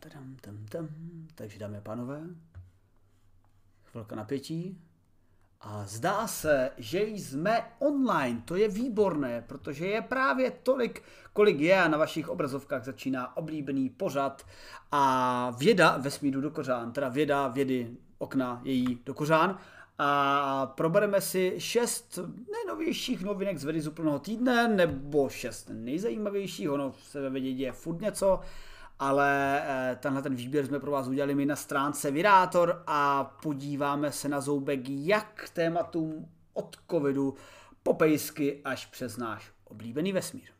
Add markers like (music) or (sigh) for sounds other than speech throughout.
tadam, tam, tam. Takže dámy a pánové, chvilka napětí. A zdá se, že jsme online, to je výborné, protože je právě tolik, kolik je a na vašich obrazovkách začíná oblíbený pořad a věda vesmíru do kořán, teda věda vědy okna její do kořán a probereme si šest nejnovějších novinek z vědy z úplného týdne, nebo šest nejzajímavějších, ono se ve vědě děje furt něco, ale eh, tenhle ten výběr jsme pro vás udělali my na stránce Virátor a podíváme se na zoubek jak tématům od covidu po pejsky až přes náš oblíbený vesmír.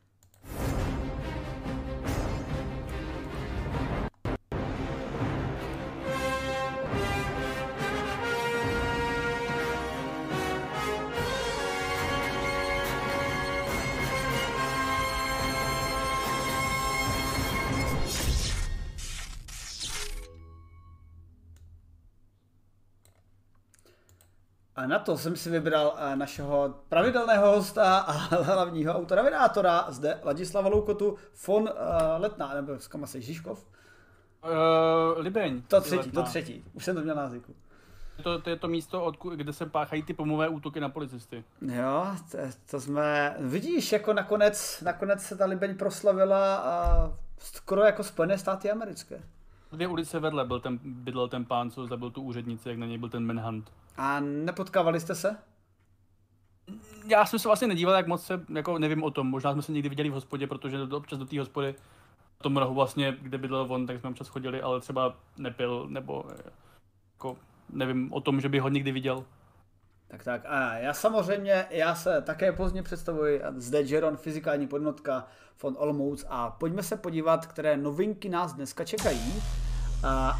Na to jsem si vybral eh, našeho pravidelného hosta a (laughs) hlavního autora vydátora, zde Ladislava Loukotu, von uh, Letná, nebo s kam asi Žižkov? Uh, Libeň. To třetí, to třetí. Už jsem to měl na jazyku. To, to je to místo, od, kde se páchají ty pomové útoky na policisty. Jo, to, to jsme, vidíš, jako nakonec, nakonec se ta Libeň proslavila a skoro jako Spojené státy americké. Dvě ulice vedle byl ten, bydlel ten pán, co zabil tu úřednici, jak na něj byl ten manhunt. A nepotkávali jste se? Já jsem se vlastně nedíval, jak moc se, jako nevím o tom, možná jsme se někdy viděli v hospodě, protože občas do té hospody, v tom rohu vlastně, kde bydlel on, tak jsme občas chodili, ale třeba nepil, nebo jako nevím o tom, že by ho někdy viděl. Tak tak, a já samozřejmě, já se také pozdě představuji, zde Jeron, fyzikální podnotka von Olmouc a pojďme se podívat, které novinky nás dneska čekají.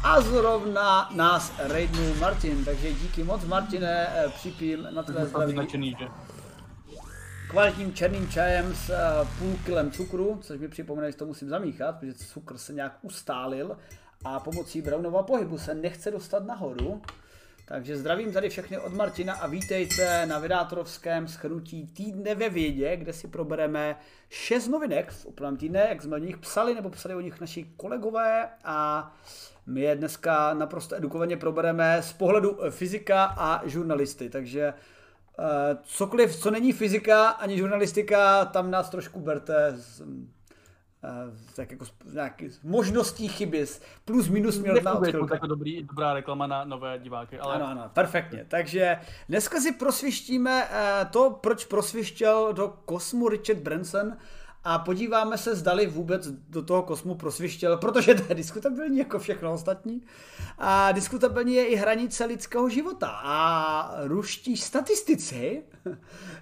A zrovna nás raidnul Martin, takže díky moc Martine, eh, připím na tvé zdraví. Kvalitním černým čajem s eh, půl kilem cukru, což mi připomene, že to musím zamíchat, protože cukr se nějak ustálil a pomocí Brownova pohybu se nechce dostat nahoru. Takže zdravím tady všechny od Martina a vítejte na vydátorovském schrnutí týdne ve vědě, kde si probereme šest novinek v úplném týdne, jak jsme o nich psali, nebo psali o nich naši kolegové. A my je dneska naprosto edukovaně probereme z pohledu fyzika a žurnalisty, takže uh, cokoliv, co není fyzika ani žurnalistika, tam nás trošku berte tak jako nějaký možností chyby, plus minus měl na odchylka. jako dobrý, dobrá reklama na nové diváky. Ale... Ano, ano, perfektně. Takže dneska si prosvištíme uh, to, proč prosvištěl do kosmu Richard Branson a podíváme se, zdali vůbec do toho kosmu prosvištěl, protože to je diskutabilní jako všechno ostatní. A diskutabilní je i hranice lidského života. A ruští statistici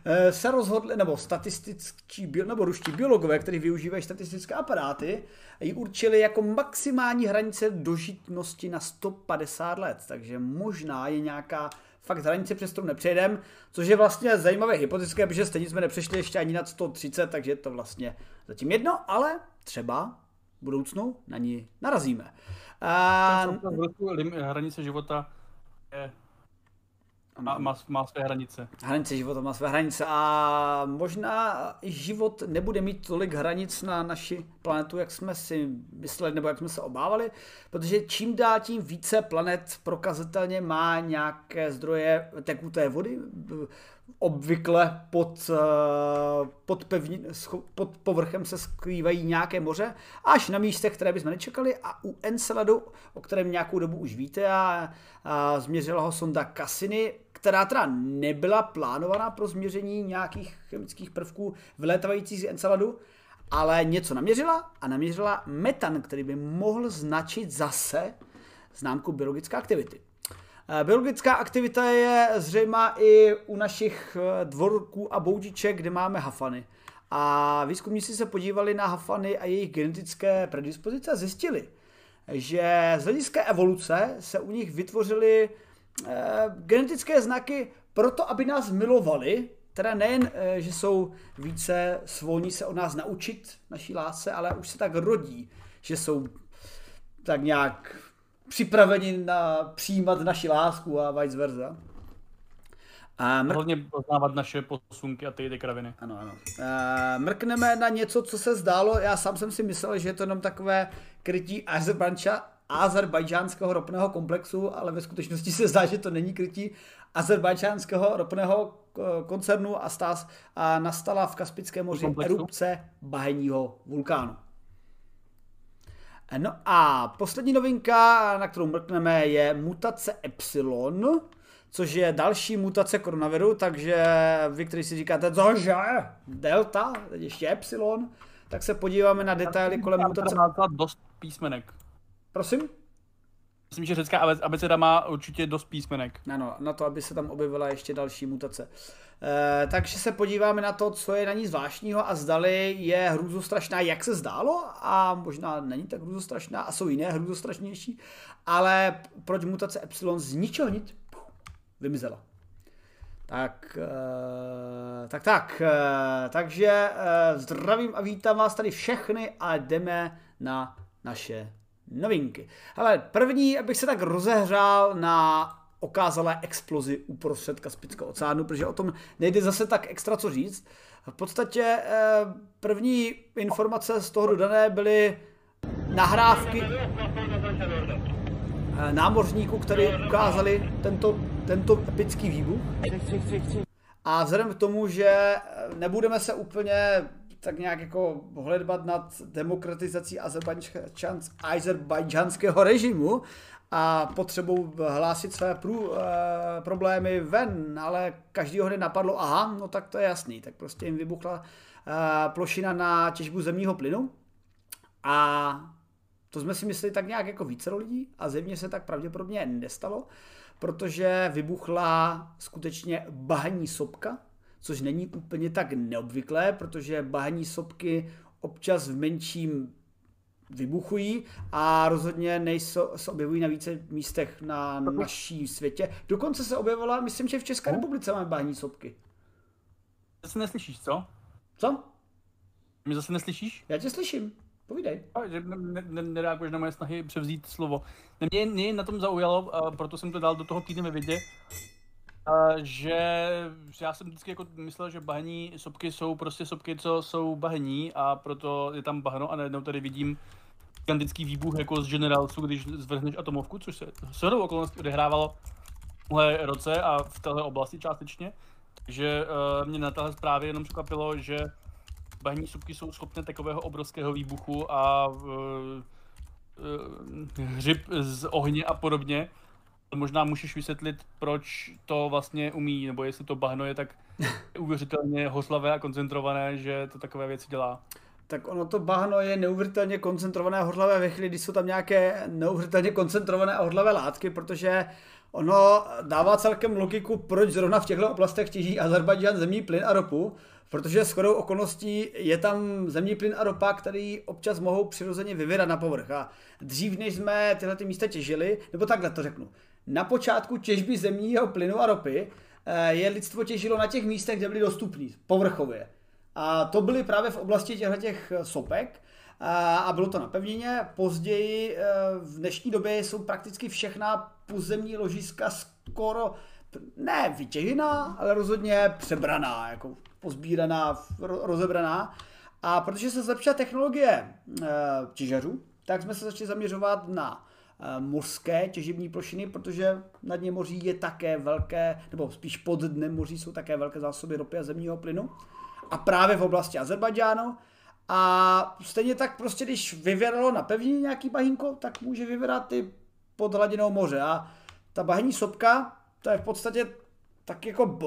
eh, se rozhodli, nebo statističtí, nebo ruští biologové, kteří využívají statistické aparáty, ji určili jako maximální hranice dožitnosti na 150 let. Takže možná je nějaká fakt hranici přes kterou nepřejdem, což je vlastně zajímavé hypotetické, protože stejně jsme nepřešli ještě ani nad 130, takže je to vlastně zatím jedno, ale třeba v budoucnu na ní narazíme. A... Hranice života je má, má, má své hranice. Hranice života má své hranice. A možná život nebude mít tolik hranic na naši planetu, jak jsme si mysleli nebo jak jsme se obávali, protože čím dál tím více planet prokazatelně má nějaké zdroje tekuté vody, obvykle pod, eh, pod, pevni, pod povrchem se skrývají nějaké moře, až na místech, které bychom nečekali. A u Enceladu, o kterém nějakou dobu už víte a, a změřila ho sonda Cassini, která teda nebyla plánovaná pro změření nějakých chemických prvků vylétavajících z Enceladu, ale něco naměřila a naměřila metan, který by mohl značit zase známku biologické aktivity. Eh, biologická aktivita je zřejmá i u našich eh, dvorků a boudiček, kde máme hafany. A výzkumníci se podívali na hafany a jejich genetické predispozice a zjistili, že z hlediska evoluce se u nich vytvořily genetické znaky proto, aby nás milovali, teda nejen, že jsou více svolní se od nás naučit naší lásce, ale už se tak rodí, že jsou tak nějak připraveni na přijímat naši lásku a vice versa. A mrk... Hlavně poznávat naše posunky a ty, ty kraviny. Ano, ano. Uh, mrkneme na něco, co se zdálo, já sám jsem si myslel, že je to jenom takové krytí Azerbajdža, azerbajdžánského ropného komplexu, ale ve skutečnosti se zdá, že to není krytí azerbajdžánského ropného eh, koncernu a, stás, a nastala v Kaspickém moři komplexu. erupce bahenního vulkánu. No a poslední novinka, na kterou mrkneme, je mutace Epsilon, což je další mutace koronaviru, takže vy, kteří si říkáte, cože, delta, teď ještě epsilon, tak se podíváme na detaily kolem mutace. Dost písmenek. Prosím? Myslím, že řecká abeceda má určitě dost písmenek. Ano, na to, aby se tam objevila ještě další mutace. E, takže se podíváme na to, co je na ní zvláštního a zdali je hrůzostrašná, jak se zdálo, a možná není tak hrůzostrašná a jsou jiné hrůzostrašnější, ale proč mutace Epsilon z ničeho nic vymizela. Tak, uh, tak, tak, uh, takže uh, zdravím a vítám vás tady všechny a jdeme na naše novinky. Ale první, abych se tak rozehřál na okázalé explozi uprostřed Kaspického oceánu, protože o tom nejde zase tak extra co říct. V podstatě první informace z toho dodané byly nahrávky námořníků, který ukázali tento, tento epický výbuch. A vzhledem k tomu, že nebudeme se úplně tak nějak jako hledbat nad demokratizací azerbajdžanského režimu a potřebou hlásit své prů, e, problémy ven, ale každý ho napadlo, aha, no tak to je jasný, tak prostě jim vybuchla e, plošina na těžbu zemního plynu. A to jsme si mysleli tak nějak jako více lidí a zevně se tak pravděpodobně nestalo, protože vybuchla skutečně bahní sopka, což není úplně tak neobvyklé, protože bahní sopky občas v menším vybuchují a rozhodně nejsou, se objevují na více místech na naší světě. Dokonce se objevila, myslím, že v České republice máme bahní sopky. Zase neslyšíš, co? Co? Mě zase neslyšíš? Já tě slyším. Povídej. Že ne, ne, nereaguješ na moje snahy převzít slovo. Mě, mě na tom zaujalo, a proto jsem to dal do toho týdne ve vědě, že já jsem vždycky jako myslel, že bahení sopky jsou prostě sopky, co jsou bahení a proto je tam bahno a najednou tady vidím gigantický výbuch jako z generálců, když zvrhneš atomovku, což se shodou okolností odehrávalo v tohle roce a v této oblasti částečně. Takže uh, mě na téhle zprávě jenom překvapilo, že bahní sopky jsou schopné takového obrovského výbuchu a uh, uh, hřib z ohně a podobně. Možná můžeš vysvětlit, proč to vlastně umí, nebo jestli to bahno je tak (laughs) uvěřitelně hoslavé a koncentrované, že to takové věci dělá. Tak ono to bahno je neuvěřitelně koncentrované a hodlavé ve chvíli, kdy jsou tam nějaké neuvěřitelně koncentrované a hodlavé látky, protože ono dává celkem logiku, proč zrovna v těchto oblastech těží Azerbajdžán zemní plyn a ropu, protože s chodou okolností je tam zemní plyn a ropa, který občas mohou přirozeně vyvěrat na povrch. A dřív, než jsme tyhle ty místa těžili, nebo takhle to řeknu, na počátku těžby zemního plynu a ropy eh, je lidstvo těžilo na těch místech, kde byly dostupný, povrchově. A to byly právě v oblasti těch sopek, a bylo to na pevnině. Později eh, v dnešní době jsou prakticky všechna pozemní ložiska skoro ne vytěžená, ale rozhodně přebraná, jako pozbíraná, rozebraná. A protože se zlepšila technologie těžařů, tak jsme se začali zaměřovat na mořské těžební plošiny, protože na dně moří je také velké, nebo spíš pod dnem moří jsou také velké zásoby ropy a zemního plynu. A právě v oblasti Azerbajdžánu. A stejně tak prostě, když vyvěralo na pevnině nějaký bahínko, tak může vyvěrat i pod hladinou moře. A ta bahení sopka, to je v podstatě tak jako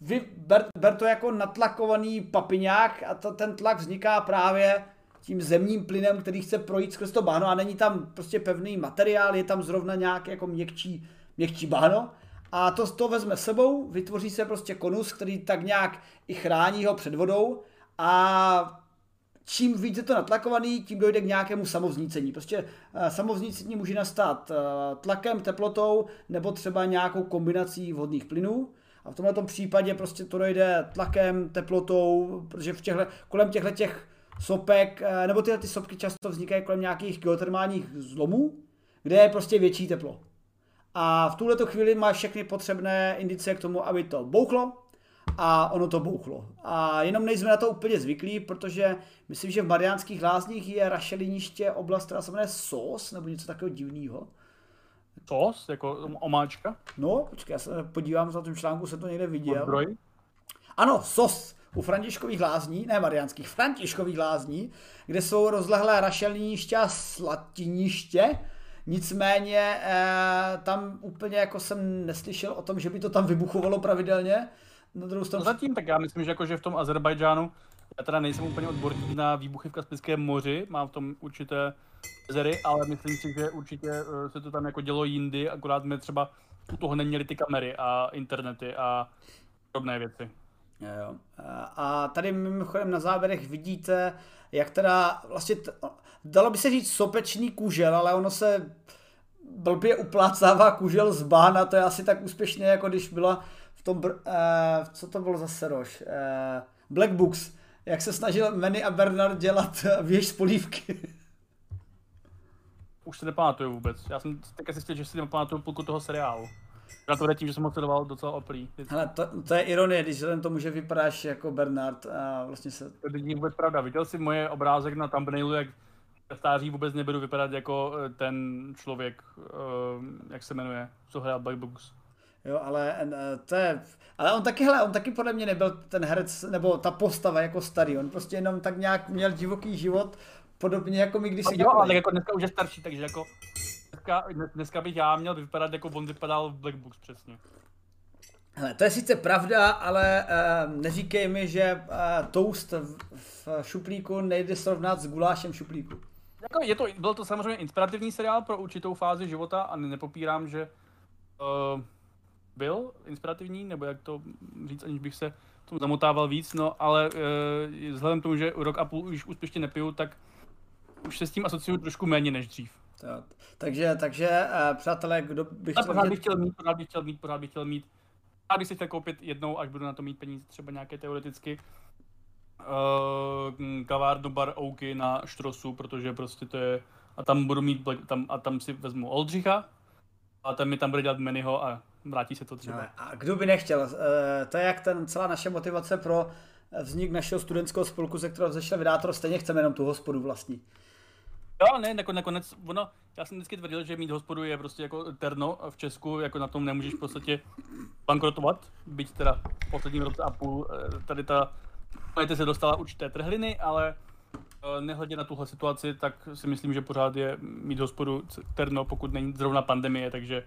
vy ber, ber to jako natlakovaný papiňák a to, ten tlak vzniká právě tím zemním plynem, který chce projít skrz to bahno a není tam prostě pevný materiál, je tam zrovna nějaký jako měkčí, měkčí bahno a to, to vezme sebou, vytvoří se prostě konus, který tak nějak i chrání ho před vodou a čím víc je to natlakovaný, tím dojde k nějakému samovznícení. Prostě uh, samovznícení může nastat uh, tlakem, teplotou nebo třeba nějakou kombinací vhodných plynů. A v tomto případě prostě to dojde tlakem, teplotou, protože v těchto, kolem těchto těch sopek, uh, nebo tyhle ty sopky často vznikají kolem nějakých geotermálních zlomů, kde je prostě větší teplo. a v tuhle chvíli má všechny potřebné indicie k tomu, aby to bouchlo a ono to bouchlo. A jenom nejsme na to úplně zvyklí, protože myslím, že v Mariánských lázních je rašeliniště oblast, která se jmenuje SOS, nebo něco takového divného. SOS? Jako omáčka? No, počkej, já se podívám, za tom článku jsem to někde viděl. Odbroj? Ano, SOS u Františkových lázní, ne Mariánských, Františkových lázní, kde jsou rozlehlé rašeliniště a slatiniště, Nicméně eh, tam úplně jako jsem neslyšel o tom, že by to tam vybuchovalo pravidelně. Na druhou stranu... No zatím, tak já myslím, že, jako, že v tom Azerbajdžánu, já teda nejsem úplně odborník na výbuchy v Kaspickém moři, mám v tom určité zery, ale myslím si, že určitě eh, se to tam jako dělo jindy, akorát jsme třeba u toho neměli ty kamery a internety a podobné věci. Jo. A tady mimochodem na záběrech vidíte, jak teda vlastně, t- dalo by se říct sopečný kužel, ale ono se blbě uplácává kužel z bána, to je asi tak úspěšně, jako když byla v tom, uh, co to bylo za seroš, uh, Black Books, jak se snažil Manny a Bernard dělat (laughs) věž z polívky. Už se nepamatuju vůbec. Já jsem teďka si že si nepamatuju půlku toho seriálu. Já to tím, že jsem ho sledoval docela oprý. Ale to, to, je ironie, když vzhledem tomu, že vypadáš jako Bernard a vlastně se... To není vůbec pravda. Viděl jsi moje obrázek na thumbnailu, jak stáří vůbec nebudu vypadat jako eh, ten člověk, eh, jak se jmenuje, co hrál Black Books. Jo, ale eh, to je, ale on taky, hele, on taky podle mě nebyl ten herec, nebo ta postava jako starý, on prostě jenom tak nějak měl divoký život, podobně jako my, když si... Jo, ale jako dneska už je starší, takže jako dneska, dneska bych já měl vypadat jako on vypadal v Black Books přesně. Hele, to je sice pravda, ale uh, neříkej mi, že uh, toast v, v šuplíku nejde srovnat s gulášem v šuplíku. Jako je to, byl to samozřejmě inspirativní seriál pro určitou fázi života a nepopírám, že uh, byl inspirativní, nebo jak to říct, aniž bych se tomu zamotával víc, no ale uh, vzhledem k tomu, že rok a půl už úspěšně nepiju, tak už se s tím asociuju trošku méně než dřív. Tak, takže, takže uh, přátelé, kdo by chtěl... Pořád bych chtěl mít, pořád bych chtěl mít, pořád bych chtěl mít. A když si chtěl koupit jednou, až budu na to mít peníze, třeba nějaké teoreticky, uh, kavárnu bar Ouky na Štrosu, protože prostě to je... A tam budu mít, black, tam, a tam si vezmu Oldřicha, a tam mi tam bude dělat Manyho a vrátí se to třeba. No, a kdo by nechtěl? Uh, to je jak ten, celá naše motivace pro vznik našeho studentského spolku, ze kterého zešel vydátor, stejně chceme jenom tu hospodu vlastní. Jo, ne, jako nakonec, ono, já jsem vždycky tvrdil, že mít hospodu je prostě jako terno v Česku, jako na tom nemůžeš v podstatě bankrotovat, byť teda v posledním roce a půl eh, tady ta planeta se dostala určité trhliny, ale eh, nehledě na tuhle situaci, tak si myslím, že pořád je mít hospodu terno, pokud není zrovna pandemie, takže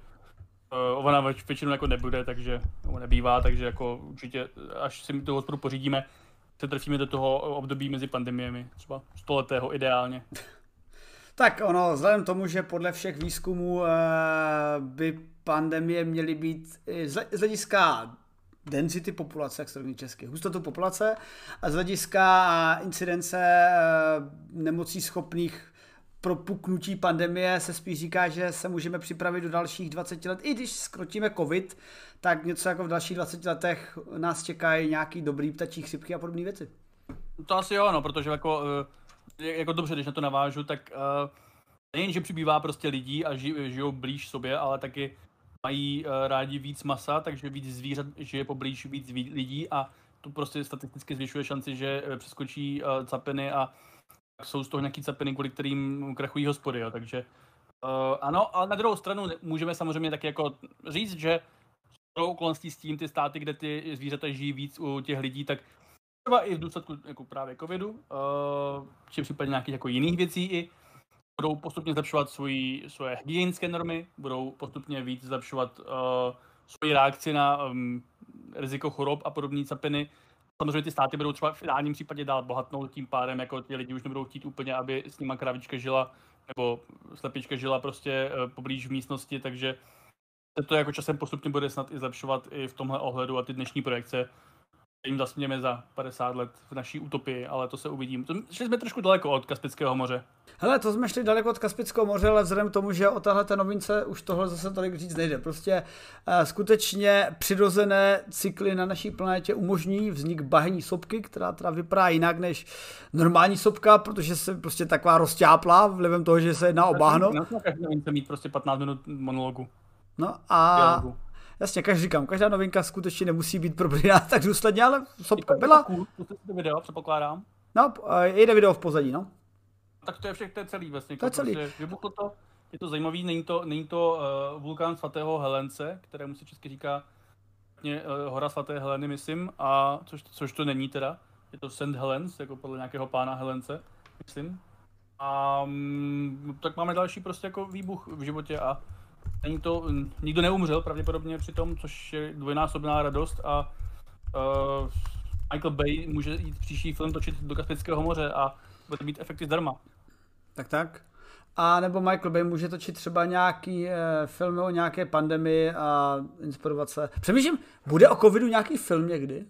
uh, ona většinou jako nebude, takže nebo nebývá, takže jako určitě, až si tu hospodu pořídíme, se trefíme do toho období mezi pandemiemi, třeba stoletého ideálně. Tak ono, vzhledem tomu, že podle všech výzkumů e, by pandemie měly být z hlediska density populace, jak se česky, hustotu populace a z hlediska incidence e, nemocí schopných propuknutí pandemie se spíš říká, že se můžeme připravit do dalších 20 let. I když skrotíme covid, tak něco jako v dalších 20 letech nás čekají nějaký dobrý ptačí chřipky a podobné věci. To asi jo, no, protože jako uh jako dobře, když na to navážu, tak uh, nejen, že přibývá prostě lidí a ži, žijou blíž sobě, ale taky mají uh, rádi víc masa, takže víc zvířat žije poblíž víc lidí a to prostě statisticky zvyšuje šanci, že eh, přeskočí uh, capiny a jsou z toho nějaký capiny, kvůli kterým krachují hospody, jo. takže uh, ano, ale na druhou stranu můžeme samozřejmě taky jako říct, že okolností s tím ty státy, kde ty zvířata žijí víc u těch lidí, tak třeba i v důsledku jako právě covidu, uh, či případně nějakých jako jiných věcí i, budou postupně zlepšovat svoji, svoje hygienické normy, budou postupně víc zlepšovat uh, svoji reakci na um, riziko chorob a podobné capiny. Samozřejmě ty státy budou třeba v ideálním případě dál bohatnout, tím pádem jako ti lidi už nebudou chtít úplně, aby s nima kravička žila nebo slepička žila prostě uh, poblíž v místnosti, takže se to jako časem postupně bude snad i zlepšovat i v tomhle ohledu a ty dnešní projekce jim zasmějeme za 50 let v naší utopii, ale to se uvidím. To, šli jsme trošku daleko od Kaspického moře. Hele, to jsme šli daleko od Kaspického moře, ale vzhledem k tomu, že o téhle novince už tohle zase tolik říct nejde. Prostě uh, skutečně přirozené cykly na naší planetě umožní vznik bahení sopky, která teda vypadá jinak než normální sopka, protože se prostě taková rozťápla vlivem toho, že se jedná o bahno. Na mít prostě 15 minut monologu. No a jasně, každý říkám, každá novinka skutečně nemusí být probrýná (laughs) tak důsledně, ale sopka byla. To to video, předpokládám. No, jede video v pozadí, no. Tak to je všechno, to je celý vlastně. To je celý. Prostě vybuchlo to, je to zajímavý, není to, není to uh, vulkán svatého Helence, kterému se česky říká uh, hora svaté Heleny, myslím, a což, což to není teda. Je to St. Helens, jako podle nějakého pána Helence, myslím. A um, tak máme další prostě jako výbuch v životě a není to, nikdo neumřel pravděpodobně při tom, což je dvojnásobná radost a uh, Michael Bay může jít příští film točit do Kaspického moře a bude mít efekty zdarma. Tak tak. A nebo Michael Bay může točit třeba nějaký eh, film o nějaké pandemii a inspirovat se. Přemýšlím, bude o covidu nějaký film někdy?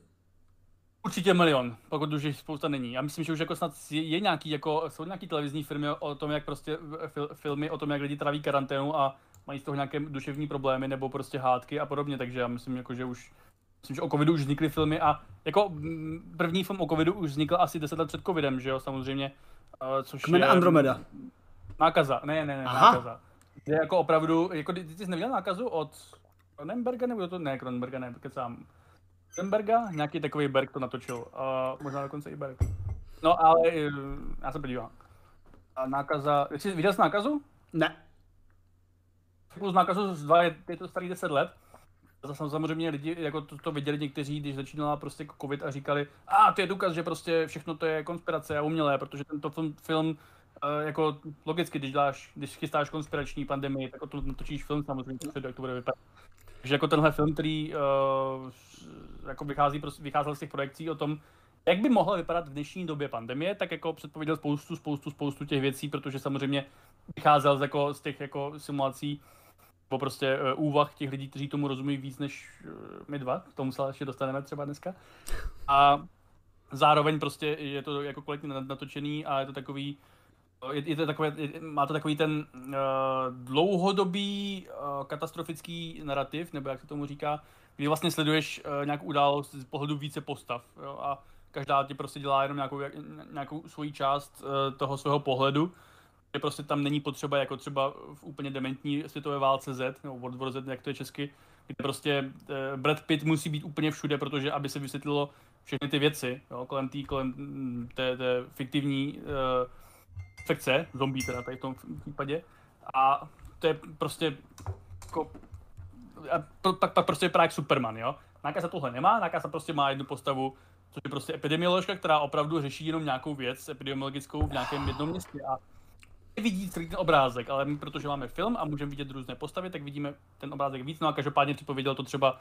Určitě milion, pokud už jich spousta není. Já myslím, že už jako snad je, je nějaký, jako, jsou nějaký televizní filmy o tom, jak prostě fil, filmy o tom, jak lidi tráví karanténu a mají z toho nějaké duševní problémy nebo prostě hádky a podobně, takže já myslím, jako, že už myslím, že o covidu už vznikly filmy a jako první film o covidu už vznikl asi 10 let před covidem, že jo, samozřejmě. Což Kmen je, Andromeda. Nákaza, ne, ne, ne, Aha. nákaza. Je jako opravdu, jako ty, ty jsi neviděl nákazu od Cronenberga, nebo to ne, Cronenberga, ne, kecám. Cronenberga, nějaký takový Berg to natočil, a možná dokonce i Berg. No ale eh, já se podívám. A nákaza, jsi viděl jsi nákazu? Ne. Z nákazu z dva, je, to starý 10 let. Zase samozřejmě lidi jako to, to viděli někteří, když začínala prostě covid a říkali, a to je důkaz, že prostě všechno to je konspirace a umělé, protože tento film, film Uh, jako logicky, když, dáš, když chystáš konspirační pandemii, tak o tom natočíš film samozřejmě, no. jak to bude vypadat. Takže jako tenhle film, který uh, jako vychází, vycházel z těch projekcí o tom, jak by mohla vypadat v dnešní době pandemie, tak jako předpověděl spoustu, spoustu, spoustu těch věcí, protože samozřejmě vycházel z, jako, z těch jako simulací nebo prostě uh, úvah těch lidí, kteří tomu rozumí víc než uh, my dva, k tomu se ještě dostaneme třeba dneska. A zároveň prostě je to jako kolektivně natočený a je to takový, je, je to takové, je, má to takový ten uh, dlouhodobý uh, katastrofický narrativ, nebo jak se tomu říká, kdy vlastně sleduješ uh, nějakou událost z pohledu více postav jo, a každá ti prostě dělá jenom nějakou, nějakou svoji část uh, toho svého pohledu, prostě tam není potřeba jako třeba v úplně dementní světové válce Z, nebo World War Z, jak to je česky, kde prostě uh, Brad Pitt musí být úplně všude, protože aby se vysvětlilo všechny ty věci jo, kolem, tý, kolem mm, té, té fiktivní uh, sekce, zombie teda tady v tom případě. A to je prostě jako, a pak, pak prostě vypadá jak Superman, jo. Nákaza tohle nemá, nákaza prostě má jednu postavu, což je prostě epidemioložka, která opravdu řeší jenom nějakou věc epidemiologickou v nějakém jednom městě a vidí celý ten obrázek, ale my, protože máme film a můžeme vidět různé postavy, tak vidíme ten obrázek víc. No a každopádně předpověděl to třeba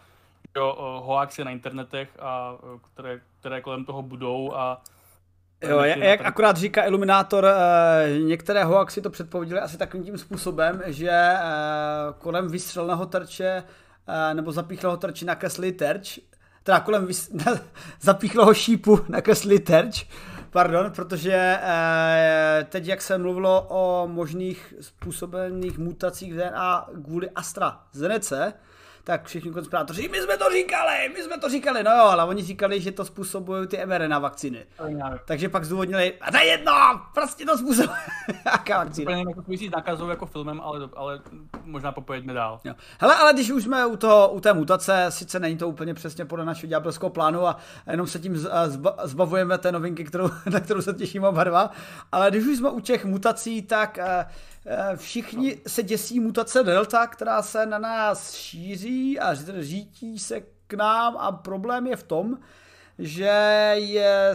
jo, hoaxy na internetech, a, které, které kolem toho budou a Jo, jak akorát říká Iluminátor, eh, některé hoaxy to předpověděli asi takovým tím způsobem, že eh, kolem vystřelného terče eh, nebo zapíchlého terče nakreslili terč, teda kolem vys, (laughs) zapíchlého šípu nakreslili terč, pardon, protože teď, jak se mluvilo o možných způsobených mutacích DNA kvůli AstraZeneca, tak všichni konspirátoři, my jsme to říkali, my jsme to říkali, no jo, ale oni říkali, že to způsobují ty mRNA vakcíny. Takže pak zdůvodnili, a to je jedno, prostě to způsobuje. (laughs) Jaká vakcína? Úplně jako souvisí s nákazou jako filmem, ale, ale možná popojeďme dál. Jo. Hele, ale když už jsme u, toho, u té mutace, sice není to úplně přesně podle našeho ďábelského plánu a jenom se tím zbavujeme té novinky, kterou, (laughs) na kterou se těšíme oba dva, ale když už jsme u těch mutací, tak uh, všichni se děsí mutace Delta, která se na nás šíří a řítí se k nám a problém je v tom, že je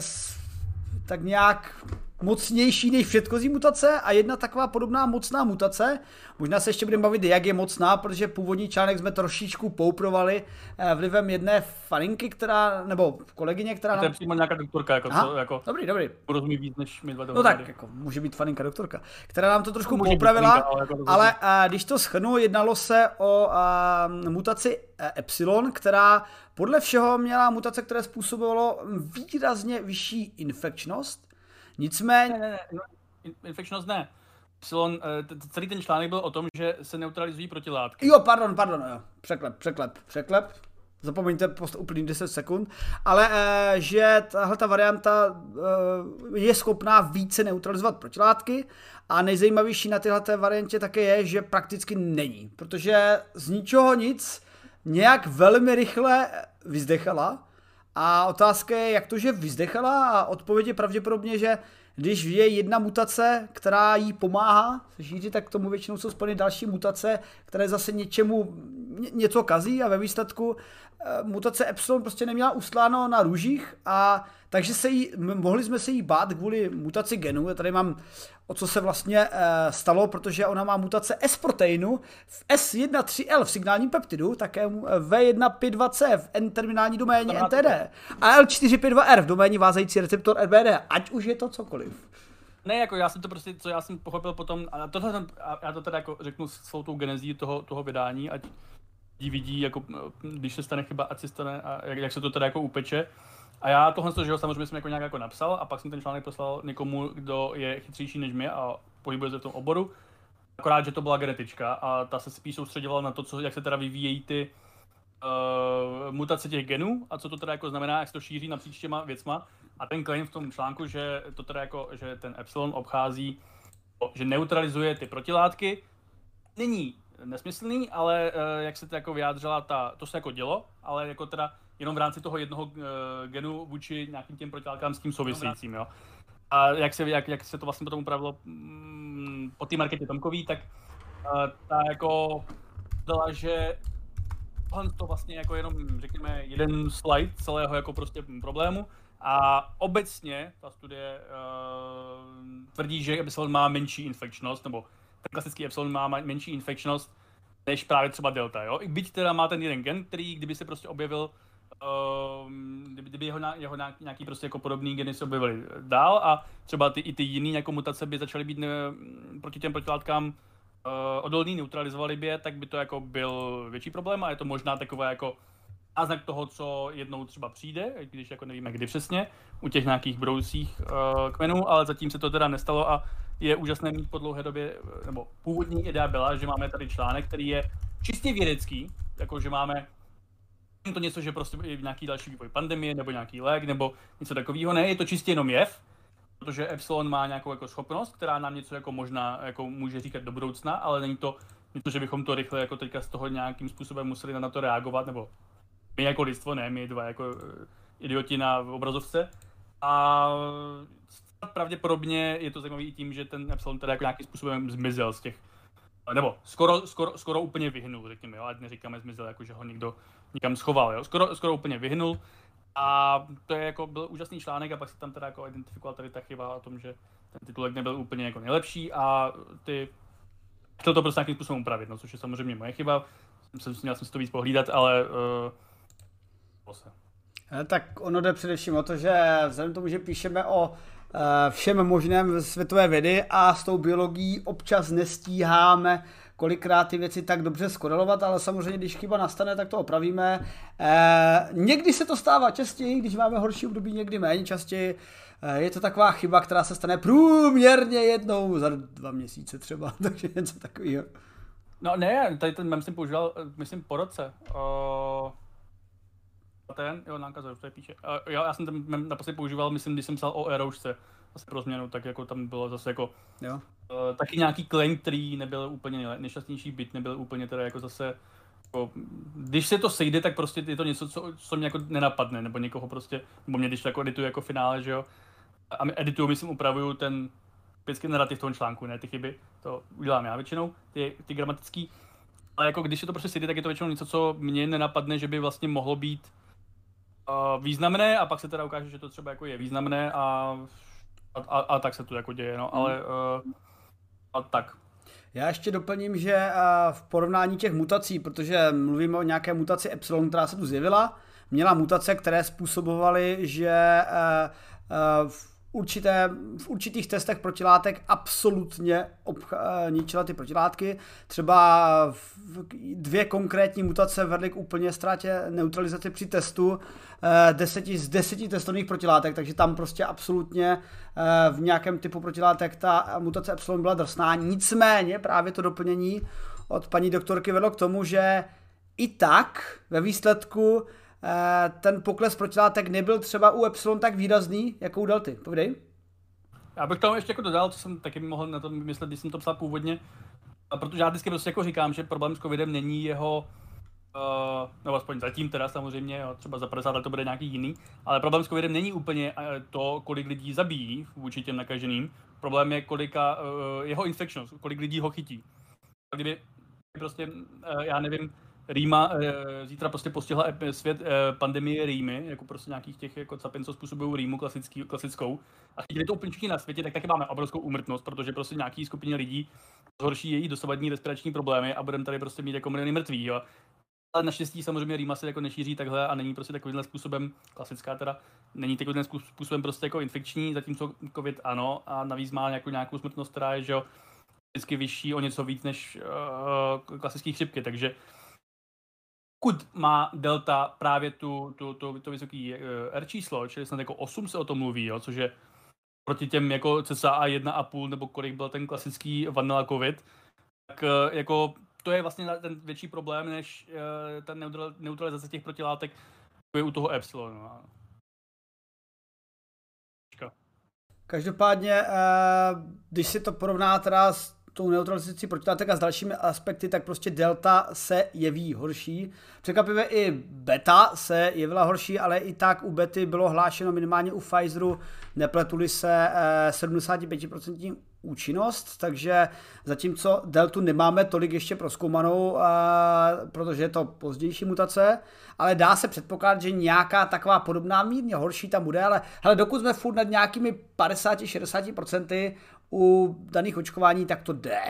tak nějak mocnější než předchozí mutace a jedna taková podobná mocná mutace. Možná se ještě budeme bavit, jak je mocná, protože původní článek jsme trošičku pouprovali eh, vlivem jedné faninky, která, nebo kolegyně, která... To je přímo nějaká doktorka, jako, co, jako dobrý, dobrý. Rozumí víc než my dva No tak, jako, může být faninka doktorka, která nám to trošku poupravila, ale, jako ale a, eh, když to schrnu, jednalo se o a, eh, mutaci Epsilon, která podle všeho měla mutace, které způsobovalo výrazně vyšší infekčnost, Nicméně... Ne, ne, ne, no, infekčnost ne. Epsilon, eh, celý ten článek byl o tom, že se neutralizují protilátky. Jo, pardon, pardon, jo. Překlep, překlep, překlep. zapomeňte post úplný 10 sekund, ale e, že tahle ta varianta e, je schopná více neutralizovat protilátky a nejzajímavější na téhle variantě také je, že prakticky není, protože z ničeho nic nějak velmi rychle vyzdechala a otázka je, jak to, že vyzdechala? A odpověď je pravděpodobně, že když je jedna mutace, která jí pomáhá se šířit, tak tomu většinou jsou spojeny další mutace, které zase něčemu něco kazí a ve výsledku mutace Epsilon prostě neměla ustláno na růžích a takže se jí, mohli jsme se jí bát kvůli mutaci genu. Já tady mám, o co se vlastně e, stalo, protože ona má mutace S-proteinu v S13L v signálním peptidu, také V1P2C v N-terminální doméně NTD a L4P2R v doméně vázající receptor RBD, ať už je to cokoliv. Ne, jako já jsem to prostě, co já jsem pochopil potom, a tohle jsem, a já to teda jako řeknu s celou tou genezí toho, toho vydání, ať vidí, jako, když se stane chyba, ať se stane, a jak, jak se to teda jako upeče, a já tohle, že jo, samozřejmě jsem jako nějak jako napsal a pak jsem ten článek poslal někomu, kdo je chytřejší než mě a pohybuje se v tom oboru. Akorát, že to byla genetička a ta se spíš soustředila na to, co, jak se teda vyvíjejí ty uh, mutace těch genů a co to teda jako znamená, jak se to šíří napříč těma věcma. A ten claim v tom článku, že to teda jako, že ten epsilon obchází, že neutralizuje ty protilátky, není nesmyslný, ale uh, jak se to jako vyjádřila, ta, to se jako dělo, ale jako teda jenom v rámci toho jednoho uh, genu vůči nějakým těm protilátkám s tím souvisejícím, jo. A jak se, jak, jak se to vlastně potom upravilo mm, po té marketě Tomkový, tak uh, ta jako dala, že tohle to vlastně jako jenom, řekněme, jeden slide celého jako prostě problému a obecně ta studie uh, tvrdí, že Epsilon má menší infekčnost, nebo ten klasický Epsilon má menší infekčnost než právě třeba Delta, jo. I byť teda má ten jeden gen, který kdyby se prostě objevil Ehm, kdyby, kdyby jeho, jeho nějaký prostě jako podobný geny se objevily dál a třeba ty, i ty jiný jako mutace by začaly být ne, proti těm protilátkám uh, odolný, neutralizovali by je, tak by to jako byl větší problém a je to možná takové jako náznak toho, co jednou třeba přijde, když jako nevíme kdy přesně, u těch nějakých budoucích uh, kmenů, ale zatím se to teda nestalo a je úžasné mít po dlouhé době, nebo původní idea byla, že máme tady článek, který je čistě vědecký, jako že máme to něco, že prostě je nějaký další vývoj pandemie, nebo nějaký lék, nebo něco takového. Ne, je to čistě jenom jev, protože Epsilon má nějakou jako schopnost, která nám něco jako možná jako může říkat do budoucna, ale není to něco, že bychom to rychle jako teďka z toho nějakým způsobem museli na to reagovat, nebo my jako lidstvo, ne, my dva jako eh, idioti na obrazovce. A pravděpodobně je to zajímavé i tím, že ten Epsilon teda jako nějakým způsobem zmizel z těch nebo skoro, skoro, skoro úplně vyhnul, řekněme, jo, ať neříkáme zmizel, jako že ho někdo někam schoval, jo, skoro, skoro úplně vyhnul. A to je jako byl úžasný článek a pak se tam teda jako identifikoval tady ta chyba o tom, že ten titulek nebyl úplně jako nejlepší a ty chtěl to prostě nějakým způsobem upravit, no, což je samozřejmě moje chyba. Jsem, měl jsem si to víc pohlídat, ale uh, se. Tak ono jde především o to, že vzhledem tomu, že píšeme o Eh, všem možném světové vědy a s tou biologií občas nestíháme kolikrát ty věci tak dobře skorelovat, ale samozřejmě, když chyba nastane, tak to opravíme. E, někdy se to stává častěji, když máme horší období, někdy méně častěji. E, je to taková chyba, která se stane průměrně jednou za dva měsíce třeba, (laughs) takže něco takového. No ne, tady ten mem jsem používal, myslím, po roce. Uh ten, jo, nákaza, to je píše. Uh, jo, já jsem tam naposledy používal, myslím, když jsem psal o eroušce, zase pro změnu, tak jako tam bylo zase jako jo. Uh, taky nějaký claim, který nebyl úplně nejšťastnější byt, nebyl úplně teda jako zase jako, když se to sejde, tak prostě je to něco, co, co mě jako nenapadne, nebo někoho prostě, nebo mě když to jako edituju jako finále, že jo, a edituju, myslím, upravuju ten vždycky narrativ toho článku, ne ty chyby, to udělám já většinou, ty, ty gramatický, ale jako když se to prostě sejde, tak je to většinou něco, co mě nenapadne, že by vlastně mohlo být uh, významné a pak se teda ukáže, že to třeba jako je významné a, a, a, a tak se to jako děje, no, ale uh, a tak. Já ještě doplním, že v porovnání těch mutací, protože mluvíme o nějaké mutaci Epsilon, která se tu zjevila, měla mutace, které způsobovaly, že v určité, v určitých testech protilátek absolutně obcha, ničila ty protilátky. Třeba dvě konkrétní mutace vedly k úplně ztrátě neutralizace při testu eh, deseti z deseti testových protilátek, takže tam prostě absolutně eh, v nějakém typu protilátek ta mutace epsilon byla drsná. Nicméně právě to doplnění od paní doktorky vedlo k tomu, že i tak ve výsledku eh, ten pokles protilátek nebyl třeba u Epsilon tak výrazný, jako u Delty. Povídej. Já bych tomu ještě jako dodal, co jsem taky mohl na to myslet, když jsem to psal původně, a protože já vždycky prostě jako říkám, že problém s covidem není jeho Uh, nebo aspoň zatím teda samozřejmě, jo, třeba za 50 let to bude nějaký jiný, ale problém s covidem není úplně to, kolik lidí zabíjí vůči těm nakaženým, problém je kolika, uh, jeho infections, kolik lidí ho chytí. Kdyby prostě, uh, já nevím, Rýma uh, zítra prostě postihla svět uh, pandemie Rýmy, jako prostě nějakých těch jako capin, co způsobují Rýmu klasický, klasickou. A když to úplně na světě, tak taky máme obrovskou úmrtnost, protože prostě nějaký skupině lidí zhorší její dosavadní respirační problémy a budeme tady prostě mít jako miliony mrtvý. Jo ale naštěstí samozřejmě Rýma se jako nešíří takhle a není prostě takovýmhle způsobem, klasická teda, není takovýmhle způsobem prostě jako infekční, zatímco COVID ano a navíc má nějakou, nějakou smrtnost, která je, že jo, vždycky vyšší o něco víc než uh, klasické chřipky, takže pokud má delta právě tu, tu, tu, to vysoký uh, R číslo, čili snad jako 8 se o tom mluví, jo, což je proti těm jako cca 1,5 nebo kolik byl ten klasický vanilla covid, tak uh, jako to je vlastně ten větší problém, než uh, ta neutralizace těch protilátek je u toho Epsilonu. No. Každopádně, když si to porovná teda s tou neutralizací protilátek a s dalšími aspekty, tak prostě delta se jeví horší. Překvapivě i beta se jevila horší, ale i tak u bety bylo hlášeno minimálně u Pfizeru, nepletuli se 75% eh, účinnost, takže zatímco deltu nemáme tolik ještě proskoumanou, protože je to pozdější mutace, ale dá se předpokládat, že nějaká taková podobná mírně horší tam bude, ale hele, dokud jsme furt nad nějakými 50-60% u daných očkování, tak to jde.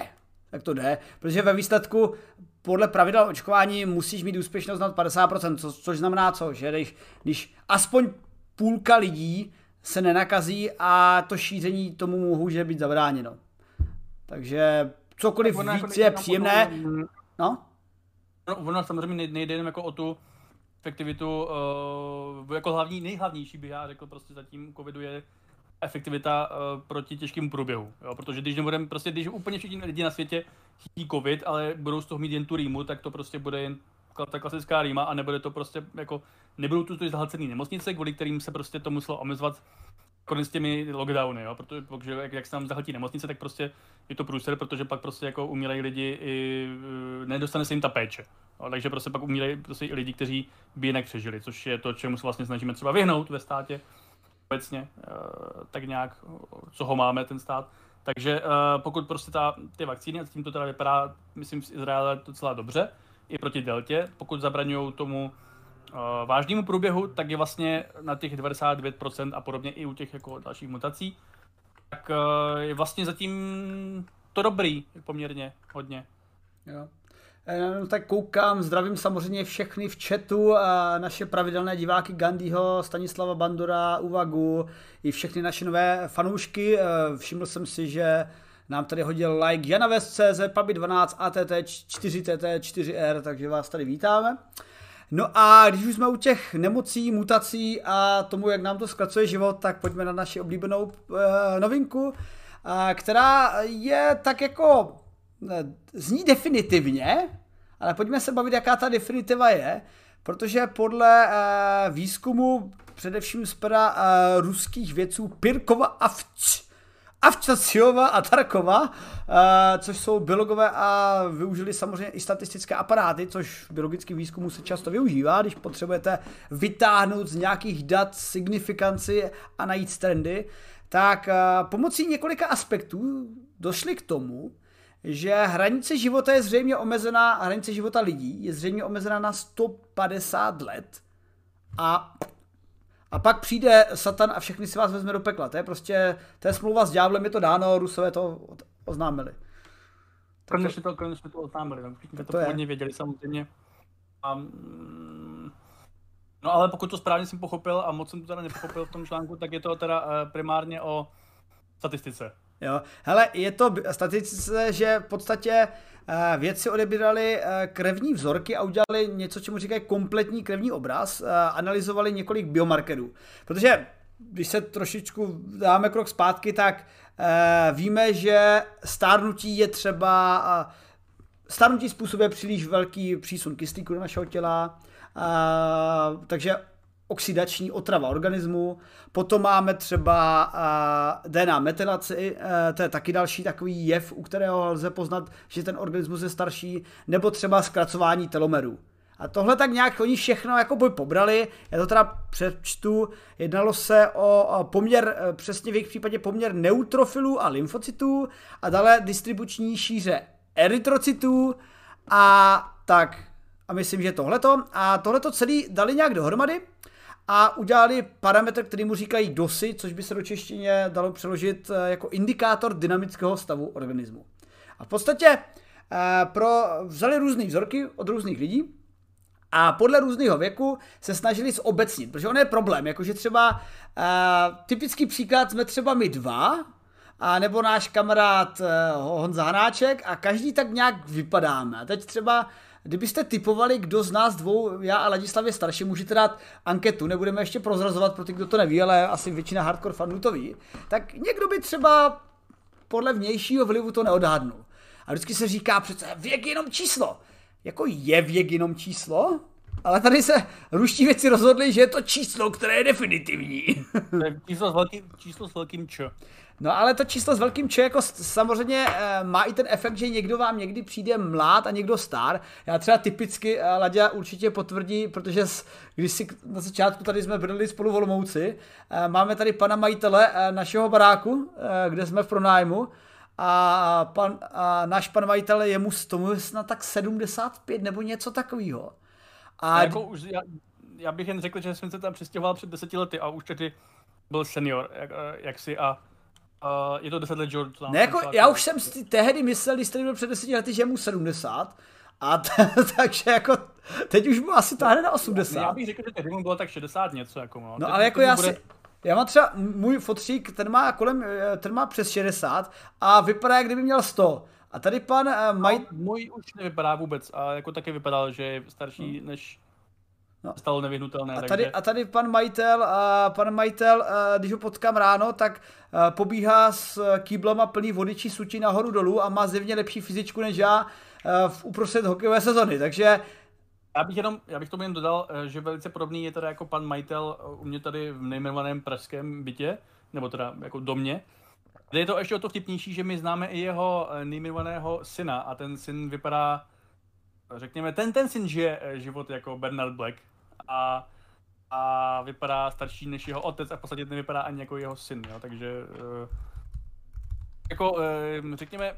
Tak to jde, protože ve výsledku podle pravidel očkování musíš mít úspěšnost nad 50%, co, což znamená co, že když, když aspoň půlka lidí se nenakazí a to šíření tomu může být zabráněno. Takže cokoliv víc jako je příjemné. No? No, ono samozřejmě nejde jenom jako o tu efektivitu, uh, jako hlavní, nejhlavnější bych já řekl prostě zatím covidu je efektivita uh, proti těžkému průběhu. Jo? Protože když nebudeme, prostě když úplně všichni lidi na světě chytí covid, ale budou z toho mít jen tu rýmu, tak to prostě bude jen ta klasická rýma a nebude to prostě jako, nebudou tu ty zahlcený nemocnice, kvůli kterým se prostě to muselo omezovat konec těmi lockdowny, jo, protože, protože jak, jak se tam zahltí nemocnice, tak prostě je to průser, protože pak prostě jako umírají lidi i, e, nedostane se jim ta péče. Jo, takže prostě pak umírají prostě i lidi, kteří by jinak přežili, což je to, čemu se vlastně snažíme třeba vyhnout ve státě obecně, e, tak nějak, co ho máme ten stát. Takže e, pokud prostě ta, ty vakcíny, a tím to teda vypadá, myslím, z Izraele docela dobře, i proti deltě, pokud zabraňují tomu uh, vážnému průběhu, tak je vlastně na těch 99% a podobně i u těch jako dalších mutací, tak je vlastně zatím to dobrý poměrně hodně. Jo. No, tak koukám, zdravím samozřejmě všechny v chatu a naše pravidelné diváky Gandhiho, Stanislava Bandora, Uvagu i všechny naše nové fanoušky. Všiml jsem si, že nám tady hodil like Jana CZ, Pabi 12, ATT 4TT 4R, takže vás tady vítáme. No a když už jsme u těch nemocí, mutací a tomu, jak nám to zkracuje život, tak pojďme na naši oblíbenou novinku, která je tak jako, zní definitivně, ale pojďme se bavit, jaká ta definitiva je, protože podle uh, výzkumu především z pera uh, ruských vědců Pirkova a Vč, Avčaciova a Tarkova, eh, což jsou biologové a využili samozřejmě i statistické aparáty, což v biologickém výzkumu se často využívá, když potřebujete vytáhnout z nějakých dat signifikanci a najít trendy, tak eh, pomocí několika aspektů došli k tomu, že hranice života je zřejmě omezená, hranice života lidí je zřejmě omezená na 150 let a a pak přijde Satan a všechny si vás vezme do pekla. To je prostě, to je smlouva s ďáblem, je to dáno, Rusové to oznámili. Konečně to, konečně to oznámili, no, to, to původně je. věděli samozřejmě. A, mm, no ale pokud to správně jsem pochopil a moc jsem to teda nepochopil v tom článku, tak je to teda uh, primárně o statistice. Jo, hele, je to statistice, že v podstatě uh, vědci odebírali uh, krevní vzorky a udělali něco, čemu říkají kompletní krevní obraz, uh, analyzovali několik biomarkerů. Protože když se trošičku dáme krok zpátky, tak víme, že stárnutí je třeba starnutí způsobuje příliš velký přísun kyslíku do našeho těla, takže oxidační otrava organismu. Potom máme třeba uh, DNA metylaci, uh, to je taky další takový jev, u kterého lze poznat, že ten organismus je starší, nebo třeba zkracování telomerů. A tohle tak nějak oni všechno jako by pobrali, já to teda přečtu, jednalo se o poměr, e, přesně v jejich případě poměr neutrofilů a lymfocytů a dále distribuční šíře erytrocytů a tak. A myslím, že tohleto. A tohleto celý dali nějak dohromady a udělali parametr, který mu říkají DOSy, což by se do češtině dalo přeložit e, jako indikátor dynamického stavu organismu. A v podstatě e, pro, vzali různé vzorky od různých lidí a podle různého věku se snažili zobecnit, protože on je problém, jakože třeba uh, typický příklad jsme třeba my dva, a nebo náš kamarád Honza Hanáček a každý tak nějak vypadáme. A teď třeba Kdybyste typovali, kdo z nás dvou, já a Ladislav je starší, můžete dát anketu, nebudeme ještě prozrazovat pro ty, kdo to neví, ale asi většina hardcore fanů to ví, tak někdo by třeba podle vnějšího vlivu to neodhadnul. A vždycky se říká přece, věk je jenom číslo jako je věk jenom číslo, ale tady se ruští věci rozhodli, že je to číslo, které je definitivní. číslo s velkým, číslo s velkým č. No ale to číslo s velkým č jako samozřejmě e, má i ten efekt, že někdo vám někdy přijde mlád a někdo star. Já třeba typicky, e, Laďa určitě potvrdí, protože když si na začátku tady jsme bydleli spolu v Olomouci, e, máme tady pana majitele našeho baráku, kde jsme v pronájmu, a, pan, a náš pan majitel je mu tomu snad tak 75 nebo něco takového. A, a jako už, já, já, bych jen řekl, že jsem se tam přestěhoval před deseti lety a už tedy byl senior, jak, jak si a Uh, je to 10 let George. Ne, jako, já už jsem si tehdy myslel, když jste byl před 10 lety, že je mu 70. A t- (laughs) takže jako, teď už mu asi táhne na 80. Já bych řekl, že tehdy mu bylo tak 60 něco. Jako, no. no ale jako já bude... si, já mám třeba, můj fotřík, ten má kolem, eh, ten má přes 60 a vypadá, jak kdyby měl 100. A tady pan uh, maj... No, můj už nevypadá vůbec a jako taky vypadal, že je starší hmm. než No. Stalo nevyhnutelné. A tady, takže... a tady pan majitel, uh, pan majitel, uh, když ho potkám ráno, tak pobíhá s kýblama plný vody či sutí nahoru dolů a má zjevně lepší fyzičku než já v uprostřed hokejové sezony. Takže já bych jenom, já bych tomu jen dodal, eh, že velice podobný je teda jako pan majitel eh, u mě tady v nejmenovaném pražském bytě, nebo teda jako domě, kde je to ještě o to vtipnější, že my známe i jeho eh, nejmenovaného syna a ten syn vypadá, řekněme, ten, ten syn žije život jako Bernard Black a, a vypadá starší než jeho otec a v podstatě nevypadá ani jako jeho syn, jo, takže jako řekněme,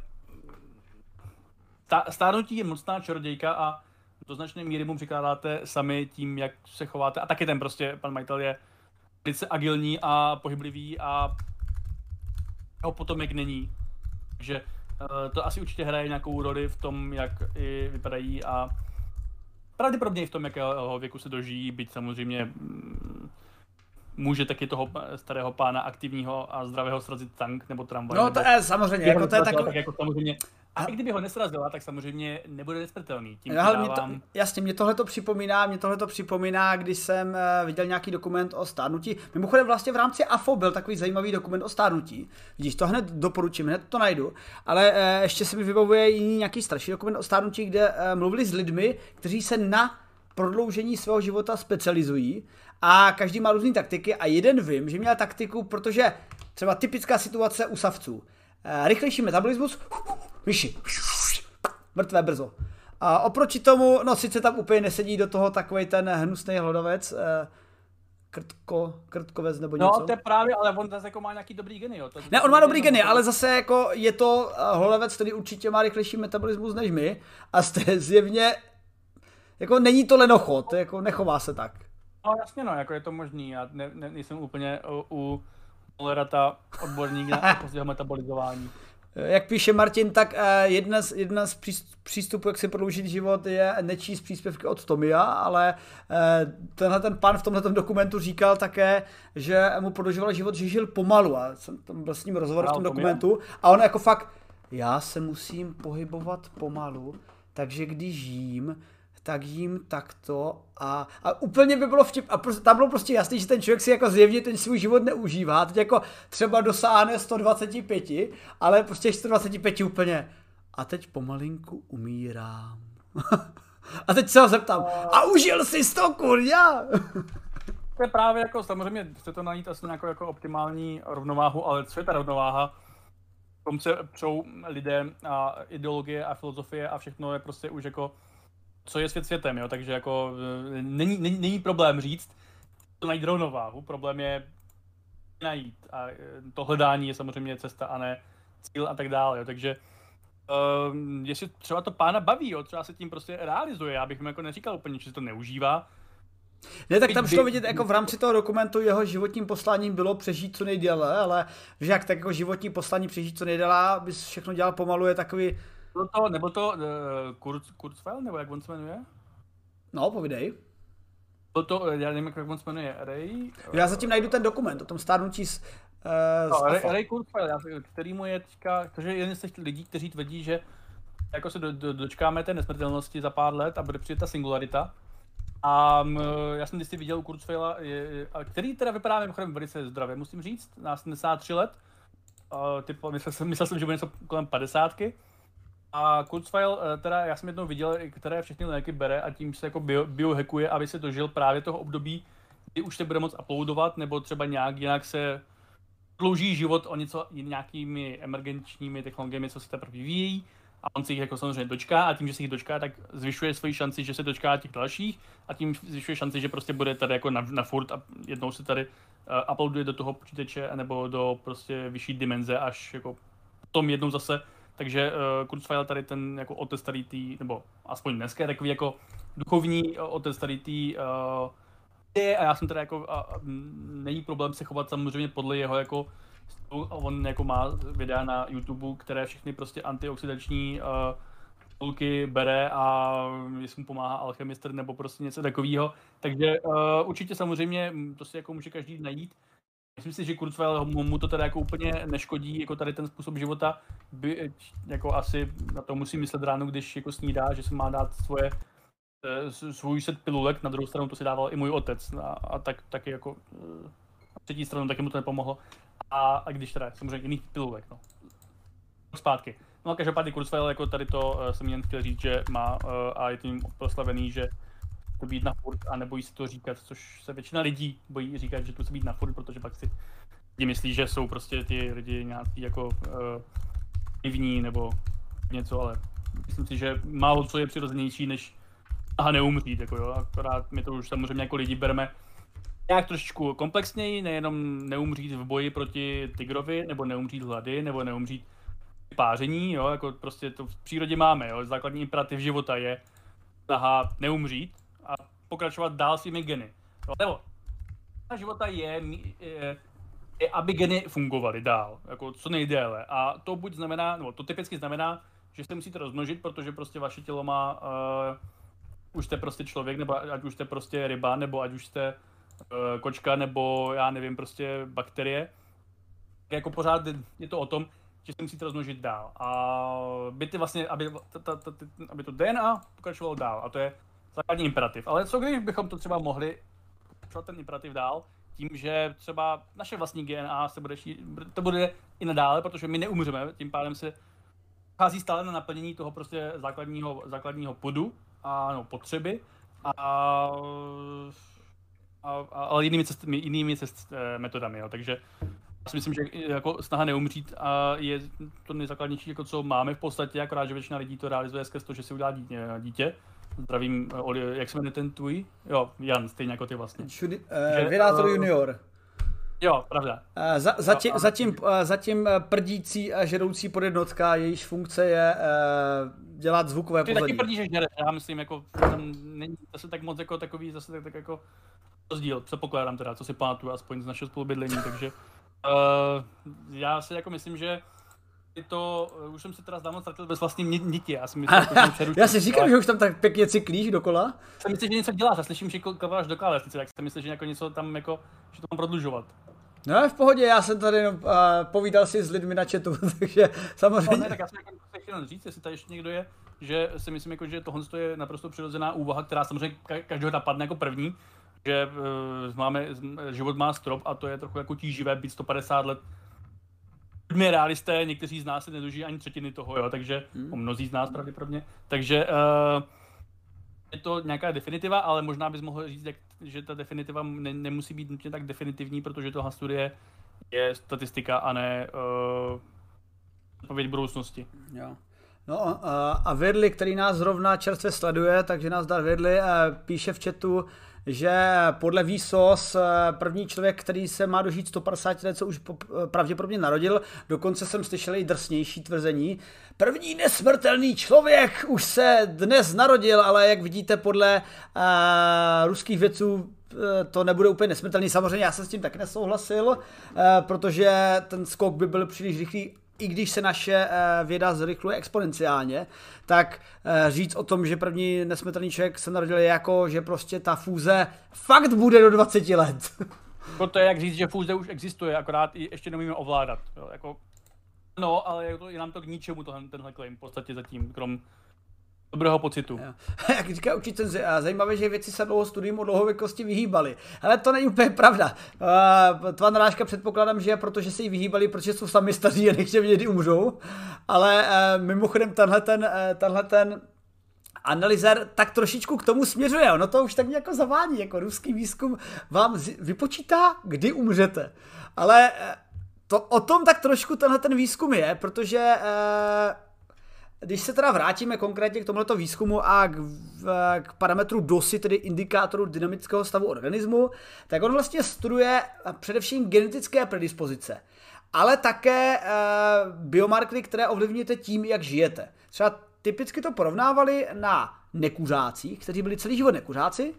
stárnutí je mocná čarodějka a do značné míry mu přikládáte sami tím, jak se chováte. A taky ten prostě, pan majitel je velice agilní a pohyblivý a jeho potomek není. Takže uh, to asi určitě hraje nějakou roli v tom, jak i vypadají a pravděpodobně i v tom, jakého věku se dožijí, byť samozřejmě mm, může taky toho starého pána aktivního a zdravého srazit tank nebo tramvaj. No to je samozřejmě, jako to je takový... Tak jako samozřejmě a i kdyby ho nesrazila, tak samozřejmě nebude nesmrtelný. Tím ale mě to, jasně, mě tohle to připomíná, mě tohle to připomíná, když jsem uh, viděl nějaký dokument o stárnutí. Mimochodem vlastně v rámci AFO byl takový zajímavý dokument o stárnutí. Vidíš, to hned doporučím, hned to najdu. Ale uh, ještě se mi vybavuje jiný nějaký starší dokument o stárnutí, kde mluvili s lidmi, kteří se na prodloužení svého života specializují a každý má různé taktiky a jeden vím, že měl taktiku, protože třeba typická situace u savců. Rychlejší metabolismus, myši, mrtvé brzo. A oproti tomu, no sice tam úplně nesedí do toho takový ten hnusný hlodovec, eh, krtko, krtkovec nebo no, něco. No, to je právě, ale on zase jako má nějaký dobrý geny, jo. To ne, on má dobrý geny, ale zase jako je to eh, hlodovec, který určitě má rychlejší metabolismus než my a jste (laughs) zjevně, jako není to lenochod, jako nechová se tak. No jasně no, jako je to možný, já ne, ne, nejsem úplně u, u Lerata odborník na (laughs) pozdního metabolizování. Jak píše Martin, tak eh, jedna z, jedna z přístupů, jak si prodloužit život, je nečíst příspěvky od Tomia, ale eh, tenhle ten pan v tomhle dokumentu říkal také, že mu prodlužoval život, že žil pomalu. A jsem tam byl s ním rozhovor v tom dokumentu. A on jako fakt, já se musím pohybovat pomalu, takže když jím, tak jim takto a, a úplně by bylo vtip, a prostě, tam bylo prostě jasný, že ten člověk si jako zjevně ten svůj život neužívá, teď jako třeba dosáhne 125, ale prostě 125 úplně a teď pomalinku umírám. (laughs) a teď se ho zeptám, a užil jsi to, kurňa? (laughs) to je právě jako, samozřejmě chce to najít asi nějakou jako optimální rovnováhu, ale co je ta rovnováha? V tom se přou lidé a ideologie a filozofie a všechno je prostě už jako, co je svět světem, jo? takže jako e, není, není, není problém říct, to najít rovnováhu, problém je najít. A e, to hledání je samozřejmě cesta a ne cíl a tak dále, jo? takže Uh, jestli třeba to pána baví, jo, třeba se tím prostě realizuje, já bych mu jako neříkal úplně, že se to neužívá, ne, tak tam šlo vidět, jako v rámci toho dokumentu jeho životním posláním bylo přežít co nejdéle, ale že jak tak jako životní poslání přežít co nejdéle, bys všechno dělal pomalu, je takový... Bylo to, nebo to uh, Kurz, Kurzweil, nebo jak on se jmenuje? No, povidej. Bylo to, já nevím, jak on se jmenuje, Ray? Já zatím najdu ten dokument o tom stárnutí s, uh, no, Ray, Ray Kurzweil, který mu je teďka, takže jeden z těch lidí, kteří tvrdí, že jako se do, do, dočkáme té nesmrtelnosti za pár let a bude přijít ta singularita, a m, já jsem si viděl u Kurzweila, který teda vypadá mimochodem velice zdravě, musím říct, na 73 let. Uh, typ, myslel, jsem, myslel jsem, že bude něco kolem 50. A Kurzweil, eh, teda já jsem jednou viděl, které všechny léky bere a tím se jako bio, biohackuje, aby se dožil právě toho období, kdy už se bude moc uploadovat, nebo třeba nějak jinak se dlouží život o něco nějakými emergenčními technologiemi, co se teprve vyvíjí a on se jich jako samozřejmě dočká a tím, že se jich dočká, tak zvyšuje svoji šanci, že se dočká těch dalších a tím zvyšuje šanci, že prostě bude tady jako na, na furt a jednou se tady uh, uploaduje do toho počítače nebo do prostě vyšší dimenze až jako tom jednou zase. Takže uh, Kurzweil tady ten jako otec tady tý, nebo aspoň dneska je takový jako duchovní otec tady tý, uh, je a já jsem teda jako, uh, není problém se chovat samozřejmě podle jeho jako on jako má videa na YouTube, které všechny prostě antioxidační uh, půlky bere a jestli mu pomáhá alchemistr nebo prostě něco takového. Takže uh, určitě samozřejmě to si jako může každý najít. Myslím si, že Kurzweil mu to teda jako úplně neškodí, jako tady ten způsob života, by, jako asi na to musí myslet ráno, když jako snídá, že se má dát svoje eh, svůj set pilulek, na druhou stranu to si dával i můj otec a, a tak, taky jako třetí stranu taky mu to nepomohlo. A, a když teda, samozřejmě jiných pilulek, no. Zpátky. No a každopádně Kurzweil jako tady to jsem jen chtěl říct, že má a je tím proslavený, že to být na furt a nebojí si to říkat, což se většina lidí bojí říkat, že to chce být na furt, protože pak si lidi myslí, že jsou prostě ty lidi nějaký jako uh, divní nebo něco, ale myslím si, že málo co je přirozenější, než a neumřít, jako jo, akorát my to už samozřejmě jako lidi bereme nějak trošičku komplexněji, nejenom neumřít v boji proti tigrovi, nebo neumřít hlady, nebo neumřít páření, jo, jako prostě to v přírodě máme, jo, základní imperativ života je snaha neumřít a pokračovat dál svými geny. Jo, nebo života je, je, je, aby geny fungovaly dál, jako co nejdéle. A to buď znamená, nebo to typicky znamená, že se musíte rozmnožit, protože prostě vaše tělo má, uh, už jste prostě člověk, nebo ať už jste prostě ryba, nebo ať už jste Eh, kočka nebo já nevím, prostě bakterie, jako pořád je to o tom, že se musíte rozmnožit dál. A by ty vlastně, aby, ta, ta, ta, aby to DNA pokračovalo dál. A to je základní imperativ. Ale co když bychom to třeba mohli pokračovat ten imperativ dál, tím, že třeba naše vlastní DNA se bude šít, to bude i nadále, protože my neumřeme, tím pádem se chází stále na naplnění toho prostě základního, základního podu a no, potřeby. A a, a, ale jinými, cest, jinými cest, eh, metodami. Jo. Takže já si myslím, že jako snaha neumřít a je to nejzákladnější, jako co máme v podstatě, akorát, že většina lidí to realizuje skrz to, že si udělá dítě. dítě. Zdravím, eh, Oli, jak se jmenuje ten tvůj? Jo, Jan, stejně jako ty vlastně. Čudy, uh, Vědátor uh, junior. Jo, pravda. Uh, za, zatím, no, zatím, uh, zatím prdící a žeroucí podjednotka, jejíž funkce je uh, dělat zvukové Ty pozadí. taky prdí, že žere, já myslím, jako tam není zase tak moc jako takový, zase tak, tak jako rozdíl, co pokládám teda, co si pamatuju, aspoň z našeho spolubydlení, takže uh, já si jako myslím, že to, uh, už jsem si teda dávno ztratil bez vlastní niti, já si (laughs) myslím, že Já si říkám, že už tam tak pěkně cyklíš dokola. Jsem myslel, že něco děláš, já slyším, že klaváš do klávesnice, tak jsem myslel, že jako něco tam jako, že to mám prodlužovat. No v pohodě, já jsem tady jenom uh, povídal si s lidmi na chatu, (laughs) takže samozřejmě. No, ne, tak já jsem jako chtěl říct, jestli tady ještě někdo je, že si myslím, jako, že tohle je naprosto přirozená úvaha, která samozřejmě každého napadne jako první, že uh, máme, život má strop a to je trochu jako tíživé být 150 let my realisté, někteří z nás se nedožijí ani třetiny toho, jo, takže, hmm. mnozí z nás pravděpodobně, takže uh, je to nějaká definitiva, ale možná bys mohl říct, jak, že ta definitiva ne, nemusí být nutně tak definitivní, protože tohle studie je statistika a ne uh, budoucnosti. Jo. No a Vedli, který nás zrovna čerstvě sleduje, takže nás dá Vedli, píše v chatu, že podle výsos první člověk, který se má dožít 150 let, co už pravděpodobně narodil, dokonce jsem slyšel i drsnější tvrzení. První nesmrtelný člověk už se dnes narodil, ale jak vidíte podle uh, ruských vědců to nebude úplně nesmrtelný. Samozřejmě já jsem s tím taky nesouhlasil, protože ten skok by byl příliš rychlý i když se naše eh, věda zrychluje exponenciálně, tak eh, říct o tom, že první nesmrtelný člověk se narodil jako, že prostě ta fúze fakt bude do 20 let. To je jak říct, že fúze už existuje, akorát ji ještě nemůžeme ovládat. Jo, jako, no, ale je, to, je nám to k ničemu tohle, tenhle claim v podstatě zatím, krom dobrého pocitu. (laughs) Jak říká učitel, zajímavé, že věci se dlouho studiím o dlouhověkosti vyhýbali. Ale to není úplně pravda. Tvá narážka předpokládám, že je proto, že se jí vyhýbali, protože jsou sami staří a nechtějí vědět, umřou. Ale eh, mimochodem tenhle ten, eh, tenhle ten analyzer tak trošičku k tomu směřuje. Ono to už tak jako zavání, jako ruský výzkum vám vypočítá, kdy umřete. Ale eh, to o tom tak trošku tenhle ten výzkum je, protože když se teda vrátíme konkrétně k tomuto výzkumu a k, k parametru DOSy, tedy indikátoru dynamického stavu organismu, tak on vlastně studuje především genetické predispozice, ale také e, biomarkery, které ovlivňujete tím, jak žijete. Třeba typicky to porovnávali na nekuřácích, kteří byli celý život nekuřáci,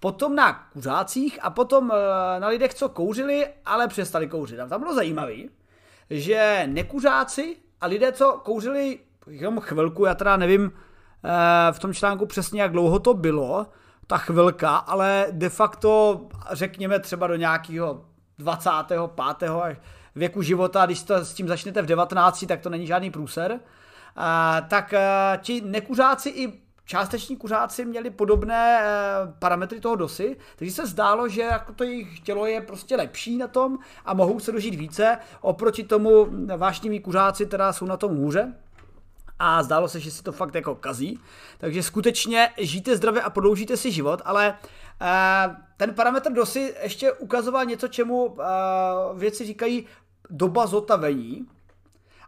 potom na kuřácích a potom e, na lidech, co kouřili, ale přestali kouřit. A tam bylo zajímavé, že nekuřáci a lidé, co kouřili jenom chvilku, já teda nevím eh, v tom článku přesně, jak dlouho to bylo, ta chvilka, ale de facto, řekněme třeba do nějakého 25. věku života, když to s tím začnete v 19, tak to není žádný průser, eh, tak eh, ti nekuřáci i částeční kuřáci měli podobné parametry toho dosy, takže se zdálo, že jako to jejich tělo je prostě lepší na tom a mohou se dožít více, oproti tomu vášniví kuřáci teda jsou na tom hůře a zdálo se, že si to fakt jako kazí. Takže skutečně žijte zdravě a prodloužíte si život, ale uh, ten parametr DOSy ještě ukazoval něco, čemu uh, věci říkají doba zotavení.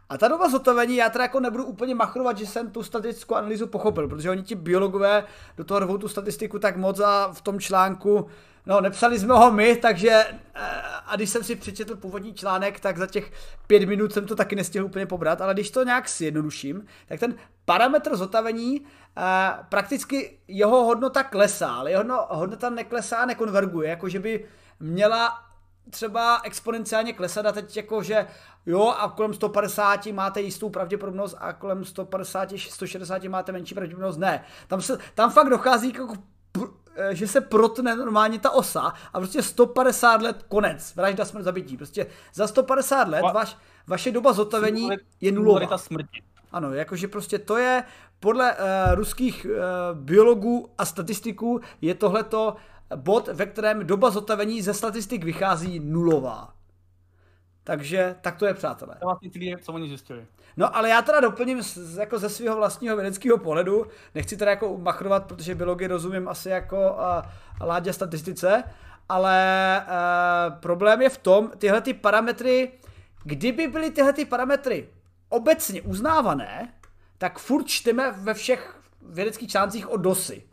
A ta doba zotavení, já teda jako nebudu úplně machrovat, že jsem tu statistickou analýzu pochopil, protože oni ti biologové do toho rvou tu statistiku tak moc a v tom článku No, nepsali jsme ho my, takže eh, a když jsem si přečetl původní článek, tak za těch pět minut jsem to taky nestihl úplně pobrat, ale když to nějak zjednoduším, tak ten parametr zotavení eh, prakticky jeho hodnota klesá, ale jeho hodnota neklesá, nekonverguje, jako že by měla třeba exponenciálně klesat a teď jako, že jo a kolem 150 máte jistou pravděpodobnost a kolem 150, 160 máte menší pravděpodobnost, ne. Tam, se, tam fakt dochází jako Eh, že se protne normálně ta osa a prostě 150 let konec, vražda smrt zabití. Prostě za 150 let vaš, vaše doba zotavení je nulová. smrti. Ano, jakože prostě to je podle uh, ruských uh, biologů a statistiků je tohleto bod, ve kterém doba zotavení ze statistik vychází nulová. Takže tak to je, přátelé. To vlastně celý, co oni zjistili. No ale já teda doplním z, jako ze svého vlastního vědeckého pohledu, nechci teda jako machrovat, protože biologii rozumím asi jako uh, ládě statistice, ale uh, problém je v tom, tyhle ty parametry, kdyby byly tyhle ty parametry obecně uznávané, tak furt čteme ve všech vědeckých článcích o dosy.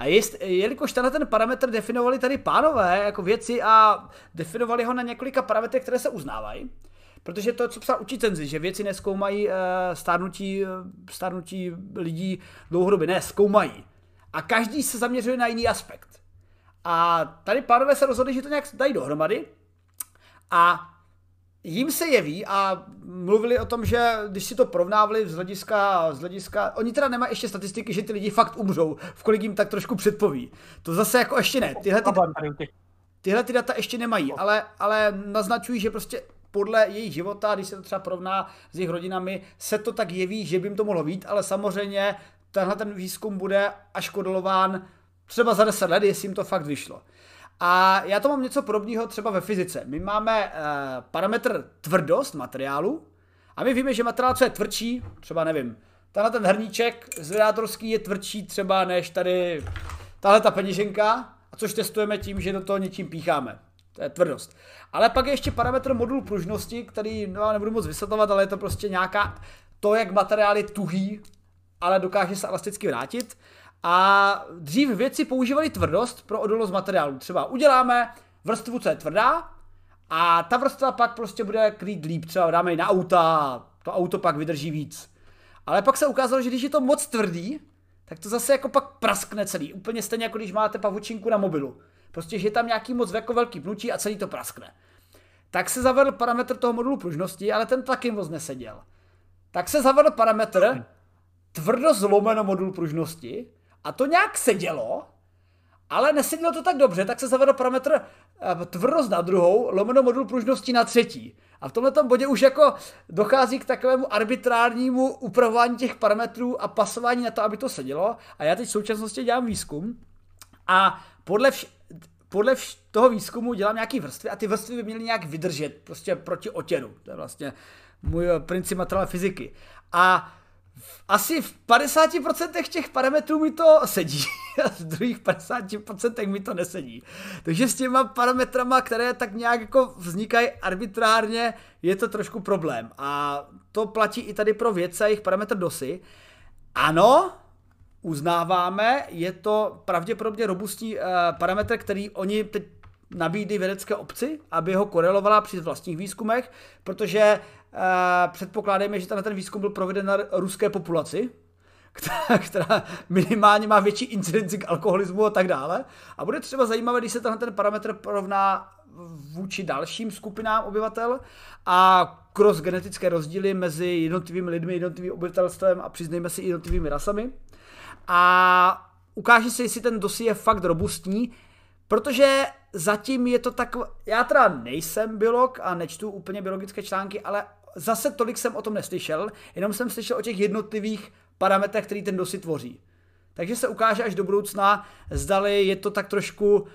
A jest, jelikož tenhle ten parametr definovali tady pánové jako věci a definovali ho na několika parametrech, které se uznávají, Protože to, co psal učicenzi, že věci neskoumají uh, stárnutí, uh, stárnutí lidí dlouhodobě, ne, zkoumají. A každý se zaměřuje na jiný aspekt. A tady pánové se rozhodli, že to nějak dají dohromady. A jim se jeví a mluvili o tom, že když si to porovnávali z hlediska, z hlediska, oni teda nemají ještě statistiky, že ty lidi fakt umřou, v kolik jim tak trošku předpoví. To zase jako ještě ne. Tyhle ty, tyhle ty data ještě nemají, ale, ale naznačují, že prostě podle jejich života, když se to třeba porovná s jejich rodinami, se to tak jeví, že by jim to mohlo být, ale samozřejmě tenhle ten výzkum bude až kodolován třeba za 10 let, jestli jim to fakt vyšlo. A já to mám něco podobného třeba ve fyzice. My máme eh, parametr tvrdost materiálu A my víme, že materiál, co je tvrdší, třeba nevím, tenhle ten hrníček zvědátorský je tvrdší třeba než tady tahle ta peněženka, a což testujeme tím, že do toho něčím pícháme. To je tvrdost. Ale pak je ještě parametr modulu pružnosti, který no, nebudu moc vysvětlovat, ale je to prostě nějaká to, jak materiál je tuhý, ale dokáže se elasticky vrátit. A dřív věci používali tvrdost pro odolnost materiálu. Třeba uděláme vrstvu, co je tvrdá, a ta vrstva pak prostě bude krýt líp. Třeba dáme ji na auta, to auto pak vydrží víc. Ale pak se ukázalo, že když je to moc tvrdý, tak to zase jako pak praskne celý. Úplně stejně jako když máte pavučinku na mobilu. Prostě, že je tam nějaký moc jako velký pnutí a celý to praskne. Tak se zavedl parametr toho modulu pružnosti, ale ten taky moc neseděl. Tak se zavedl parametr tvrdost lomeno modul pružnosti a to nějak sedělo, ale nesedělo to tak dobře, tak se zavedl parametr eh, tvrdost na druhou, lomeno modul pružnosti na třetí. A v tomto bodě už jako dochází k takovému arbitrárnímu upravování těch parametrů a pasování na to, aby to sedělo. A já teď v současnosti dělám výzkum a podle, vš- podle vš- toho výzkumu dělám nějaký vrstvy a ty vrstvy by měly nějak vydržet prostě proti otěru. To je vlastně můj eh, princip materiál fyziky. A asi v 50% těch parametrů mi to sedí, (laughs) a v druhých 50% mi to nesedí. Takže s těma parametrama, které tak nějak jako vznikají arbitrárně, je to trošku problém. A to platí i tady pro vědce a jejich parametr dosy. Ano, uznáváme, je to pravděpodobně robustní uh, parametr, který oni teď nabídli vědecké obci, aby ho korelovala při vlastních výzkumech, protože předpokládáme, že ten výzkum byl proveden na ruské populaci, (laughs) která, minimálně má větší incidenci k alkoholismu a tak dále. A bude třeba zajímavé, když se tenhle ten parametr porovná vůči dalším skupinám obyvatel a cross genetické rozdíly mezi jednotlivými lidmi, jednotlivým obyvatelstvem a přiznejme si jednotlivými rasami. A ukáže se, jestli ten dosi je fakt robustní, protože zatím je to tak, já teda nejsem biolog a nečtu úplně biologické články, ale zase tolik jsem o tom neslyšel, jenom jsem slyšel o těch jednotlivých parametrech, který ten dosi tvoří. Takže se ukáže až do budoucna, zdali je to tak trošku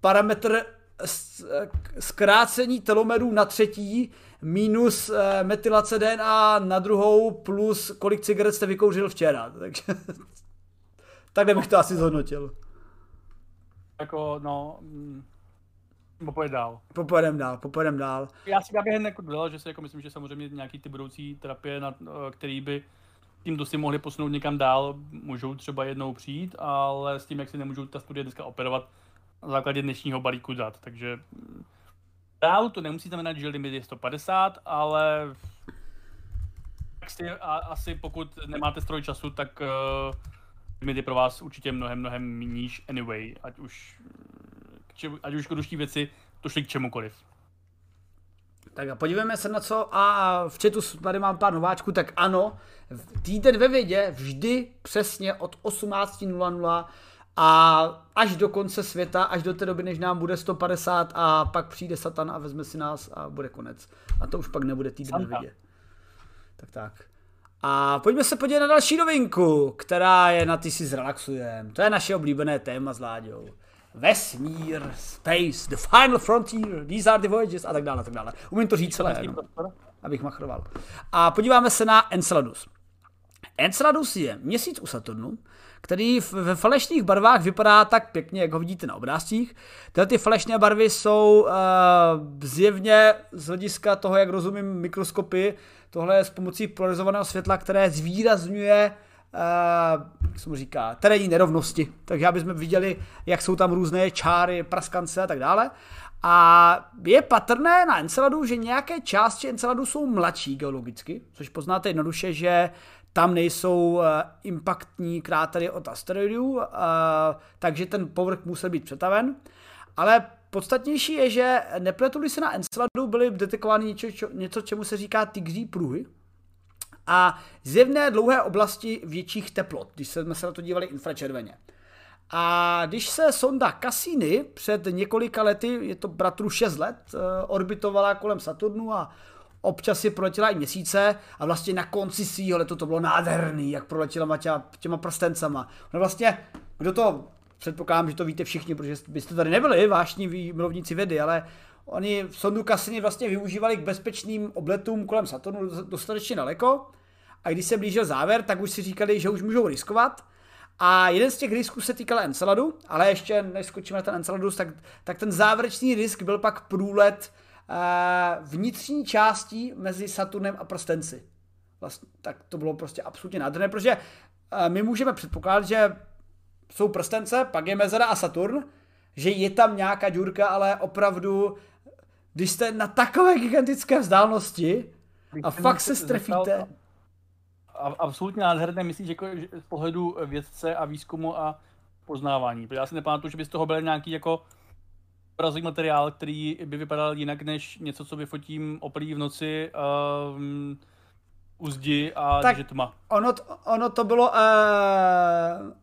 parametr zkrácení telomerů na třetí minus eh, metylace DNA na druhou plus kolik cigaret jste vykouřil včera. (laughs) Takže takhle bych to asi zhodnotil. Jako, no, mm, Popojedem dál. Popojedem dál, popojedem dál. Já si bych jen jako dodal, že si jako myslím, že samozřejmě nějaký ty budoucí terapie, na, eh, který by tím dosti mohli posunout někam dál, můžou třeba jednou přijít, ale s tím, jak si nemůžou ta studie dneska operovat na základě dnešního balíku dat. Takže dál to nemusí znamenat, že limit je 150, ale a asi pokud nemáte stroj času, tak uh, limit je pro vás určitě mnohem, mnohem níž anyway, ať už, ať už ruští věci to šli k čemukoliv. Tak a podívejme se na co. A v chatu tady mám pár nováčků, tak ano, týden ve vědě vždy přesně od 18.00 a až do konce světa, až do té doby, než nám bude 150 a pak přijde Satan a vezme si nás a bude konec. A to už pak nebude týden ve vědě. Tak tak. A pojďme se podívat na další novinku, která je na ty si zrelaxujem. To je naše oblíbené téma s Láďou vesmír, space, the final frontier, these are the voyages a tak dále, a tak dále. Umím to říct celé, no, abych machroval. A podíváme se na Enceladus. Enceladus je měsíc u Saturnu, který ve falešných barvách vypadá tak pěkně, jak ho vidíte na obrázcích. Tyhle ty falešné barvy jsou uh, zjevně z hlediska toho, jak rozumím mikroskopy, tohle je s pomocí polarizovaného světla, které zvýrazňuje uh, jak se mu říká, terénní nerovnosti. Takže aby jsme viděli, jak jsou tam různé čáry, praskance a tak dále. A je patrné na Enceladu, že nějaké části Enceladu jsou mladší geologicky, což poznáte jednoduše, že tam nejsou uh, impaktní krátery od asteroidů, uh, takže ten povrch musel být přetaven. Ale podstatnější je, že nepletuli se na Enceladu byly detekovány něco, něco, čemu se říká tygří pruhy, a zjevné dlouhé oblasti větších teplot, když jsme se na to dívali infračerveně. A když se sonda Cassini před několika lety, je to bratru 6 let, eh, orbitovala kolem Saturnu a občas si proletěla i měsíce a vlastně na konci svého letu to bylo nádherný, jak proletěla těma, těma prstencama. No vlastně, kdo to, předpokládám, že to víte všichni, protože byste tady nebyli vášní milovníci vědy, ale oni sondu Cassini vlastně využívali k bezpečným obletům kolem Saturnu dostatečně daleko a když se blížil závěr, tak už si říkali, že už můžou riskovat. A jeden z těch risků se týkal Enceladu, ale ještě než skočíme na ten Enceladus, tak, tak ten závěrečný risk byl pak průlet uh, vnitřní částí mezi Saturnem a prstenci. Vlastně, tak to bylo prostě absolutně nádherné, protože uh, my můžeme předpokládat, že jsou prstence, pak je mezera a Saturn, že je tam nějaká díurka, ale opravdu, když jste na takové gigantické vzdálenosti a fakt se strefíte. Absolutně nádherné, myslíš, jako z pohledu vědce a výzkumu a poznávání. Protože já si nepamatuju, že by z toho byl nějaký jako obrazový materiál, který by vypadal jinak než něco, co vyfotím oprý v noci. Um, u zdi a tak je tma. Ono, ono, to bylo, uh,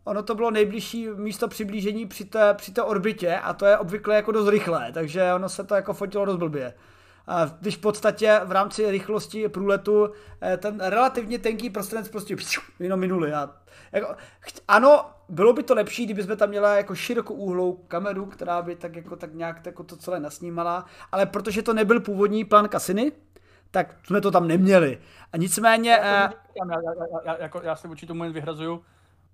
ono to bylo nejbližší místo přiblížení při té, při té orbitě a to je obvykle jako dost rychlé, takže ono se to jako fotilo dost blbě. Když v podstatě v rámci rychlosti průletu eh, ten relativně tenký prostranec prostě jenom minuli. A jako, ano, bylo by to lepší, kdyby jsme tam měla jako širokou úhlou kameru, která by tak jako tak nějak jako to celé nasnímala, ale protože to nebyl původní plán Cassiny, tak jsme to tam neměli. A nicméně... Já, to uh, já, já, já, jako, já se vůči tomu jen vyhrazuju,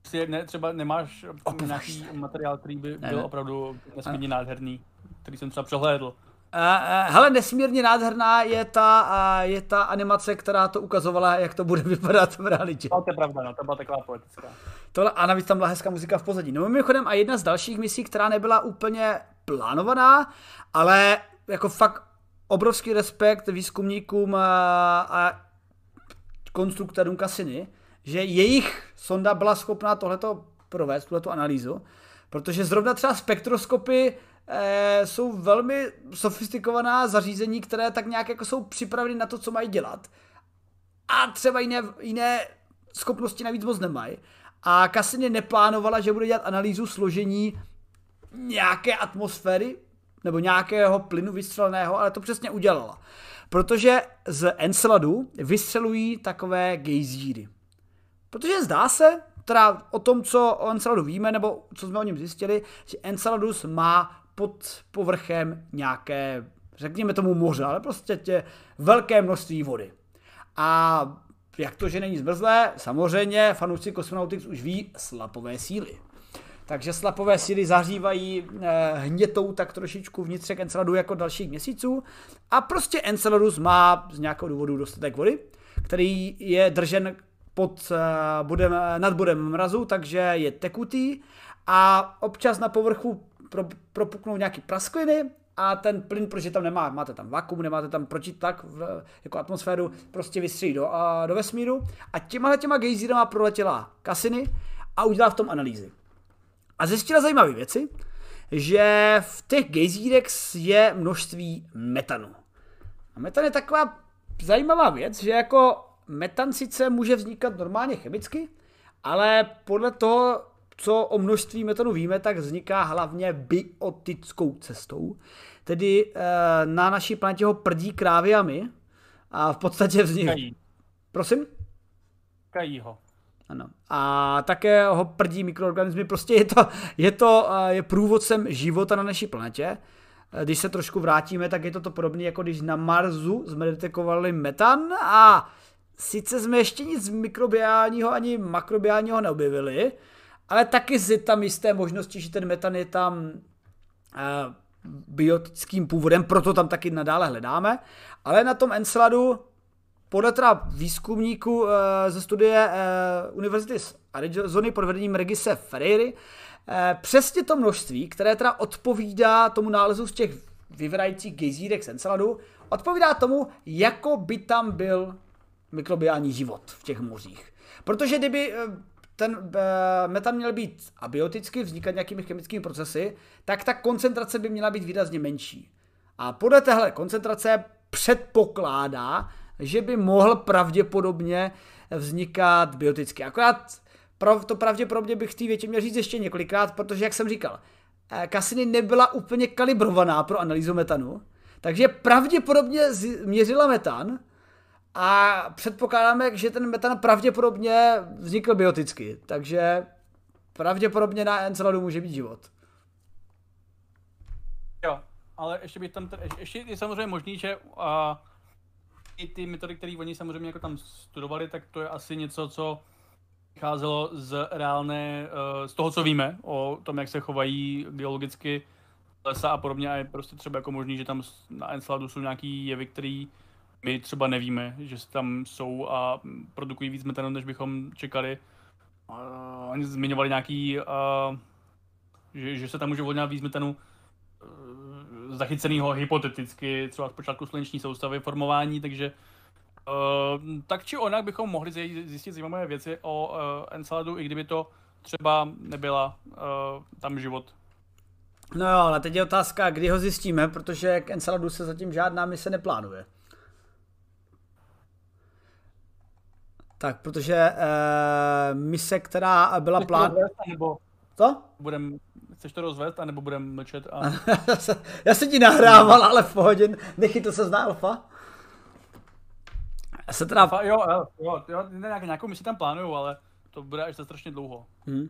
si ne, třeba nemáš oh, nějaký materiál, který by ne, byl ne. opravdu nesmírně ne. nádherný, který jsem třeba přehlédl. Uh, uh, hele, nesmírně nádherná je ta, uh, je ta animace, která to ukazovala, jak to bude (laughs) vypadat v realitě. No, to je pravda, no, to byla taková poetická. Tohle, a navíc tam byla hezká muzika v pozadí. No mimochodem a jedna z dalších misí, která nebyla úplně plánovaná, ale jako fakt obrovský respekt výzkumníkům a, a konstruktorům Cassini, že jejich sonda byla schopná tohleto provést, tuhleto analýzu, protože zrovna třeba spektroskopy jsou velmi sofistikovaná zařízení, které tak nějak jako jsou připraveny na to, co mají dělat. A třeba jiné, jiné schopnosti navíc moc nemají. A Cassini neplánovala, že bude dělat analýzu složení nějaké atmosféry nebo nějakého plynu vystřeleného, ale to přesně udělala. Protože z Enceladu vystřelují takové gejzíry. Protože zdá se, teda o tom, co o Enceladu víme, nebo co jsme o něm zjistili, že Enceladus má pod povrchem nějaké, řekněme tomu moře, ale prostě tě velké množství vody. A jak to, že není zmrzlé, samozřejmě fanoušci Cosmonautics už ví slapové síly. Takže slapové síly zahřívají eh, hnětou tak trošičku vnitřek Enceladu jako dalších měsíců. A prostě Enceladus má z nějakého důvodu dostatek vody, který je držen pod, eh, bodem, nad bodem mrazu, takže je tekutý a občas na povrchu pro, propuknou nějaký praskliny a ten plyn, protože tam nemá, máte tam vakuum, nemáte tam protitlak v, jako atmosféru, prostě vystřílí do, do vesmíru a těma těma gejzírama proletěla kasiny a udělá v tom analýzy. A zjistila zajímavé věci, že v těch gejzírech je množství metanu. A metan je taková zajímavá věc, že jako metan sice může vznikat normálně chemicky, ale podle toho, co o množství metanu víme, tak vzniká hlavně biotickou cestou. Tedy e, na naší planetě ho prdí kráviami a v podstatě vzniká. Prosím? Kají ho. Ano. A také ho prdí mikroorganismy. Prostě je to, je to je průvodcem života na naší planetě. Když se trošku vrátíme, tak je to to podobné, jako když na Marsu jsme detekovali metan a sice jsme ještě nic mikrobiálního ani makrobiálního neobjevili, ale taky si tam jisté možnosti, že ten metan je tam uh, biotickým původem, proto tam taky nadále hledáme. Ale na tom Enceladu podle teda výzkumníků eh, ze studie eh, Univerzity z Arizony pod vedením Regise Ferreira, eh, přesně to množství, které teda odpovídá tomu nálezu z těch vyvrajících gejzírek z Enceladu, odpovídá tomu, jako by tam byl mikrobiální život v těch mořích. Protože kdyby ten metan měl být abioticky, vznikat nějakými chemickými procesy, tak ta koncentrace by měla být výrazně menší. A podle téhle koncentrace předpokládá, že by mohl pravděpodobně vznikat bioticky. Akorát to pravděpodobně bych v té větě měl říct ještě několikrát, protože, jak jsem říkal, eh, Cassini nebyla úplně kalibrovaná pro analýzu metanu, takže pravděpodobně měřila metan a předpokládáme, že ten metan pravděpodobně vznikl bioticky, takže pravděpodobně na Enceladu může být život. Jo, ale ještě bych tam, ještě je samozřejmě možný, že uh, i ty metody, které oni samozřejmě jako tam studovali, tak to je asi něco, co vycházelo z reálné, uh, z toho, co víme o tom, jak se chovají geologicky lesa a podobně a je prostě třeba jako možný, že tam na Enceladu jsou nějaký jevy, který my třeba nevíme, že tam jsou a produkují víc metanu, než bychom čekali. Uh, oni zmiňovali nějaký, uh, že, že se tam může uvolňovat víc metanu uh, zachyceného hypoteticky, třeba z počátku sluneční soustavy formování, takže uh, tak či onak bychom mohli zjistit zajímavé věci o uh, Enceladu, i kdyby to třeba nebyla uh, tam život No jo, ale teď je otázka, kdy ho zjistíme, protože k Enceladu se zatím žádná mise neplánuje. Tak, protože e, mise, která byla plán... Nebo... Co? Budem, chceš to rozvést, anebo budem mlčet? A... (laughs) Já se ti nahrával, ale v pohodě, nechytl se z alfa. Já se teda... Alfa, jo, jo, jo, jo, nějakou misi tam plánuju, ale to bude až za strašně dlouho. Hmm. Uh,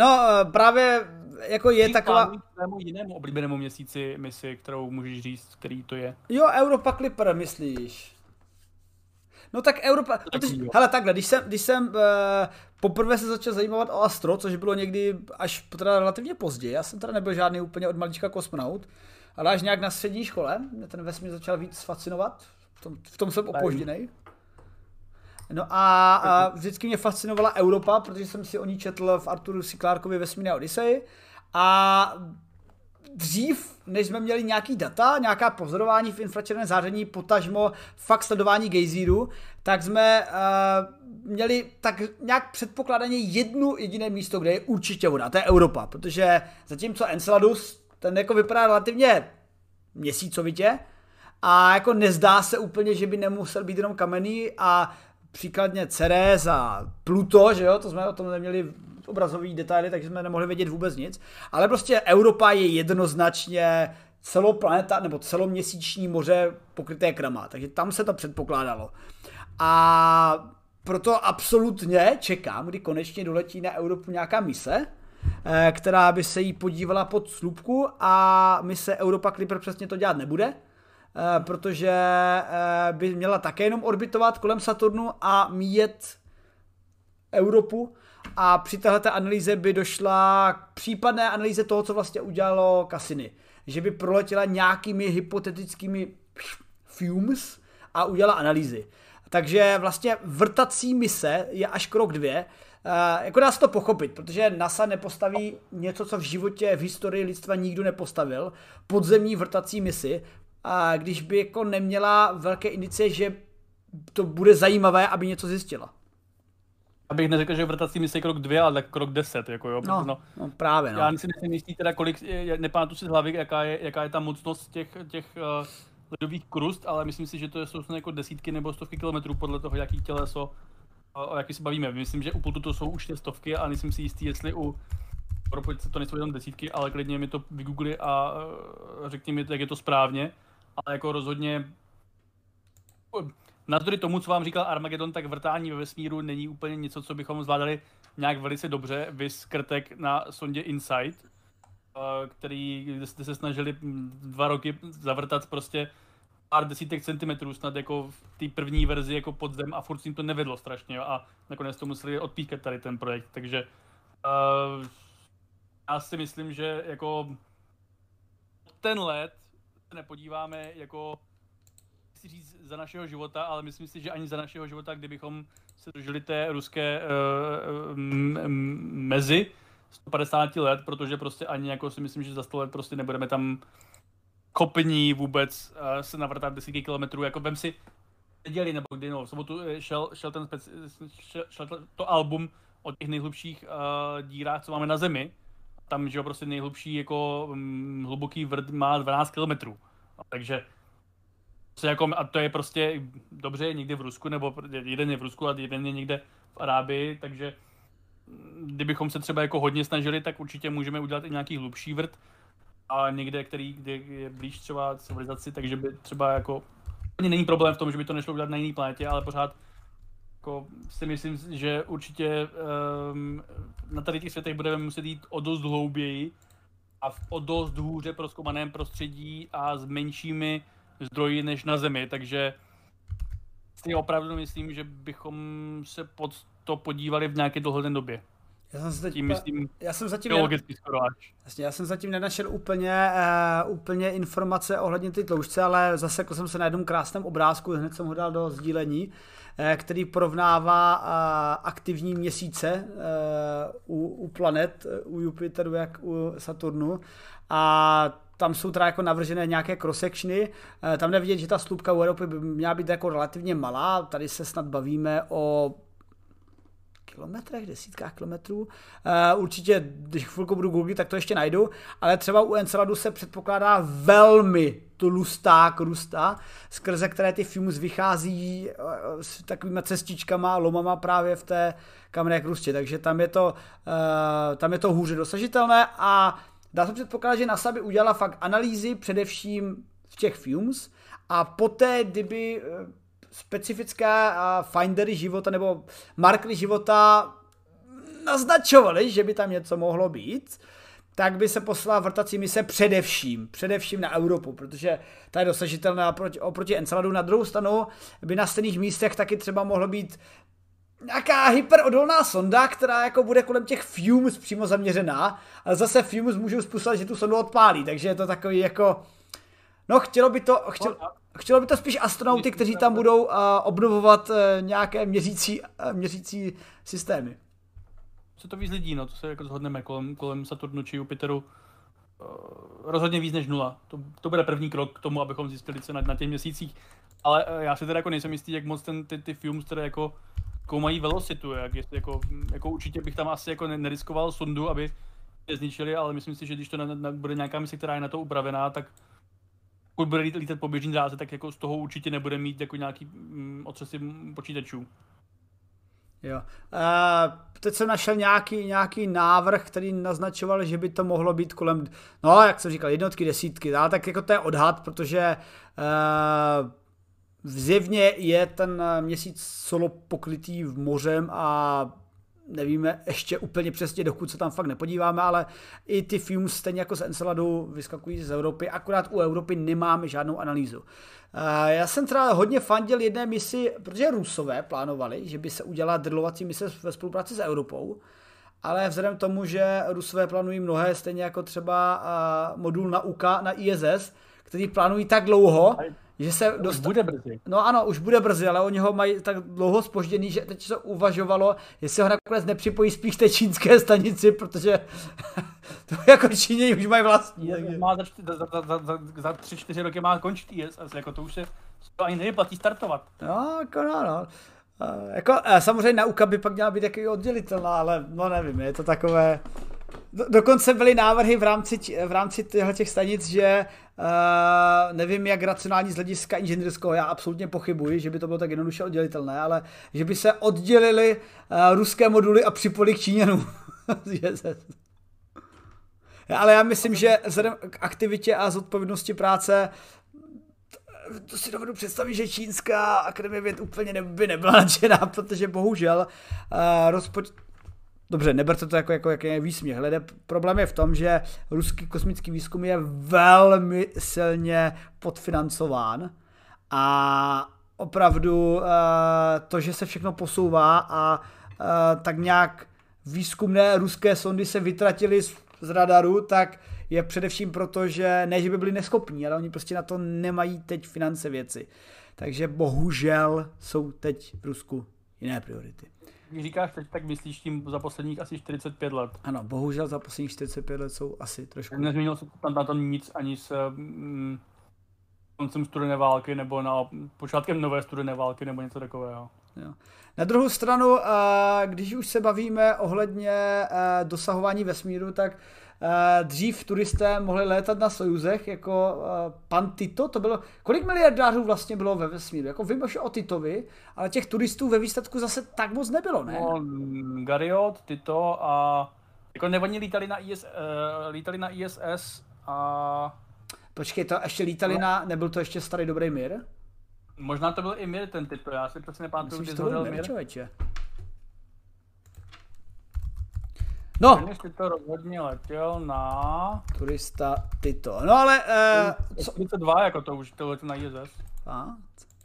no, právě jako je Tím taková... Tvému jinému oblíbenému měsíci misi, kterou můžeš říct, který to je. Jo, Europa Clipper, myslíš? No tak Europa, tak protože, hele takhle, když jsem, když jsem uh, poprvé se začal zajímat o Astro, což bylo někdy až teda relativně pozdě, já jsem teda nebyl žádný úplně od malička kosmonaut, ale až nějak na střední škole mě ten vesmír začal víc fascinovat, v tom, v tom jsem opožděný. No a, a vždycky mě fascinovala Europa, protože jsem si o ní četl v Arturu C. Clarkovi Vesmírné Odyssey a dřív, než jsme měli nějaký data, nějaká pozorování v infračerveném záření, potažmo fakt sledování gejzíru, tak jsme uh, měli tak nějak předpokládaně jednu jediné místo, kde je určitě voda, to je Europa, protože zatímco Enceladus, ten jako vypadá relativně měsícovitě a jako nezdá se úplně, že by nemusel být jenom kamenný a příkladně Ceres a Pluto, že jo, to jsme o tom neměli obrazový detaily, takže jsme nemohli vědět vůbec nic. Ale prostě Europa je jednoznačně celoplaneta nebo celoměsíční moře pokryté krama, takže tam se to předpokládalo. A proto absolutně čekám, kdy konečně doletí na Evropu nějaká mise, eh, která by se jí podívala pod slupku a mise Europa Clipper přesně to dělat nebude, Eh, protože eh, by měla také jenom orbitovat kolem Saturnu a míjet Evropu a při této analýze by došla k případné analýze toho, co vlastně udělalo Cassini. Že by proletěla nějakými hypotetickými fumes a udělala analýzy. Takže vlastně vrtací mise je až krok dvě. Uh, jako dá se to pochopit, protože NASA nepostaví něco, co v životě, v historii lidstva nikdo nepostavil, podzemní vrtací misi, a když by jako neměla velké indicie, že to bude zajímavé, aby něco zjistila. Abych neřekl, že vrtací mise je krok dvě, ale krok deset, jako jo. No, no, no právě, no. Já si nejsem jistý teda, kolik, nepamatuji si z hlavy, jaká je, jaká je ta mocnost těch, těch uh, ledových krust, ale myslím si, že to jsou jako desítky nebo stovky kilometrů podle toho, jaký těleso, o, o jaký se bavíme. Myslím, že u Plutu to jsou už stovky a nejsem si jistý, jestli u Propojice to nejsou jenom desítky, ale klidně mi to vygoogli a uh, řekni mi, jak je to správně ale jako rozhodně navzdory tomu, co vám říkal Armageddon, tak vrtání ve vesmíru není úplně něco, co bychom zvládali nějak velice dobře. Vys krtek na sondě InSight, eh, který, jste se snažili dva roky zavrtat prostě pár desítek centimetrů snad jako v té první verzi jako pod zem a furt jim to nevedlo strašně jo, a nakonec to museli odpíkat tady ten projekt, takže uh, já si myslím, že jako ten let nepodíváme jako chci říct za našeho života, ale myslím si, že ani za našeho života, kdybychom se dožili té ruské uh, mezi 150 let, protože prostě ani jako si myslím, že za 100 let prostě nebudeme tam kopní vůbec uh, se navrtat desítky kilometrů, jako vem si neděli nebo kdy, no, v sobotu šel, šel, ten speci, šel, šel to album o těch nejhlubších uh, dírách, co máme na Zemi, tam, že jo, prostě nejhlubší jako hm, hluboký vrt má 12 km. Takže se jako, a to je prostě dobře někde v Rusku, nebo jeden je v Rusku a jeden je někde v Arábii, takže kdybychom se třeba jako hodně snažili, tak určitě můžeme udělat i nějaký hlubší vrt a někde, který kde je blíž třeba civilizaci, takže by třeba jako není problém v tom, že by to nešlo udělat na jiný planetě, ale pořád jako si myslím, že určitě um, na tady těch světech budeme muset jít o dost hlouběji, a v o dost hůře proskoumaném prostředí a s menšími zdroji než na Zemi, takže si opravdu myslím, že bychom se pod to podívali v nějaké dohledné době. Já jsem, teď, Tím myslím já jsem zatím geologicky skoro až. Jasně, já jsem zatím nenašel úplně, uh, úplně informace ohledně ty tloušťce, ale zasekl jsem se na jednom krásném obrázku, hned jsem ho dal do sdílení, uh, který porovnává uh, aktivní měsíce uh, u, u planet, u Jupiteru jak u Saturnu a tam jsou teda jako navržené nějaké cross-sectiony. Tam nevidět, že ta slupka u Evropy by měla být jako relativně malá. Tady se snad bavíme o kilometrech, desítkách kilometrů. Uh, určitě, když chvilku budu googlit, tak to ještě najdu, ale třeba u Enceladu se předpokládá velmi tlustá krusta, skrze které ty fumes vychází uh, s takovými cestičkama, lomama právě v té kamenné krustě, takže tam je to, tam je to hůře dosažitelné a dá se předpokládat, že NASA by udělala fakt analýzy především v těch fumes a poté, kdyby specifické findery života nebo markery života naznačovaly, že by tam něco mohlo být, tak by se poslala vrtací mise především, především na Evropu, protože ta je dosažitelná oproti, oproti Enceladu. Na druhou stranu by na stejných místech taky třeba mohlo být nějaká hyperodolná sonda, která jako bude kolem těch fumes přímo zaměřená, ale zase fumes můžou způsobit, že tu sondu odpálí, takže je to takový jako, no chtělo by to, chtělo, Chtělo by to spíš astronauty, kteří tam budou uh, obnovovat uh, nějaké měřící, uh, měřící systémy. Co to víc lidí, no, to se jako zhodneme kolem, kolem Saturnu či Jupiteru. Uh, rozhodně víc než nula. To, to bude první krok k tomu, abychom zjistili, co na, na těch měsících. Ale uh, já si teda jako nejsem jistý, jak moc ten, ty, ty filmy, které jako koumají velocitu, jak jestli jako, jako určitě bych tam asi jako neriskoval sondu, aby je zničili, ale myslím si, že když to na, na, bude nějaká mise, která je na to upravená, tak pokud bude lítat po běžný dráze, tak jako z toho určitě nebude mít jako nějaký mm, otřesy počítačů. Jo. Uh, teď jsem našel nějaký, nějaký návrh, který naznačoval, že by to mohlo být kolem, no jak jsem říkal, jednotky, desítky, ale tak jako to je odhad, protože uh, zjevně je ten měsíc solo pokrytý v mořem a nevíme ještě úplně přesně, dokud se tam fakt nepodíváme, ale i ty fumes stejně jako z Enceladu vyskakují z Evropy, akorát u Evropy nemáme žádnou analýzu. Já jsem teda hodně fandil jedné misi, protože Rusové plánovali, že by se udělala drlovací mise ve spolupráci s Evropou, ale vzhledem k tomu, že Rusové plánují mnohé, stejně jako třeba modul na UK, na ISS, který plánují tak dlouho, že se dost... Bude brzy. No ano, už bude brzy, ale oni ho mají tak dlouho spožděný, že teď se uvažovalo, jestli ho nakonec nepřipojí spíš té čínské stanici, protože (laughs) to jako Číně už mají vlastní. Takže... Má za, za, za, za, za, tři, čtyři roky má končit ISS, jako to už se to ani nevyplatí startovat. No, jako no, no. Uh, jako, uh, samozřejmě nauka by pak měla být taky oddělitelná, ale no nevím, je to takové... Do, dokonce byly návrhy v rámci, v rámci těch stanic, že uh, nevím, jak racionální z hlediska inženýrského, já absolutně pochybuji, že by to bylo tak jednoduše oddělitelné, ale že by se oddělili uh, ruské moduly a připojili k Číňanům. (laughs) ale já myslím, že vzhledem k aktivitě a zodpovědnosti práce to si dovedu představit, že čínská akademie věd úplně by nebyla nadšená, (laughs) protože bohužel uh, rozpočet Dobře, neberte to jako, jako jaký výsměch. Hlede, problém je v tom, že ruský kosmický výzkum je velmi silně podfinancován a opravdu uh, to, že se všechno posouvá a uh, tak nějak výzkumné ruské sondy se vytratily z, z radaru, tak je především proto, že ne, že by byli neschopní, ale oni prostě na to nemají teď finance věci. Takže bohužel jsou teď v Rusku jiné priority. Když říkáš teď, tak myslíš tím za posledních asi 45 let. Ano, bohužel za posledních 45 let jsou asi trošku. Nezměnilo se tam na tom nic ani s mm, koncem studené války nebo na počátkem nové studené války nebo něco takového. Jo. Na druhou stranu, když už se bavíme ohledně dosahování vesmíru, tak dřív turisté mohli létat na Sojuzech, jako uh, pan Tito, to bylo, kolik miliardářů vlastně bylo ve vesmíru, jako vím o Titovi, ale těch turistů ve výsledku zase tak moc nebylo, ne? No, Gariot, Tito a jako ne, oni lítali na, IS, uh, lítali na ISS a... Počkej, to ještě lítali no. na, nebyl to ještě starý dobrý mír? Možná to byl i Mir ten Tito, já si přesně nepamatuju, kdy zhořel Mir. Člověče. No, Dennis to rozhodně letěl na... turista Tito. No ale, uh, co? 42, jako to už to letěl na ISS. A,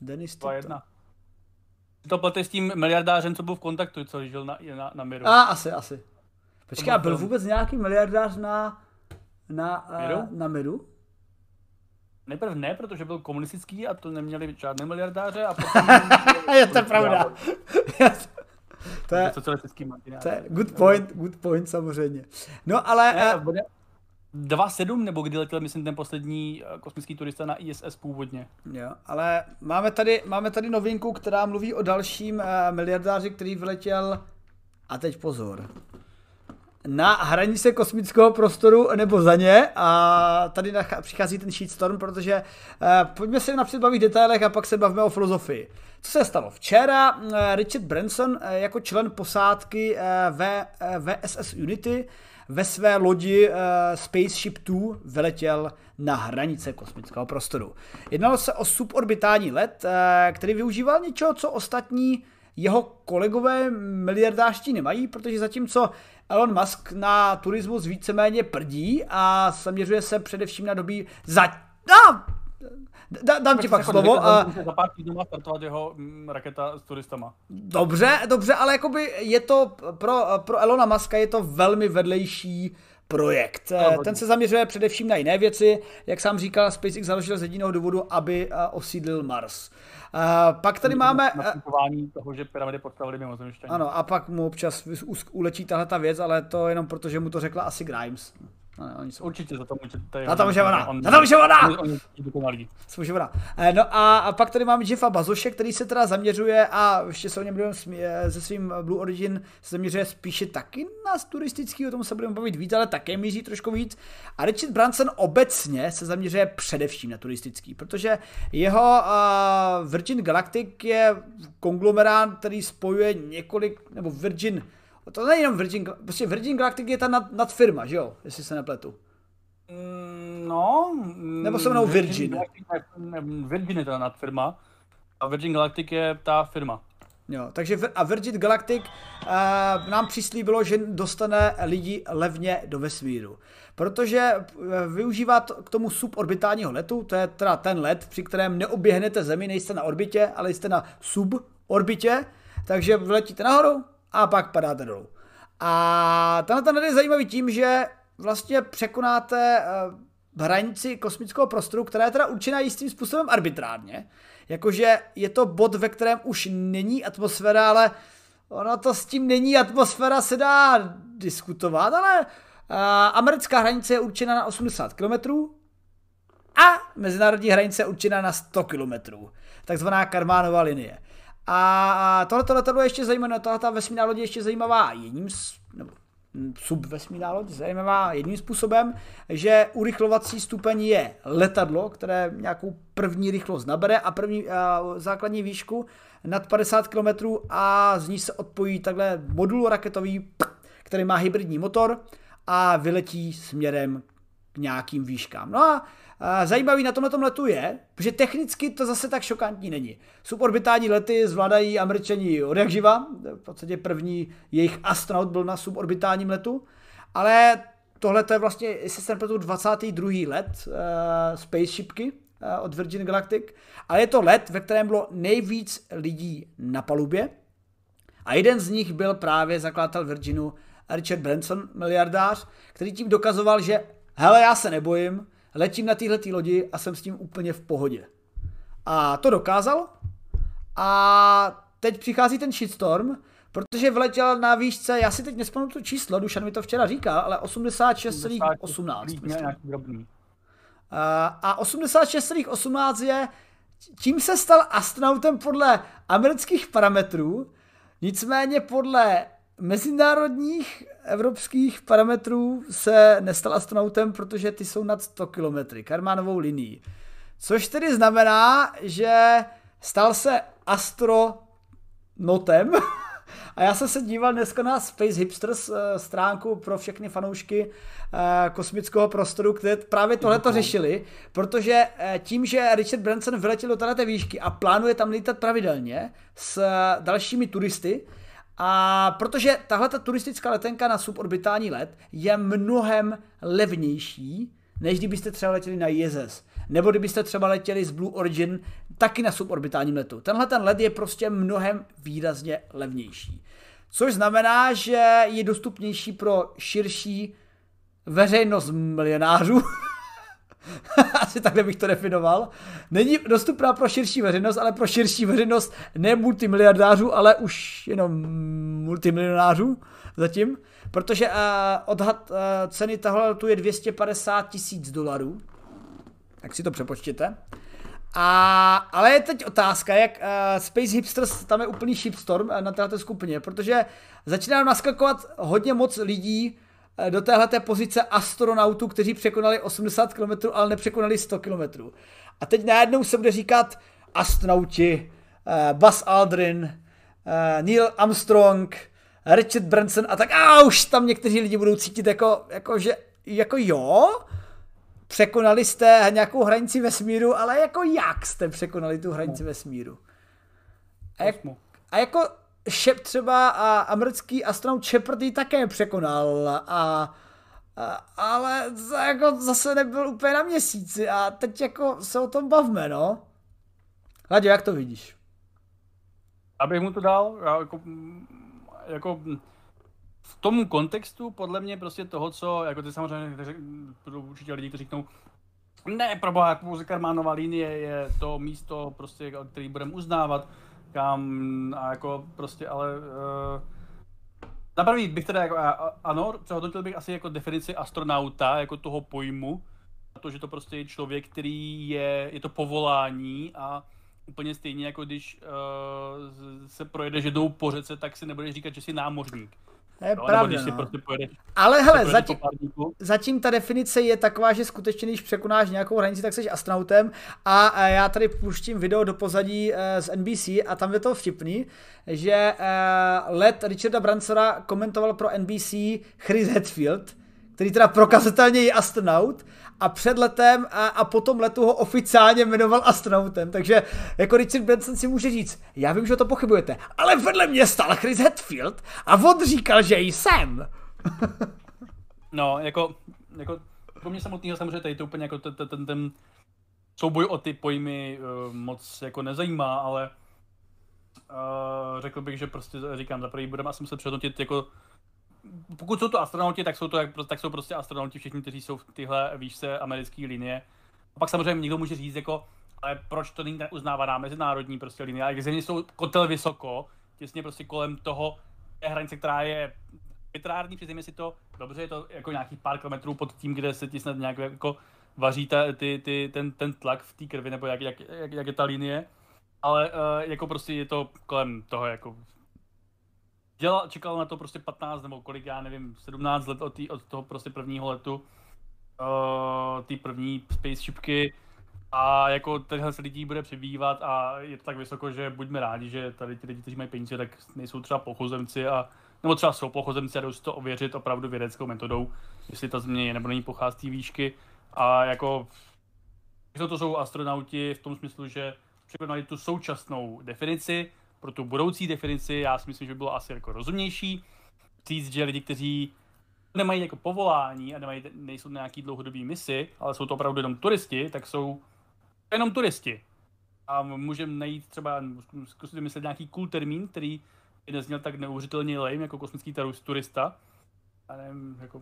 Denis Tito. 2-1. To plete s tím miliardářem, co byl v kontaktu, co žil na, na, na Miru. A, asi, asi. Počkej, byl a byl vůbec nějaký miliardář na, na, uh, Miru? na Miru? Nejprve ne, protože byl komunistický a to neměli žádné miliardáře a (laughs) potom... je to pravda. To je, Socialistický marginál. to je good point, good point samozřejmě. No ale, Ne, uh, bude 2.7, nebo kdy letěl, myslím, ten poslední eh, kosmický turista na ISS původně. jo, ale máme tady, máme tady novinku, která mluví o dalším uh, miliardáři, který vyletěl, a teď pozor, na hranice kosmického prostoru nebo za ně a tady přichází ten shitstorm, protože uh, pojďme se napřed bavit detailech a pak se bavíme o filozofii. Co se stalo? Včera uh, Richard Branson uh, jako člen posádky uh, v, uh, VSS Unity ve své lodi uh, Spaceship 2 vyletěl na hranice kosmického prostoru. Jednalo se o suborbitální let, který využíval něčeho, co ostatní jeho kolegové miliardářští nemají, protože zatímco Elon Musk na turismus víceméně prdí a zaměřuje se především na doby za... No, dá, dám ti pak slovo. A, Za pár týdnů má startovat jeho mm, raketa s turistama. dobře, dobře, ale jakoby je to pro, pro Elona Muska je to velmi vedlejší projekt. Hodně. Ten se zaměřuje především na jiné věci. Jak sám říkal, SpaceX založil z jediného důvodu, aby osídlil Mars. Pak tady máme... Toho, že pyramidy postavili mimozemšťané. Ano, a pak mu občas ulečí tahle ta věc, ale to jenom proto, že mu to řekla asi Grimes. No, ne, oni jsou, Určitě za to je Na to může ona, on- na to může ona! on- on. Eh, No a, a pak tady máme Jeffa Bazoše, který se teda zaměřuje a ještě se o něm budeme eh, se svým Blue Origin se zaměřuje spíše taky na turistický, o tom se budeme bavit víc, ale také míří trošku víc. A Richard Branson obecně se zaměřuje především na turistický, protože jeho uh, Virgin Galactic je konglomerát, který spojuje několik, nebo Virgin, to není jenom Virgin, prostě Virgin Galactic je ta nad, nadfirma, že jo, jestli se nepletu. Mm, No. Nebo se jmenou Virgin. Virgin je ta nadfirma. A Virgin Galactic je ta firma. Jo, takže a Virgin Galactic uh, nám přislíbilo, že dostane lidi levně do vesmíru. Protože eh, využívá to, k tomu suborbitálního letu, to je teda ten let, při kterém neoběhnete Zemi, nejste na orbitě, ale jste na suborbitě, takže vletíte nahoru a pak padáte dolů. A tenhle ten je zajímavý tím, že vlastně překonáte eh, hranici kosmického prostoru, která je teda určená jistým způsobem arbitrárně. Jakože je to bod, ve kterém už není atmosféra, ale ono to s tím není atmosféra, se dá diskutovat, ale uh, americká hranice je určena na 80 km a mezinárodní hranice je určena na 100 km. Takzvaná Karmánová linie. A tohleto letadlo je ještě zajímavé, tohle vesmírná loď je ještě zajímavá jedním nebo hm, subvesmírná loď, zajímavá jedním způsobem, že urychlovací stupeň je letadlo, které nějakou první rychlost nabere a první uh, základní výšku nad 50 km a z ní se odpojí takhle modul raketový, který má hybridní motor a vyletí směrem k nějakým výškám. No a a zajímavý na tomhle letu je, že technicky to zase tak šokantní není. Suborbitální lety zvládají američani od jak živa, v podstatě první jejich astronaut byl na suborbitálním letu, ale tohle je vlastně, jestli se nepletu, 22. let uh, spaceshipky uh, od Virgin Galactic, ale je to let, ve kterém bylo nejvíc lidí na palubě a jeden z nich byl právě zakladatel Virginu Richard Branson, miliardář, který tím dokazoval, že hele, já se nebojím, letím na téhle lodi a jsem s tím úplně v pohodě. A to dokázal. A teď přichází ten shitstorm, protože vyletěl na výšce, já si teď nespomínám to číslo, Dušan mi to včera říkal, ale 86,18. Líp, myslím. nějaký drobný. A 86,18 je, tím se stal astronautem podle amerických parametrů, nicméně podle mezinárodních evropských parametrů se nestal astronautem, protože ty jsou nad 100 km, Karmánovou linií. Což tedy znamená, že stal se astronotem. (laughs) A já jsem se díval dneska na Space Hipsters eh, stránku pro všechny fanoušky eh, kosmického prostoru, kde právě tohle to řešili, protože eh, tím, že Richard Branson vyletěl do této výšky a plánuje tam lítat pravidelně s dalšími turisty, A protože tahle ta turistická letenka na suborbitální let je mnohem levnější, než kdybyste třeba letěli na ISS. Nebo kdybyste třeba letěli z Blue Origin taky na suborbitálním letu. Tenhle ten let je prostě mnohem výrazně levnější. Což znamená, že je dostupnější pro širší veřejnost milionářů. (laughs) (laughs) Asi takhle bych to definoval. Není dostupná pro širší veřejnost, ale pro širší veřejnost ne multimiliardářů, ale už jenom multimilionářů zatím. Protože uh, odhad uh, ceny tohle tu je 250 tisíc dolarů. Tak si to přepočtěte. A, ale je teď otázka, jak uh, Space Hipsters, tam je úplný shipstorm na této skupině, protože začíná naskakovat hodně moc lidí do téhleté pozice astronautů, kteří překonali 80 km, ale nepřekonali 100 km. A teď najednou se bude říkat astronauti, uh, Buzz Aldrin, uh, Neil Armstrong, Richard Branson a tak a už tam někteří lidi budou cítit jako, jako že jako jo, překonali jste nějakou hranici vesmíru, ale jako jak jste překonali tu hranici vesmíru? A, jak, a jako šep třeba a americký astronaut Shepard ji také překonal a, a ale jako zase nebyl úplně na měsíci a teď jako se o tom bavme, no. Hlaďo, jak to vidíš? Abych mu to dal, já jako, jako v tomu kontextu, podle mě prostě toho, co, jako ty samozřejmě, budou určitě lidi, kteří řeknou, ne, proboha, pouze Karmánová linie je to místo, prostě, který budeme uznávat, kam, a jako prostě, ale uh, na první bych teda, jako, ano, přehodnotil bych asi jako definici astronauta, jako toho pojmu, to, že to prostě je člověk, který je, je to povolání a úplně stejně jako když uh, se projedeš jednou po řece, tak si nebudeš říkat, že jsi námořník. Je no, pravda, no. prostě pojedeš, Ale hele, zatím, zatím ta definice je taková, že skutečně, když překonáš nějakou hranici, tak jsi astronautem a, a já tady puštím video do pozadí uh, z NBC a tam je to vtipný, že uh, let Richarda Bransona komentoval pro NBC Chris Hetfield, který teda prokazatelně je astronaut a před letem a, a potom letu ho oficiálně jmenoval astronautem, takže jako Richard Branson si může říct, já vím, že to pochybujete, ale vedle mě stál Chris Hetfield a on říkal, že jsem. no, jako, jako pro mě samotného samozřejmě tady to úplně jako ten, ten, ten souboj o ty pojmy uh, moc jako nezajímá, ale uh, řekl bych, že prostě říkám, za prvý budeme asi muset přehodnotit jako pokud jsou to astronauti, tak jsou to tak jsou prostě astronauti všichni, kteří jsou v tyhle výšce americké linie. A pak samozřejmě někdo může říct, jako, ale proč to není uznávaná mezinárodní prostě linie, ale země jsou kotel vysoko, těsně prostě kolem toho té hranice, která je arbitrární, přiznejme si to, dobře, je to jako nějakých pár kilometrů pod tím, kde se ti snad nějak jako vaří ta, ty, ty, ten, ten tlak v té krvi, nebo jak, jak, jak, jak, je ta linie, ale uh, jako prostě je to kolem toho jako dělal, čekal na to prostě 15 nebo kolik, já nevím, 17 let od, tý, od toho prostě prvního letu, uh, té první spaceshipky. A jako tenhle se lidí bude přibývat a je to tak vysoko, že buďme rádi, že tady ty lidi, kteří mají peníze, tak nejsou třeba pochozemci a nebo třeba jsou pochozemci a jdou si to ověřit opravdu vědeckou metodou, jestli ta země je nebo není pochází výšky. A jako to jsou astronauti v tom smyslu, že překonali tu současnou definici, pro tu budoucí definici, já si myslím, že by bylo asi jako rozumnější říct, že lidi, kteří nemají jako povolání a nemají, nejsou na nějaký dlouhodobý misi, ale jsou to opravdu jenom turisti, tak jsou jenom turisti. A můžeme najít třeba, zkusit vymyslet nějaký cool termín, který by nezněl tak neuvěřitelně lame jako kosmický turista. A nevím, jako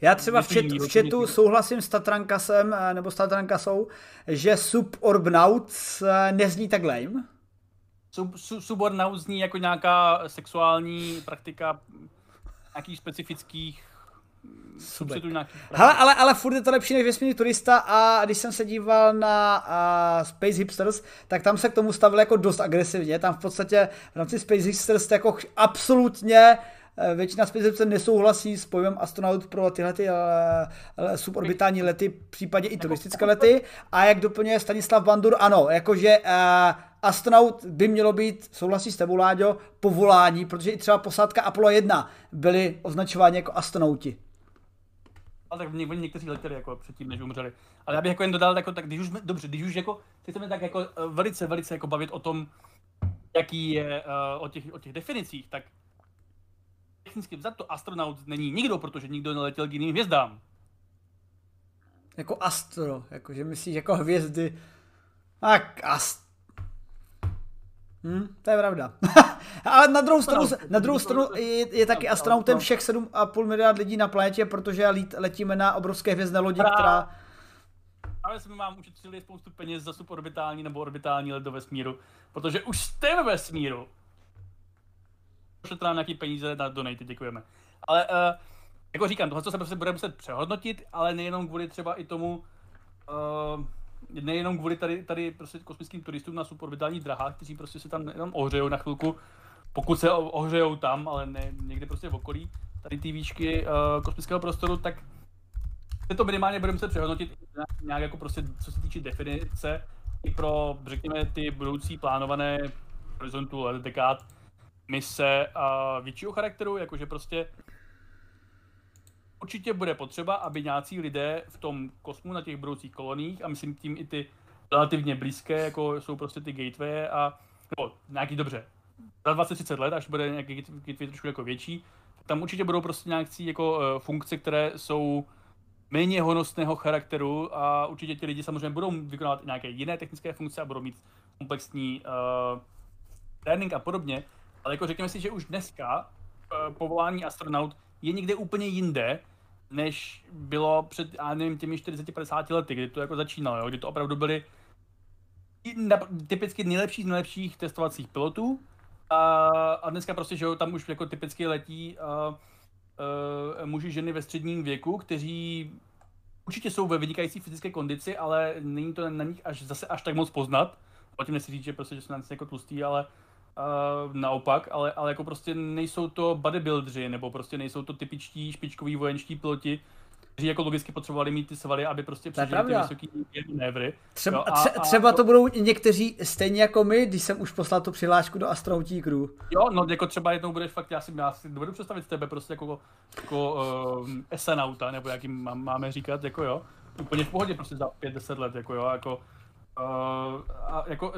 já třeba v, chatu, v chatu souhlasím s Tatrankasem, eh, nebo s Tatrankasou, že Suborbnauts eh, nezní tak lame. Sub, sub, subornaut zní jako nějaká sexuální praktika nějakých specifických Hele, ale, ale furt je to lepší než vesmírný turista a když jsem se díval na uh, Space Hipsters, tak tam se k tomu stavili jako dost agresivně. Tam v podstatě v rámci Space Hipsters jako absolutně e, většina Space Hipsters nesouhlasí s pojmem astronaut pro tyhle ty, uh, suborbitální lety, případně i turistické lety. A jak doplňuje Stanislav Bandur, ano, jakože uh, astronaut by mělo být, souhlasí s tebou, Láďo, povolání, protože i třeba posádka Apollo 1 byli označováni jako astronauti. Ale tak oni někteří letěli jako předtím, než umřeli. Ale já bych jako jen dodal, jako, tak když už, dobře, když už jako, chceme tak jako eh, velice, velice jako bavit o tom, jaký je uh, o, těch, o těch definicích, tak technicky to astronaut není nikdo, protože nikdo neletěl k jiným hvězdám. Jako astro, jakože myslíš jako hvězdy. Tak ast... Hm, to je pravda. (laughs) Ale na druhou stranu, na druhou stranu je, je taky astronautem všech 7,5 miliard lidí na planetě, protože letíme na obrovské hvězdné lodi, která... Ale jsme vám ušetřili spoustu peněz za suborbitální nebo orbitální let do vesmíru, protože už jste ve vesmíru. Pošlete nám nějaký peníze na donate, děkujeme. Ale uh, jako říkám, tohle se prostě bude muset přehodnotit, ale nejenom kvůli třeba i tomu, uh, nejenom kvůli tady, tady prostě kosmickým turistům na suborbitálních drahách, kteří prostě se tam jenom ohřejou na chvilku, pokud se ohřejou tam, ale ne někde prostě v okolí tady ty výšky uh, kosmického prostoru, tak se to minimálně budeme muset přehodnotit nějak jako prostě, co se týče definice, i pro, řekněme, ty budoucí plánované horizontu dekád, mise a většího charakteru, jakože prostě určitě bude potřeba, aby nějací lidé v tom kosmu na těch budoucích koloních, a myslím tím i ty relativně blízké, jako jsou prostě ty gateway a nebo nějaký dobře, za 20-30 let, až bude nějaký gateway trošku jako větší, tam určitě budou prostě nějaké jako uh, funkce, které jsou méně honosného charakteru a určitě ti lidi samozřejmě budou vykonávat nějaké jiné technické funkce a budou mít komplexní uh, trénink a podobně, ale jako řekněme si, že už dneska uh, povolání astronaut je někde úplně jinde, než bylo před, já nevím, těmi 40-50 lety, kdy to jako začínalo, jo? kdy to opravdu byly typicky nejlepší z nejlepších testovacích pilotů a, a dneska prostě, že jo, tam už jako typicky letí uh, uh, muži, ženy ve středním věku, kteří určitě jsou ve vynikající fyzické kondici, ale není to na nich až zase až tak moc poznat. O tím nechci říct, že, prostě, že jsou na jako tlustý, ale uh, naopak, ale, ale jako prostě nejsou to bodybuildři, nebo prostě nejsou to typičtí špičkoví vojenští piloti, kteří jako logicky potřebovali mít ty svaly, aby prostě přežili ty vysoký manévry. Třeba, a, a, třeba to budou někteří stejně jako my, když jsem už poslal tu přihlášku do astronautí crew. Jo, no jako třeba jednou budeš fakt, já si, já si dovedu představit tebe prostě jako, jako uh, esanauta, nebo jak jim máme říkat, jako jo. Úplně v pohodě prostě za 5-10 let, jako jo, jako uh, a jako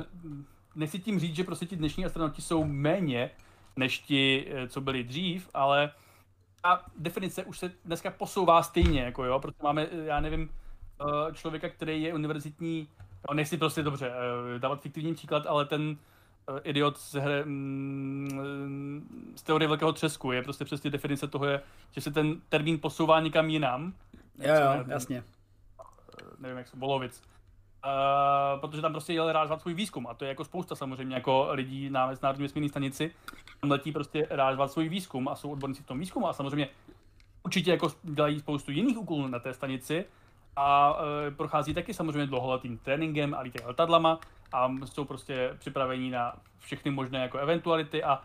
nechci tím říct, že prostě ti dnešní astronauti jsou méně než ti, eh, co byli dřív, ale ta definice už se dneska posouvá stejně, jako jo, protože máme, eh, já nevím, eh, člověka, který je univerzitní, no, nechci prostě dobře dávat fiktivní příklad, ale ten idiot z, hry, mm, z teorie velkého třesku je prostě přesně definice toho je, že se ten termín posouvá někam jinam. Jo, jo, jasně. Nevím, jak se Bolovic Uh, protože tam prostě jel realizovat svůj výzkum a to je jako spousta samozřejmě jako lidí na Mezinárodní vesmírné stanici. Tam letí prostě realizovat svůj výzkum a jsou odborníci v tom výzkumu a samozřejmě určitě jako dělají spoustu jiných úkolů na té stanici a uh, prochází taky samozřejmě dlouholetým tréninkem a lítají letadlama a jsou prostě připraveni na všechny možné jako eventuality a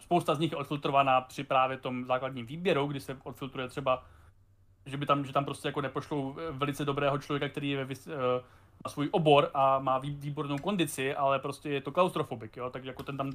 spousta z nich je odfiltrovaná při právě tom základním výběru, kdy se odfiltruje třeba že by tam, že tam prostě jako nepošlou velice dobrého člověka, který je ve, uh, svůj obor a má výbornou kondici, ale prostě je to klaustrofobik, jo, takže jako ten tam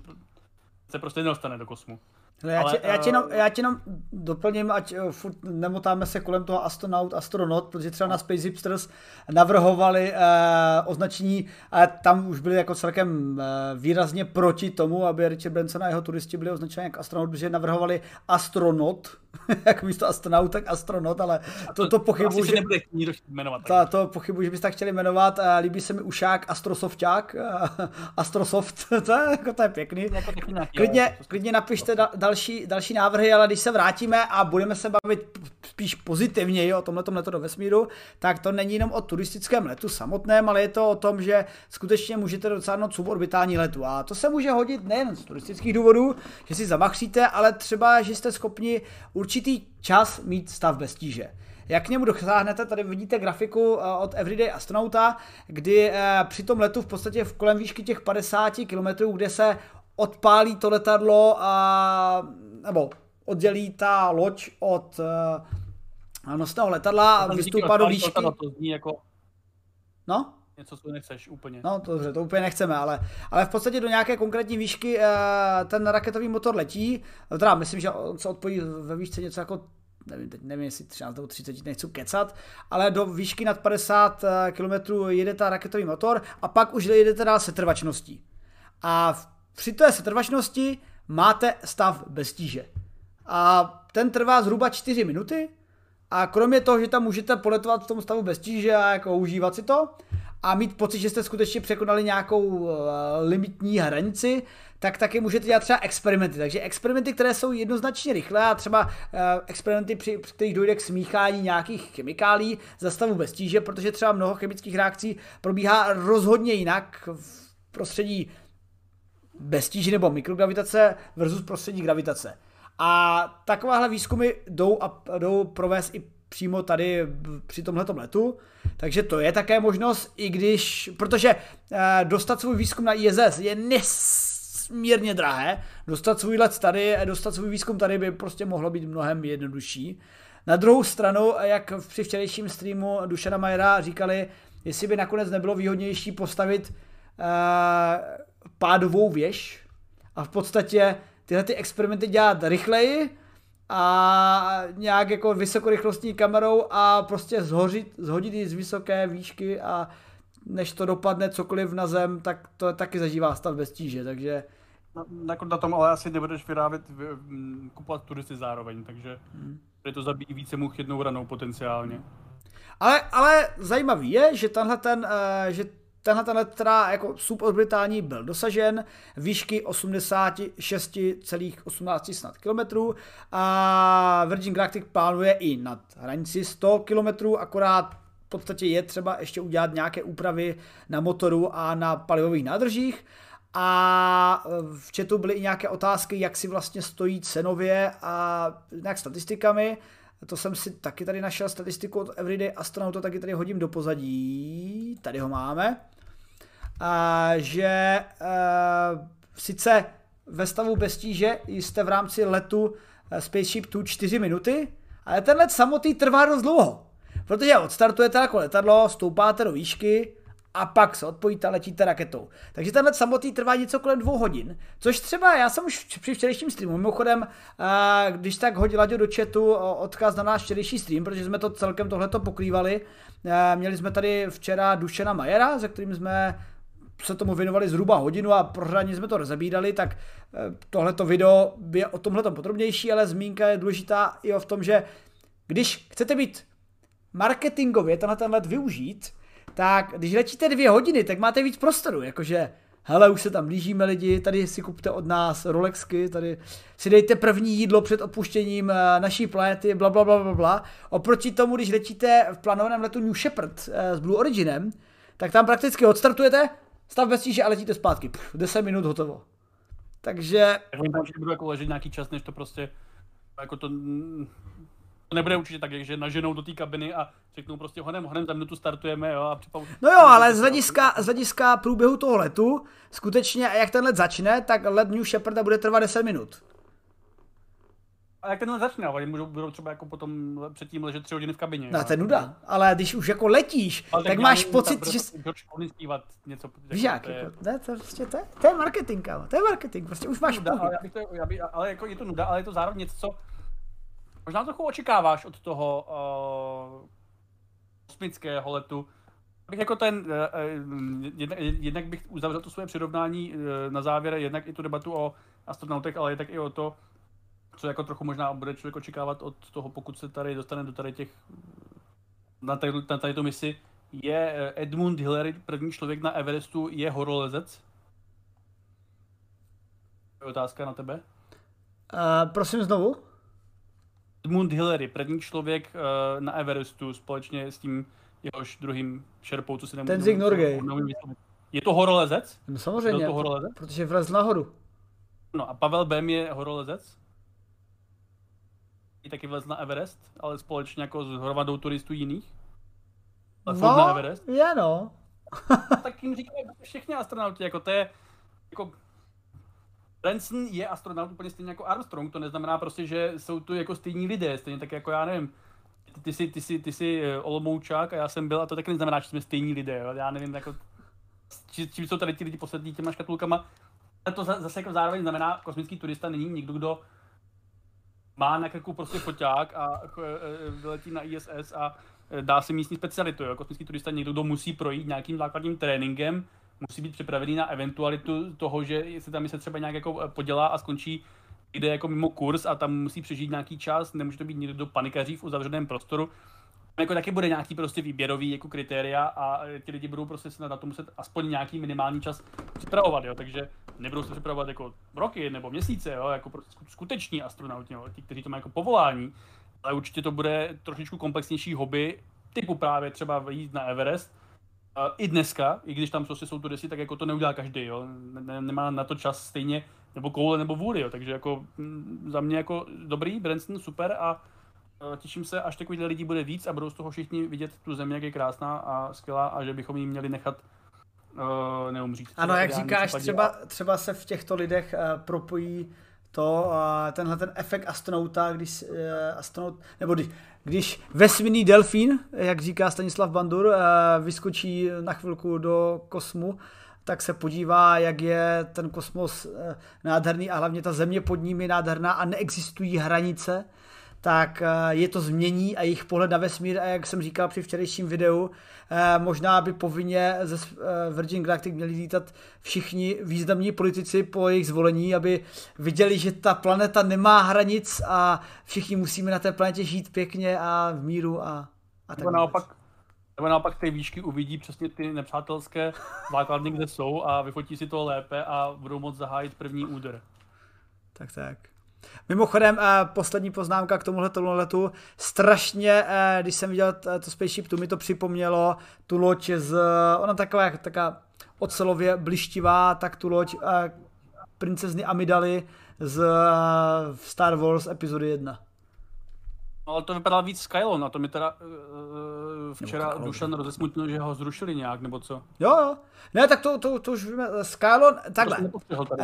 se prostě nedostane do kosmu. Hele, já, tě, já, tě jenom, já tě jenom doplním, ať uh, furt nemotáme se kolem toho astronaut, astronaut, protože třeba na Space Hipsters navrhovali uh, označení, a tam už byli jako celkem uh, výrazně proti tomu, aby Richard Branson a jeho turisti byli označeni jako astronaut, protože navrhovali astronaut, (laughs) jako místo astronaut, tak astronaut, ale to, to pochybuji, že... nebude jmenovat. Ta, to pochybuji, že byste tak chtěli jmenovat. Uh, líbí se mi ušák Astrosofták, uh, (laughs) Astrosoft, (laughs) to je, jako, to je pěkný. Jako klidně, klidně napište da, další, další návrhy, ale když se vrátíme a budeme se bavit spíš pozitivně o tomhle letu do vesmíru, tak to není jenom o turistickém letu samotném, ale je to o tom, že skutečně můžete docáhnout suborbitální letu. A to se může hodit nejen z turistických důvodů, že si zamachříte, ale třeba, že jste schopni určitý čas mít stav bez tíže. Jak k němu dosáhnete, tady vidíte grafiku eh, od Everyday Astronauta, kdy eh, při tom letu v podstatě v kolem výšky těch 50 km, kde se odpálí to letadlo a, nebo oddělí ta loď od uh, nosného letadla a vystoupá do výšky. To zní jako... No? Něco, co nechceš úplně. No, to dobře, to úplně nechceme, ale, ale v podstatě do nějaké konkrétní výšky uh, ten raketový motor letí. Teda myslím, že on se odpojí ve výšce něco jako nevím, teď nevím, jestli 13 nebo 30, nechci kecat, ale do výšky nad 50 eh, km jede ta raketový motor a pak už jedete dál setrvačností. A v při té setrvačnosti máte stav bez tíže. a ten trvá zhruba 4 minuty a kromě toho, že tam můžete poletovat v tom stavu bez tíže a jako užívat si to a mít pocit, že jste skutečně překonali nějakou uh, limitní hranici, tak taky můžete dělat třeba experimenty. Takže experimenty, které jsou jednoznačně rychlé a třeba uh, experimenty, při, při kterých dojde k smíchání nějakých chemikálí za stavu bez tíže, protože třeba mnoho chemických reakcí probíhá rozhodně jinak v prostředí bez tíži nebo mikrogravitace versus prostředí gravitace. A takováhle výzkumy jdou, a, jdou provést i přímo tady při tomhle letu. Takže to je také možnost, i když, protože eh, dostat svůj výzkum na ISS je nesmírně drahé, dostat svůj let tady, dostat svůj výzkum tady by prostě mohlo být mnohem jednodušší. Na druhou stranu, jak při včerejším streamu Dušana Majera říkali, jestli by nakonec nebylo výhodnější postavit uh, pádovou věž a v podstatě tyhle ty experimenty dělat rychleji a nějak jako vysokorychlostní kamerou a prostě zhořit, zhodit ji z vysoké výšky a než to dopadne cokoliv na zem, tak to taky zažívá stav bez tíže, takže... Na, na, tom ale asi nebudeš vyrábět, kupovat turisty zároveň, takže hmm. to zabíjí více much jednou ranou potenciálně. Ale, ale zajímavý je, že tenhle ten, uh, že tenhle ten teda jako suborbitální byl dosažen výšky 86,18 snad kilometrů a Virgin Galactic plánuje i nad hranici 100 kilometrů, akorát v podstatě je třeba ještě udělat nějaké úpravy na motoru a na palivových nádržích. A v chatu byly i nějaké otázky, jak si vlastně stojí cenově a nějak statistikami. To jsem si taky tady našel statistiku od Everyday Astronaut, taky tady hodím do pozadí. Tady ho máme a že uh, sice ve stavu bez tíže jste v rámci letu uh, Spaceship tu 4 minuty, ale ten let samotný trvá dost dlouho. Protože odstartujete jako letadlo, stoupáte do výšky a pak se odpojíte a letíte raketou. Takže ten let samotný trvá něco kolem dvou hodin, což třeba já jsem už při včerejším streamu, mimochodem, uh, když tak hodila do chatu odkaz na náš včerejší stream, protože jsme to celkem tohleto pokrývali. Měli jsme tady včera Dušena Majera, se kterým jsme se tomu věnovali zhruba hodinu a pořádně jsme to rozebídali, tak eh, tohleto video je o tomhle podrobnější, ale zmínka je důležitá i o v tom, že když chcete být marketingově tenhle ten let využít, tak když letíte dvě hodiny, tak máte víc prostoru, jakože hele, už se tam blížíme lidi, tady si kupte od nás Rolexky, tady si dejte první jídlo před opuštěním eh, naší planety, bla, bla, bla, bla, bla. Oproti tomu, když letíte v plánovaném letu New Shepard eh, s Blue Originem, tak tam prakticky odstartujete, Stav bez tíže a letíte zpátky. Pff, 10 minut hotovo. Takže... Oni tam budu jako ležet nějaký čas, než to prostě jako to, to nebude určitě tak, že naženou do té kabiny a řeknou prostě honem, honem, za minutu startujeme jo, a připavu... No jo, ale z hlediska, z hlediska průběhu toho letu, skutečně, jak ten let začne, tak let New Sheparda bude trvat 10 minut. A jak tenhle začne, oni můžou, budou třeba jako potom předtím ležet tři hodiny v kabině. No, to je nuda, ale když už jako letíš, ale tak, máš pocit, že... zpívat něco. Víš jak, to je... jako, ne, to, prostě, to, je, to je marketing, kámo, to je marketing, prostě už máš nuda, ale, já bych to, já by, ale jako je to nuda, ale je to zároveň něco, co možná trochu očekáváš od toho uh, kosmického letu. Bych jako ten, uh, jednak, jednak bych uzavřel to svoje přirovnání uh, na závěr, jednak i tu debatu o astronautech, ale tak i o to, co jako trochu možná bude člověk očekávat od toho, pokud se tady dostane do tady těch, na tady, na tady to misi, je eh, Edmund Hillary první člověk na Everestu, je horolezec? Je otázka na tebe. Uh, prosím znovu. Edmund Hillary, první člověk uh, na Everestu společně s tím jehož druhým šerpou, co si nemůžu... Tenzing Norgay. Je to horolezec? No samozřejmě, to horolezec? protože vlez nahoru. No a Pavel Bem je horolezec? Taky vlez na Everest, ale společně jako s hromadou turistů jiných? Ale no, na Everest? je no. (laughs) tak jim říkají všichni astronauti, jako to je, jako Branson je astronaut úplně stejně jako Armstrong, to neznamená prostě, že jsou tu jako stejní lidé, stejně tak jako já nevím, ty, ty jsi, ty jsi, ty jsi eh, Olomoučák a já jsem byl a to taky neznamená, že jsme stejní lidé, jo? já nevím, jako, čím jsou tady ti lidi posedlí těma škatulkama, ale to zase jako zároveň znamená, kosmický turista není někdo, kdo má na krku prostě foťák a jako, e, e, vyletí na ISS a e, dá si místní specialitu. Jo. Kosmický turista někdo, kdo musí projít nějakým základním tréninkem, musí být připravený na eventualitu toho, že se tam se třeba nějak jako podělá a skončí jde jako mimo kurz a tam musí přežít nějaký čas, nemůže to být někdo do panikaří v uzavřeném prostoru. Jako taky bude nějaký prostě výběrový jako kritéria a ti lidi budou prostě se na to muset aspoň nějaký minimální čas připravovat, jo, takže nebudou se připravovat jako roky nebo měsíce, jo, jako prostě skuteční astronauti, jo, ti, kteří to mají jako povolání, ale určitě to bude trošičku komplexnější hobby, typu právě třeba jít na Everest, I dneska, i když tam prostě jsou turisty, tak jako to neudělá každý, jo. Ne, nemá na to čas stejně, nebo koule, nebo vůli, jo. Takže jako mm, za mě jako dobrý, Branson super a těším se, až takových lidí bude víc a budou z toho všichni vidět tu zemi, jak je krásná a skvělá a že bychom jí měli nechat uh, neumřít. Ano, jak říkáš, třeba, třeba se v těchto lidech uh, propojí to, uh, tenhle ten efekt astronauta, když uh, astronaut, nebo když, když vesmírný delfín, jak říká Stanislav Bandur, uh, vyskočí na chvilku do kosmu, tak se podívá, jak je ten kosmos uh, nádherný a hlavně ta země pod ním je nádherná a neexistují hranice, tak uh, je to změní a jejich pohled na vesmír, a jak jsem říkal při včerejším videu, Eh, možná by povinně ze eh, Virgin Galactic měli lítat všichni významní politici po jejich zvolení, aby viděli, že ta planeta nemá hranic a všichni musíme na té planetě žít pěkně a v míru a, a tak nebo naopak, nebo naopak ty výšky uvidí přesně ty nepřátelské základny, kde jsou a vyfotí si to lépe a budou moct zahájit první úder. Tak tak. Mimochodem, eh, poslední poznámka k tomuhle letu. Strašně, eh, když jsem viděl to Spaceship tu, mi to připomnělo tu loď z, ona taková, taková ocelově blištivá, tak tu loď eh, princezny Amidaly z Star Wars epizody 1. No, ale to vypadá víc Skylon a to mi teda uh, včera Dušan rozesmutnil, že ho zrušili nějak, nebo co? Jo, jo. Ne, tak to, to, to už víme. Skylon, takhle.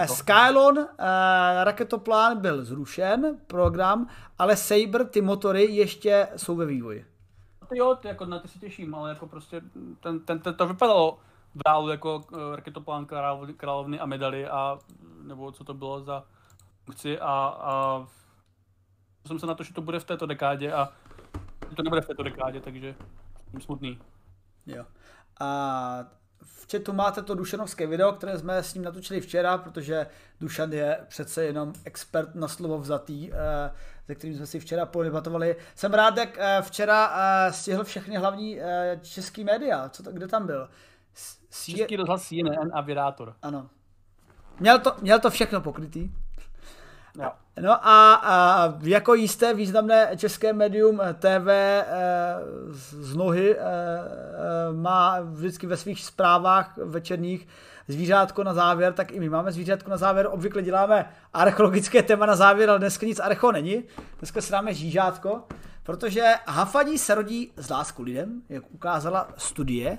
Skylon, uh, raketoplán byl zrušen, program, ale Saber, ty motory ještě jsou ve vývoji. Jo, ty, jako na ty si těším, ale jako prostě ten, ten, ten to vypadalo v reálu jako uh, raketoplán královny, královny a medaly a nebo co to bylo za funkci a, a jsem se na to, že to bude v této dekádě a to nebude v této dekádě, takže jsem smutný. Jo. A v chatu máte to Dušanovské video, které jsme s ním natočili včera, protože Dušan je přece jenom expert na slovo vzatý, eh, se kterým jsme si včera podebatovali. Jsem rád, jak eh, včera eh, stihl všechny hlavní český média. Co to, kde tam byl? Český rozhlas CNN a Virátor. Ano. Měl to, měl to všechno pokrytý. No. No a, a jako jisté významné české médium eh, TV e, z nohy e, má vždycky ve svých zprávách večerních zvířátko na závěr, tak i my máme zvířátko na závěr. Obvykle děláme archeologické téma na závěr, ale dneska nic archo není. Dneska si dáme žížátko, protože hafadí se rodí z lásku lidem, jak ukázala studie,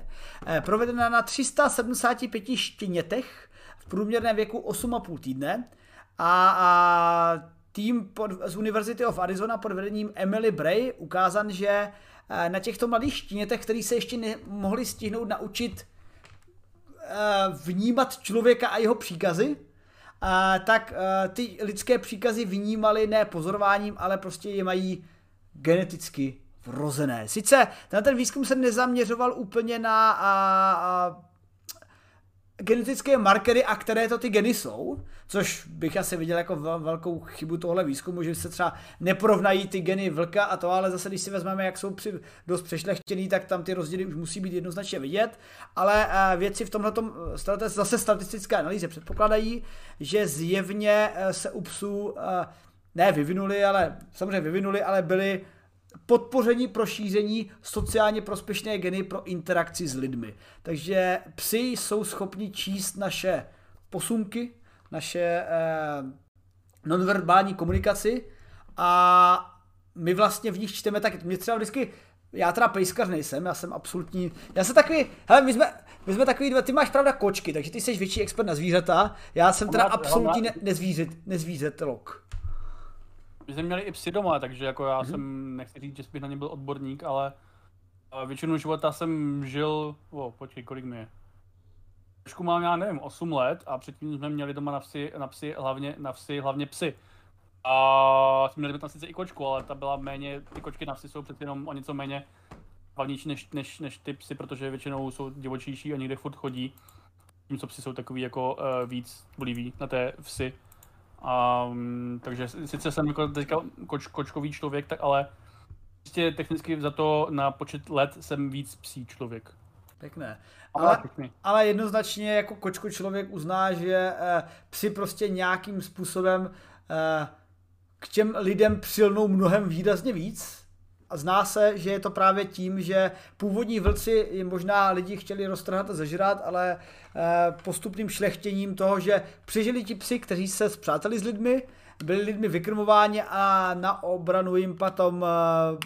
provedená na 375 štěnětech průměrném věku 8,5 týdne a, a tým pod, z University of Arizona pod vedením Emily Bray ukázal, že eh, na těchto mladých štínětech, který se ještě nemohli stihnout naučit eh, vnímat člověka a jeho příkazy, eh, tak ty lidské příkazy vnímali ne pozorováním, ale prostě je mají geneticky vrozené. Sice ten, výzkum se nezaměřoval úplně na genetické markery a které to ty geny jsou, což bych asi viděl jako velkou chybu tohle výzkumu, že se třeba neporovnají ty geny vlka a to, ale zase když si vezmeme, jak jsou při, dost přešlechtěný, tak tam ty rozdíly už musí být jednoznačně vidět, ale uh, věci v tomhle eh, zase statistické analýze předpokládají, že zjevně uh, se u psů ne vyvinuli, ale samozřejmě vyvinuli, ale byly podpoření pro šíření sociálně prospěšné geny pro interakci s lidmi. Takže psy jsou schopni číst naše posunky, naše eh, nonverbální komunikaci a my vlastně v nich čteme tak, mě třeba vždycky, já teda pejskař nejsem, já jsem absolutní, já jsem takový, hele, my jsme, my jsme takový dva, ty máš pravda kočky, takže ty jsi větší expert na zvířata, já jsem teda absolutní ne, nezvířet, nezvířetelok. My jsme měli i psy doma, takže jako já mm-hmm. jsem, nechci říct, že bych na ně byl odborník, ale většinu života jsem žil, o, počkej, kolik mi je? Trošku mám, já nevím, 8 let a předtím jsme měli doma na psy, na psy hlavně, na psy, hlavně psy. A jsme měli tam sice i kočku, ale ta byla méně, ty kočky na psy jsou přeci jenom o něco méně hlavnější než, než, než ty psy, protože většinou jsou divočejší a někde furt chodí. Tím, co psy jsou takový jako uh, víc bolivý na té vsi. Um, takže sice jsem jako teďka koč, kočkový člověk, tak ale prostě technicky za to na počet let jsem víc psí člověk. Pěkné. Ale, ale jednoznačně jako kočko člověk uzná, že eh, psi prostě nějakým způsobem eh, k těm lidem přilnou mnohem výrazně víc. A zná se, že je to právě tím, že původní vlci možná lidi chtěli roztrhat a zažrat, ale eh, postupným šlechtěním toho, že přežili ti psi, kteří se zpřáteli s lidmi, byli lidmi vykrmováni a na obranu jim potom eh,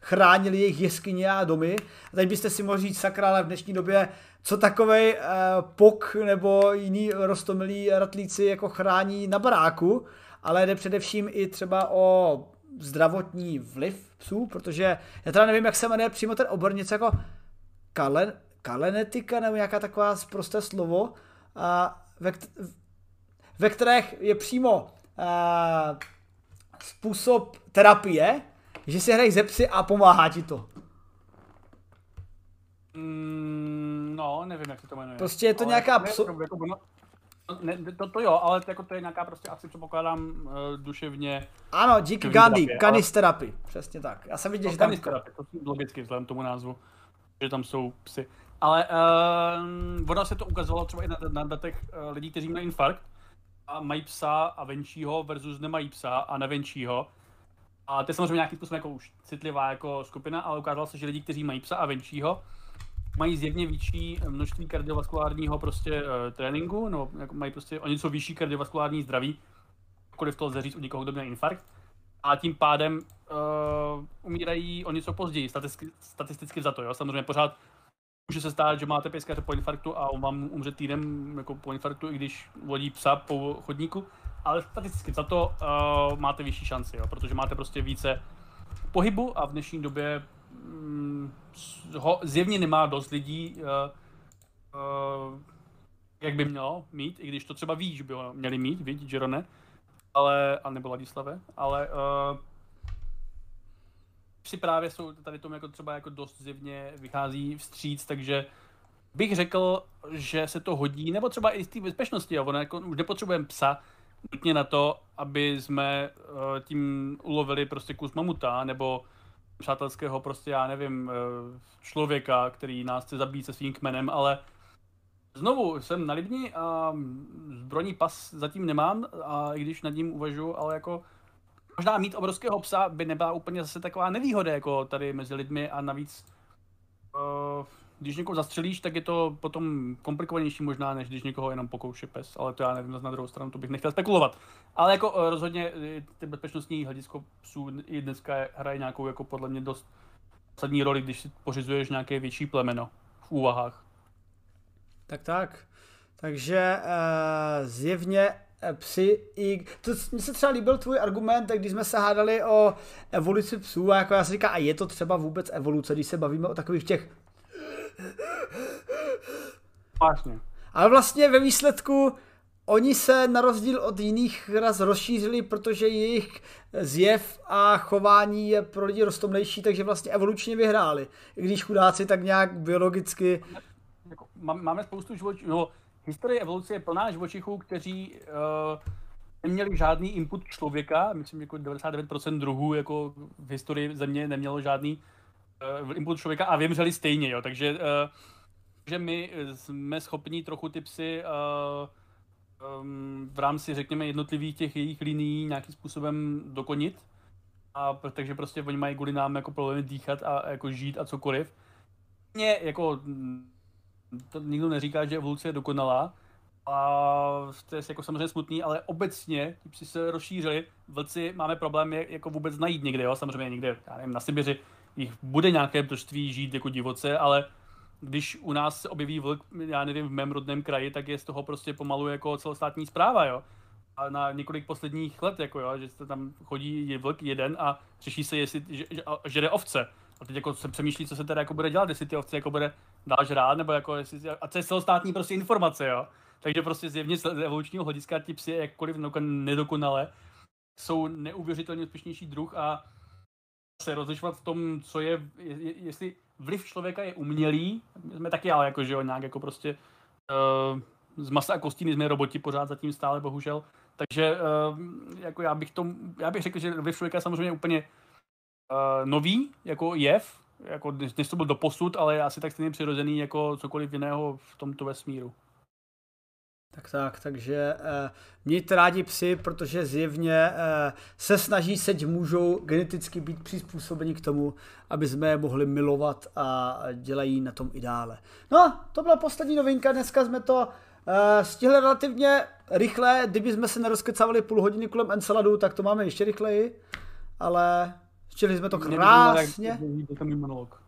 chránili jejich jeskyně a domy. A teď byste si mohli říct, sakra, ale v dnešní době, co takovej uh, pok nebo jiný rostomilí ratlíci jako chrání na baráku, ale jde především i třeba o zdravotní vliv psů, protože já teda nevím, jak se jmenuje přímo ten obor, něco jako kalen, kalenetika nebo nějaká taková prosté slovo, a ve, ve kterých je přímo a, způsob terapie, že si hrají ze psy a pomáhá ti to. Mm, no, nevím, jak se to jmenuje. Prostě je to ale nějaká pso... Jako, ne, to, to jo, ale jako to je nějaká prostě asi předpokládám uh, duševně. Ano, díky Gandhi, kanisterapy, ale... přesně tak. Já jsem viděl, no, že tam... Kanisterapy, to logicky vzhledem tomu názvu, že tam jsou psy. Ale uh, ono se to ukazovalo třeba i na, na datech uh, lidí, kteří mají infarkt a mají psa a venčího versus nemají psa a nevenčího. A to je samozřejmě nějakým způsobem jako už citlivá jako skupina, ale ukázalo se, že lidi, kteří mají psa a venčího, mají zjevně větší množství kardiovaskulárního prostě uh, tréninku, no jako mají prostě o něco vyšší kardiovaskulární zdraví, jakkoliv to lze říct u někoho, kdo měl infarkt. A tím pádem uh, umírají o něco později, statisticky, statisticky za to, jo. Samozřejmě pořád může se stát, že máte pejskaře po infarktu a on vám umře týden jako po infarktu, i když vodí psa po chodníku, ale statisticky za to uh, máte vyšší šanci, jo, protože máte prostě více pohybu a v dnešní době ho zjevně nemá dost lidí, uh, uh, jak by mělo mít, i když to třeba ví, že by ho měli mít, vidí Jerone, ale, a nebo Ladislave, ale si právě jsou tady tomu jako třeba jako dost zjevně vychází vstříc, takže bych řekl, že se to hodí, nebo třeba i z té bezpečnosti, jo, ono jako už nepotřebujeme psa, nutně na to, aby jsme uh, tím ulovili prostě kus mamuta, nebo přátelského prostě, já nevím, uh, člověka, který nás chce zabít se svým kmenem, ale znovu jsem na Libni a zbrojní pas zatím nemám, a i když nad ním uvažuji, ale jako možná mít obrovského psa by nebyla úplně zase taková nevýhoda jako tady mezi lidmi a navíc uh, když někoho zastřelíš, tak je to potom komplikovanější možná, než když někoho jenom pokouše pes, ale to já nevím, na druhou stranu to bych nechtěl spekulovat. Ale jako uh, rozhodně eh, ty bezpečnostní hledisko psů i dneska hraje nějakou jako podle mě dost zásadní roli, když si pořizuješ nějaké větší plemeno v úvahách. Tak tak. Takže uh, zjevně psy i... To, mně se třeba líbil tvůj argument, když jsme se hádali o evoluci psů a jako já si říkám, a je to třeba vůbec evoluce, když se bavíme o takových těch Vlastně. Ale vlastně ve výsledku oni se na rozdíl od jiných ras rozšířili, protože jejich zjev a chování je pro lidi roztomlejší, takže vlastně evolučně vyhráli. I když chudáci tak nějak biologicky... Jako, máme spoustu živočichů, no, historie evoluce je plná živočichů, kteří uh, neměli žádný input člověka, myslím, jako 99% druhů jako v historii země nemělo žádný uh, input člověka a vymřeli stejně, jo, takže uh, že my jsme schopni trochu ty psy uh, um, v rámci, řekněme, jednotlivých těch jejich linií nějakým způsobem dokonit. A takže prostě oni mají kvůli nám jako problémy dýchat a jako žít a cokoliv. Mě jako to nikdo neříká, že evoluce je dokonalá, a to je jako samozřejmě smutný, ale obecně ti psi se rozšířili. Vlci máme problém je jako vůbec najít někde, jo? samozřejmě někde, já nevím, na Sibiři jich bude nějaké množství žít jako divoce, ale když u nás se objeví vlk, já nevím, v mém rodném kraji, tak je z toho prostě pomalu jako celostátní zpráva, jo. A na několik posledních let, jako jo, že se tam chodí vlk jeden a řeší se, jestli že, že, že jde ovce. A teď jako se přemýšlí, co se teda jako bude dělat, jestli ty ovce jako bude dál žrát, nebo jako jestli, a to je celostátní prostě informace, jo. Takže prostě zjevně z evolučního hlediska ti psi jakkoliv nedokonale jsou neuvěřitelně úspěšnější druh a se rozlišovat v tom, co je, jestli vliv člověka je umělý, my jsme taky ale jako, že jo, nějak jako prostě uh, z masa a kostí jsme roboti pořád zatím stále, bohužel, Takže uh, jako já bych, tom, já bych řekl, že vliv člověka je samozřejmě úplně uh, nový jako jev, jako než to byl doposud, ale je asi tak stejně přirozený jako cokoliv jiného v tomto vesmíru. Tak tak, takže eh, mějte rádi psy, protože zjevně eh, se snaží, seď můžou geneticky být přizpůsobeni k tomu, aby jsme je mohli milovat a dělají na tom i dále. No, to byla poslední novinka, dneska jsme to eh, stihli relativně rychle, kdyby jsme se nerozkecávali půl hodiny kolem Enceladu, tak to máme ještě rychleji, ale stihli jsme to krásně. monolog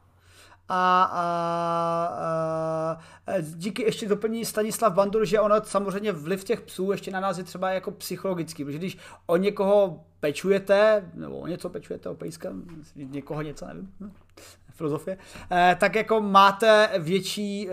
a, a, a díky ještě doplní Stanislav Bandur, že ono samozřejmě vliv těch psů ještě na nás je třeba jako psychologický, protože když o někoho pečujete, nebo o něco pečujete, o pejska, někoho něco, nevím, filozofie, eh, tak jako máte větší eh,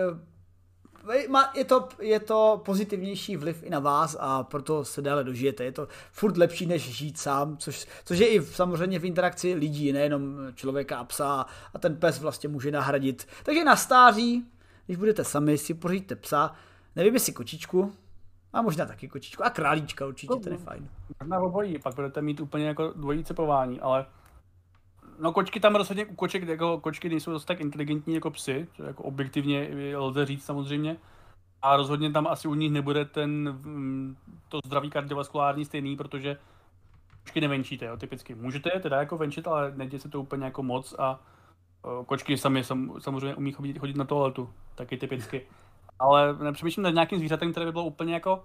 je to, je to pozitivnější vliv i na vás a proto se dále dožijete. Je to furt lepší, než žít sám, což, což je i samozřejmě v interakci lidí, nejenom člověka a psa a ten pes vlastně může nahradit. Takže na stáří, když budete sami, si poříďte psa, nevím jestli kočičku, a možná taky kočičku. A králíčka určitě, ten je fajn. Možná obojí, pak budete mít úplně jako dvojí cepování, ale No kočky tam rozhodně, u koček jako kočky nejsou dost tak inteligentní jako psy, to jako objektivně lze říct samozřejmě. A rozhodně tam asi u nich nebude ten, mm, to zdraví kardiovaskulární stejný, protože kočky nevenčíte, jo, typicky. Můžete je teda jako venčit, ale neděje se to úplně jako moc a kočky sami sam, samozřejmě umí chodit, chodit na toaletu, taky typicky. Ale nepřemýšlím nad nějakým zvířatem, které by bylo úplně jako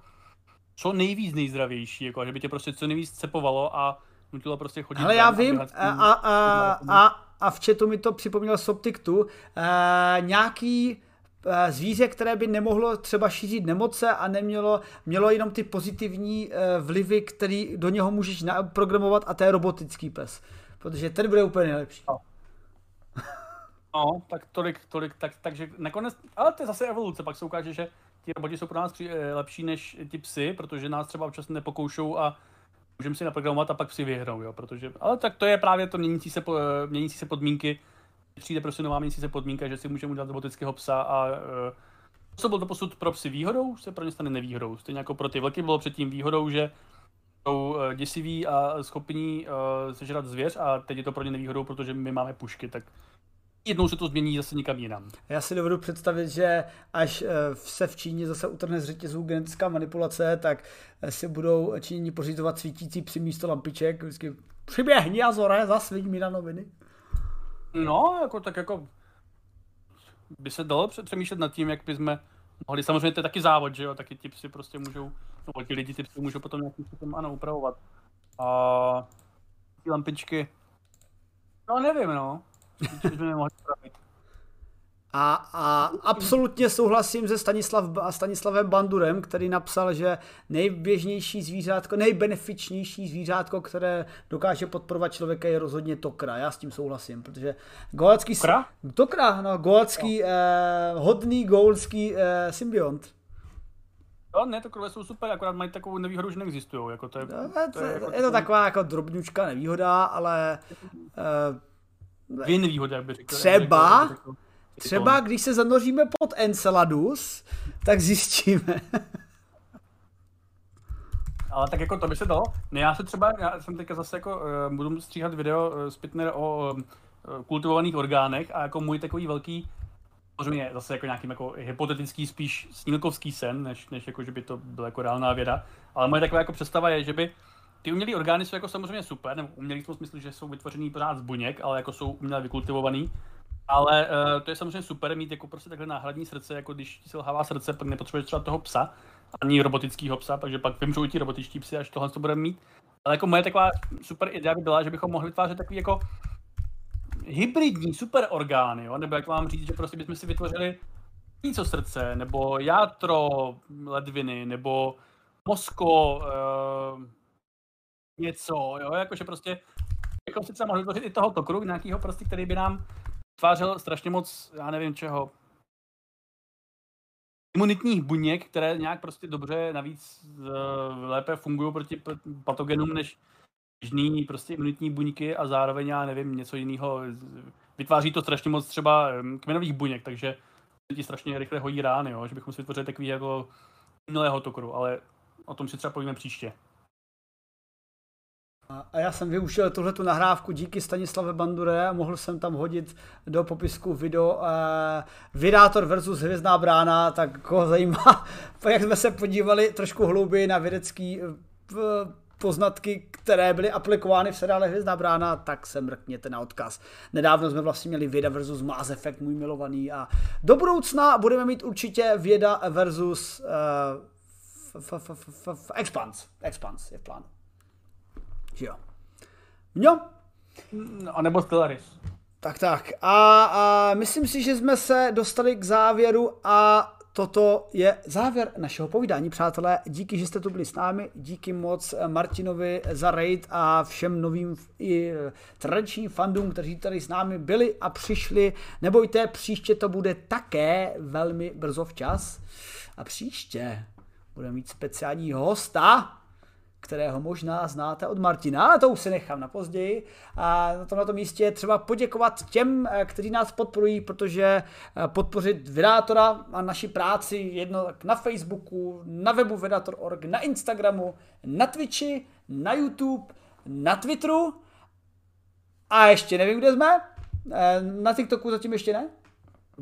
co nejvíc nejzdravější, jako, že by tě prostě co nejvíc cepovalo a nutilo prostě chodit. Ale já vím, a, a, a, a, a v chatu mi to připomněl Soptiktu, e, nějaký e, zvíře, které by nemohlo třeba šířit nemoce a nemělo mělo jenom ty pozitivní e, vlivy, který do něho můžeš programovat a to je robotický pes. Protože ten bude úplně nejlepší. No. (laughs) no, tak tolik, tolik, tak, takže nakonec, ale to je zase evoluce, pak se ukáže, že ti roboti jsou pro nás lepší než ti psy, protože nás třeba občas nepokoušou a můžeme si naprogramovat a pak si vyhrou, jo, protože, ale tak to je právě to měnící se, měnící se podmínky, přijde prostě nová měnící se podmínka, že si můžeme udělat robotického psa a uh, co bylo to posud pro psy výhodou, se pro ně stane nevýhodou. Stejně jako pro ty vlky bylo předtím výhodou, že jsou uh, děsiví a schopní uh, sežrat zvěř a teď je to pro ně nevýhodou, protože my máme pušky, tak jednou se to změní zase někam jinam. Já si dovedu představit, že až eh, se v Číně zase utrhne z řetězů genetická manipulace, tak eh, si budou Číňani pořizovat svítící při místo lampiček. Vždycky přiběhni a zore, zasviň mi na noviny. No, jako tak jako by se dalo přemýšlet nad tím, jak bychom mohli, samozřejmě to je taky závod, že jo, taky ti psi prostě můžou, no ti lidi ty psy můžou potom nějakým způsobem ano, upravovat. A ty lampičky, no nevím, no. A, a absolutně souhlasím se Stanislav, Stanislavem Bandurem, který napsal, že nejběžnější zvířátko, nejbenefičnější zvířátko, které dokáže podporovat člověka, je rozhodně tokra. Já s tím souhlasím, protože golecký... Tokra? Tokra, no, golecký, no. eh, hodný golecký eh, symbiont. No, ne, to jsou super, akorát mají takovou nevýhodu, že neexistují. Jako to je, no, to je, jako je to taková jako drobňučka nevýhoda, ale eh, Dvě nevýhody, jak by řekl. Třeba, jak by řekl, třeba když se zanoříme pod Enceladus, tak zjistíme. (laughs) Ale tak jako to by se dalo. Ne, já se třeba, já jsem teďka zase jako, uh, budu stříhat video uh, Spitner o uh, kultivovaných orgánech a jako můj takový velký, samozřejmě zase jako nějaký jako hypotetický spíš snílkovský sen, než, než jako, že by to byla jako reálná věda. Ale moje taková jako představa je, že by ty umělé orgány jsou jako samozřejmě super, nebo umělý v tom smyslu, že jsou vytvořený pořád z buněk, ale jako jsou uměle vykultivovaný. Ale uh, to je samozřejmě super mít jako prostě takhle náhradní srdce, jako když si lhává srdce, pak nepotřebuješ třeba toho psa, ani robotického psa, takže pak vymřou ti robotičtí psy, až tohle to budeme mít. Ale jako moje taková super idea by byla, že bychom mohli vytvářet takový jako hybridní super orgány, jo? nebo jak vám říct, že prostě bychom si vytvořili něco srdce, nebo játro ledviny, nebo mozko, uh, něco, jo, jakože prostě bychom si třeba mohli vytvořit i toho tokru, nějakýho prostě, který by nám tvářil strašně moc, já nevím čeho, imunitních buněk, které nějak prostě dobře navíc uh, lépe fungují proti patogenům než běžný prostě imunitní buňky a zároveň já nevím, něco jiného. Vytváří to strašně moc třeba kmenových buněk, takže ti strašně rychle hojí rány, jo? že bychom si vytvořili takový jako milého tokru, ale o tom si třeba povíme příště. A já jsem využil tuhle tu nahrávku díky Stanislave Bandure a mohl jsem tam hodit do popisku video uh, Vydátor versus Hvězdná brána, tak koho zajímá, (laughs) jak jsme se podívali trošku hlouběji na vědecký uh, poznatky, které byly aplikovány v seriále Hvězdná brána, tak se mrkněte na odkaz. Nedávno jsme vlastně měli Věda versus Mass Effect, můj milovaný a do budoucna budeme mít určitě Věda versus uh, Expans. Expans je v plánu. Jo. Jo. A nebo Stellaris. Tak, tak. A, a myslím si, že jsme se dostali k závěru a toto je závěr našeho povídání, přátelé. Díky, že jste tu byli s námi, díky moc Martinovi za raid a všem novým i tradičním fandům, kteří tady s námi byli a přišli. Nebojte, příště to bude také velmi brzo včas. A příště budeme mít speciální hosta, kterého možná znáte od Martina, ale to už se nechám na později. A na tomto místě je třeba poděkovat těm, eh, kteří nás podporují, protože eh, podpořit Vydátora a naši práci jedno na Facebooku, na webu Vydátor.org, na Instagramu, na Twitchi, na YouTube, na Twitteru a ještě nevím, kde jsme. Eh, na TikToku zatím ještě ne?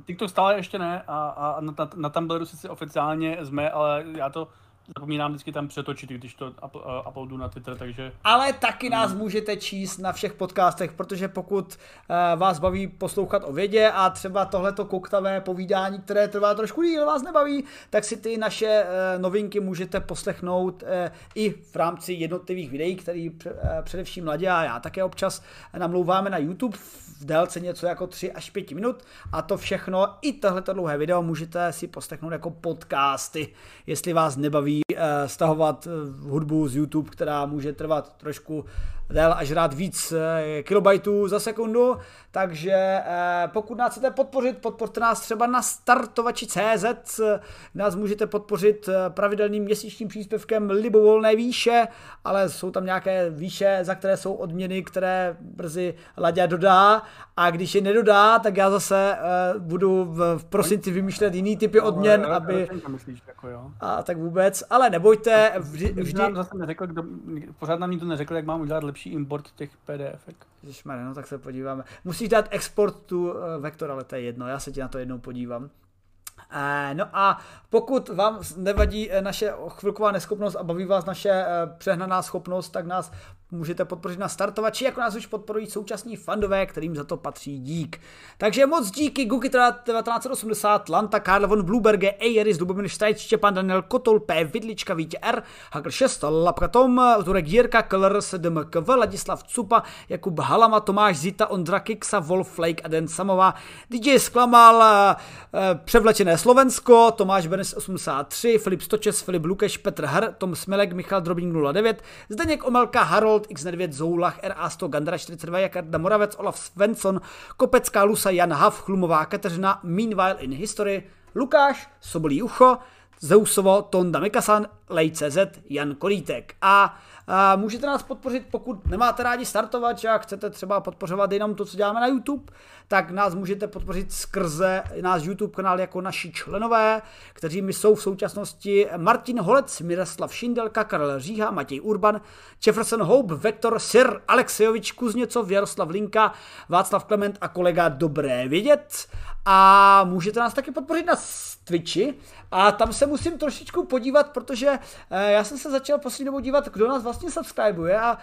TikTok stále ještě ne a, a na, na, na Tumblru sice oficiálně jsme, ale já to zapomínám vždycky tam přetočit, když to up, uh, uploadu na Twitter, takže... Ale taky nás můžete číst na všech podcastech, protože pokud uh, vás baví poslouchat o vědě a třeba tohleto koktavé povídání, které trvá trošku díl, vás nebaví, tak si ty naše uh, novinky můžete poslechnout uh, i v rámci jednotlivých videí, který uh, především Ladě a já také občas namlouváme na YouTube v délce něco jako 3 až 5 minut. A to všechno, i tohleto dlouhé video můžete si poslechnout jako podcasty, jestli vás nebaví uh, stahovat hudbu z YouTube, která může trvat trošku déle až rád víc uh, kilobajtů za sekundu, takže uh, pokud nás chcete podpořit, podpořte nás třeba na startovači CZ, nás můžete podpořit pravidelným měsíčním příspěvkem libovolné výše, ale jsou tam nějaké výše, za které jsou odměny, které brzy Ladě dodá. A když je nedodá, tak já zase budu v, prosinci vymýšlet jiný typy odměn, no, aby... Myslíš, jako. A tak vůbec, ale nebojte, vždy... vždy... Nám zase neřekl, kdo, pořád nám nikdo neřekl, jak mám udělat lepší import těch PDF. Ježišmarja, no tak se podíváme. Musíš dát export tu uh, vektor, ale to je jedno, já se ti na to jednou podívám. Eh, no a pokud vám nevadí eh, naše chvilková neschopnost a baví vás naše eh, přehnaná schopnost, tak nás můžete podpořit na startovači, jako nás už podporují současní fandové, kterým za to patří dík. Takže moc díky Guki 1980, Lanta, Karl von Bluberge, Ejeris, Lubomír Štajc, Štěpán Daniel Kotol, P, Vidlička, Vítě R, Hakl 6, Lapka Tom, Turek Jirka, Keller, DMKV, Ladislav Cupa, Jakub Halama, Tomáš Zita, Ondra Kiksa, Wolf Flake a Den Samová, DJ Sklamal, Převlečené Slovensko, Tomáš Benes 83, Filip Stočes, Filip Lukeš, Petr Hr, Tom Smelek, Michal Drobník 09, Zdeněk Omelka, Harold, X9, Zoulach, RA100, Gandra 42, Jakarda Moravec, Olaf Svensson, Kopecká Lusa, Jan Hav, Chlumová Kateřina, Meanwhile in History, Lukáš, Sobolí Ucho, Zeusovo, Tonda Mikasan, Lej.cz, Jan Kolítek. A můžete nás podpořit, pokud nemáte rádi startovat, a chcete třeba podpořovat jenom to, co děláme na YouTube, tak nás můžete podpořit skrze náš YouTube kanál jako naši členové, kteří mi jsou v současnosti Martin Holec, Miroslav Šindelka, Karel Říha, Matěj Urban, Jefferson Hope, Vektor, Sir, Alexejovič Kuzněcov, Jaroslav Linka, Václav Klement a kolega Dobré vědět. A můžete nás taky podpořit na Twitchi, a tam se musím trošičku podívat, protože eh, já jsem se začal poslední dobou dívat, kdo nás vlastně subscribuje a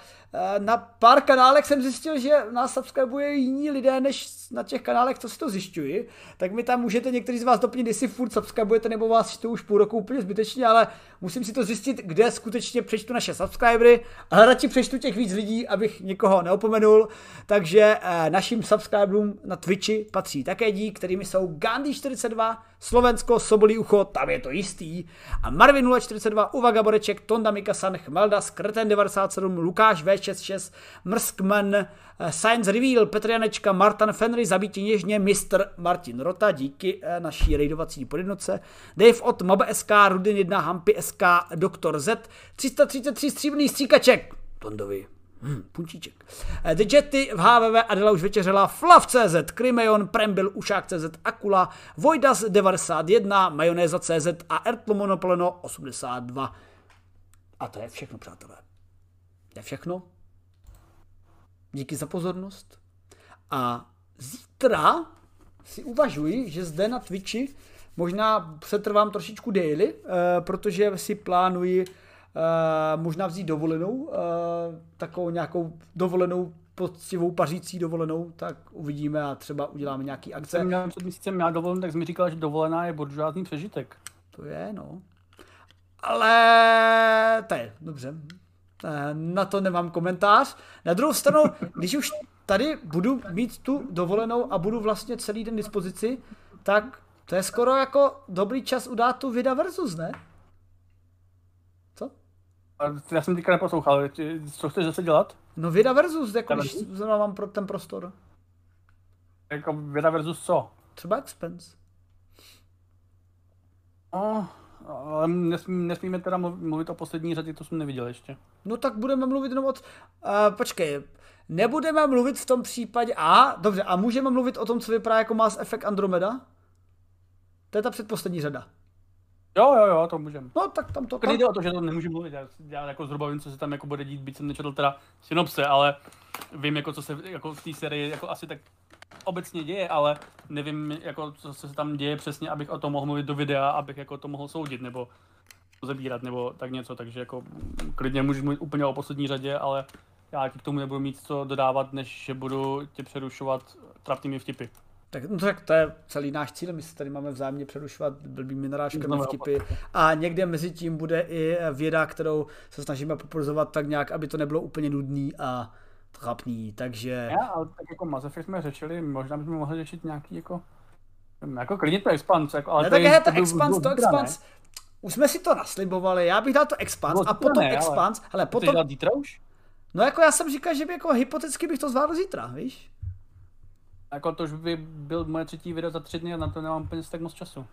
na pár kanálech jsem zjistil, že nás subscribuje jiní lidé, než na těch kanálech, co si to zjišťuji. Tak mi tam můžete někteří z vás doplnit, jestli furt subscribujete, nebo vás to už půl roku úplně zbytečně, ale musím si to zjistit, kde skutečně přečtu naše subscribery, ale radši přečtu těch víc lidí, abych někoho neopomenul. Takže eh, našim subscriberům na Twitchi patří také dík, kterými jsou Gandhi42, Slovensko, Sobolí ucho, tam je to jistý. A Marvin 042, Uvaga Boreček, Tonda Mikasan, Chmelda, Skrten 97, Lukáš V66, Mrskman, eh, Science Reveal, Petr Janečka, Martin Fenry, Zabítí něžně, Mr. Martin Rota, díky eh, naší rejdovací podjednoce, Dave od Mab SK, Rudin 1, Hampy SK, Doktor Z, 333 stříbrný stříkaček, Tondovi Hmm, punčíček. Eh, The Jetty v HVV Adela už večeřela Flav.cz, Krymeon, Prembil, Ušák.cz, Akula, Vojdas 91, Majonéza.cz a Ertlo Monopleno 82. A to je všechno, přátelé. Je všechno. díky za pozornost a zítra si uvažuji, že zde na Twitchi možná přetrvám trošičku daily, uh, protože si plánuji uh, možná vzít dovolenou, uh, takovou nějakou dovolenou poctivou pařící dovolenou, tak uvidíme a třeba uděláme nějaký akce. Jsem měl před měsícem měl dovolenou, tak jsi mi říkal, že dovolená je buržoázní přežitek. To je, no. Ale to je, dobře. Na to nemám komentář. Na druhou stranu, když už tady budu mít tu dovolenou a budu vlastně celý den dispozici, tak to je skoro jako dobrý čas udát tu Vida versus, ne? Co? Já jsem teďka neposlouchal, co chceš zase dělat? No Vida versus, jako když zrovna mám pro ten prostor. Jako Vida versus co? Třeba Expense. Oh, ale nesmí, nesmíme teda mluvit o poslední řadě, to jsem neviděl ještě. No tak budeme mluvit jenom od... Uh, počkej, nebudeme mluvit v tom případě... A, dobře, a můžeme mluvit o tom, co vypadá jako Mass Effect Andromeda? To je ta předposlední řada. Jo, jo, jo, to můžeme. No, tak tam to... Tam... Jde o to, že to nemůžu mluvit, já, já jako zhruba vím, co se tam jako bude dít, byť jsem nečetl teda synopse, ale vím, jako co se jako v té sérii jako asi tak obecně děje, ale nevím, jako, co se tam děje přesně, abych o tom mohl mluvit do videa, abych jako to mohl soudit, nebo zabírat, nebo tak něco, takže jako klidně můžu mluvit úplně o poslední řadě, ale já k tomu nebudu mít co dodávat, než že budu tě přerušovat trapnými vtipy. Tak, no tak to je celý náš cíl, my se tady máme vzájemně přerušovat blbými narážkami vtipy a někde mezi tím bude i věda, kterou se snažíme populizovat tak nějak, aby to nebylo úplně nudný a trapný, takže... Já, ale tak jako Mass Effect jsme řešili, možná bychom mohli řešit nějaký jako... Jako klidně to Expanse, jako, ale ne, tak je to Expanse, to Expanse, už jsme si to naslibovali, já bych dal to Expanse a potom ne, Expanse, ale potom... Chceš dát už? No jako já jsem říkal, že by jako hypoteticky bych to zvládl zítra, víš? Jako to už by byl moje třetí video za tři dny a na to nemám úplně tak moc času.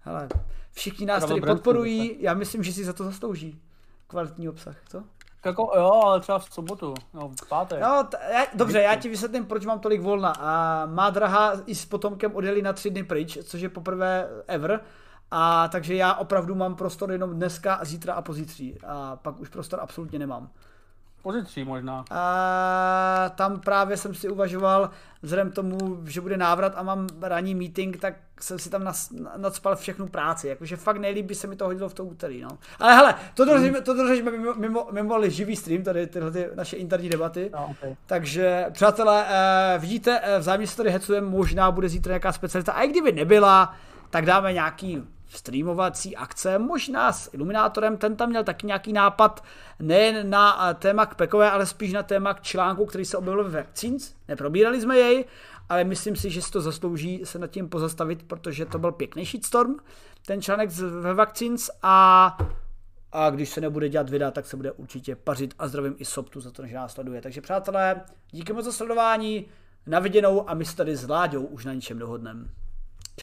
Hele, všichni nás tady podporují, já myslím, že si za to zaslouží kvalitní obsah, co? Jako, jo, ale třeba v sobotu, no, v pátek. No, t- já, dobře, já ti vysvětlím, proč mám tolik volna. A má drahá i s potomkem odjeli na tři dny pryč, což je poprvé ever. A takže já opravdu mám prostor jenom dneska, zítra a pozítří. A pak už prostor absolutně nemám. Pozítří možná. A tam právě jsem si uvažoval, vzhledem tomu, že bude návrat a mám ranní meeting, tak jsem si tam nas, nadspal všechnu práci. Jakože fakt nejlíp se mi to hodilo v to úterý. No. Ale hele, to držíme, to držíme mimo, mimo, mimo živý stream, tady tyhle ty naše interní debaty. No, okay. Takže, přátelé, eh, vidíte, eh, vzájemně se tady hecujeme, možná bude zítra nějaká specialita. A i kdyby nebyla, tak dáme nějaký streamovací akce, možná s Iluminátorem, ten tam měl taky nějaký nápad, nejen na eh, téma Kpekové, ale spíš na téma k článku, který se objevil ve Vaccines. Neprobírali jsme jej, ale myslím si, že si to zaslouží se nad tím pozastavit, protože to byl pěkný shitstorm, ten článek ve Vaccines a a když se nebude dělat videa, tak se bude určitě pařit a zdravím i Soptu za to, že nás sleduje. Takže přátelé, díky moc za sledování, na viděnou a my se tady s Láďou už na ničem dohodneme.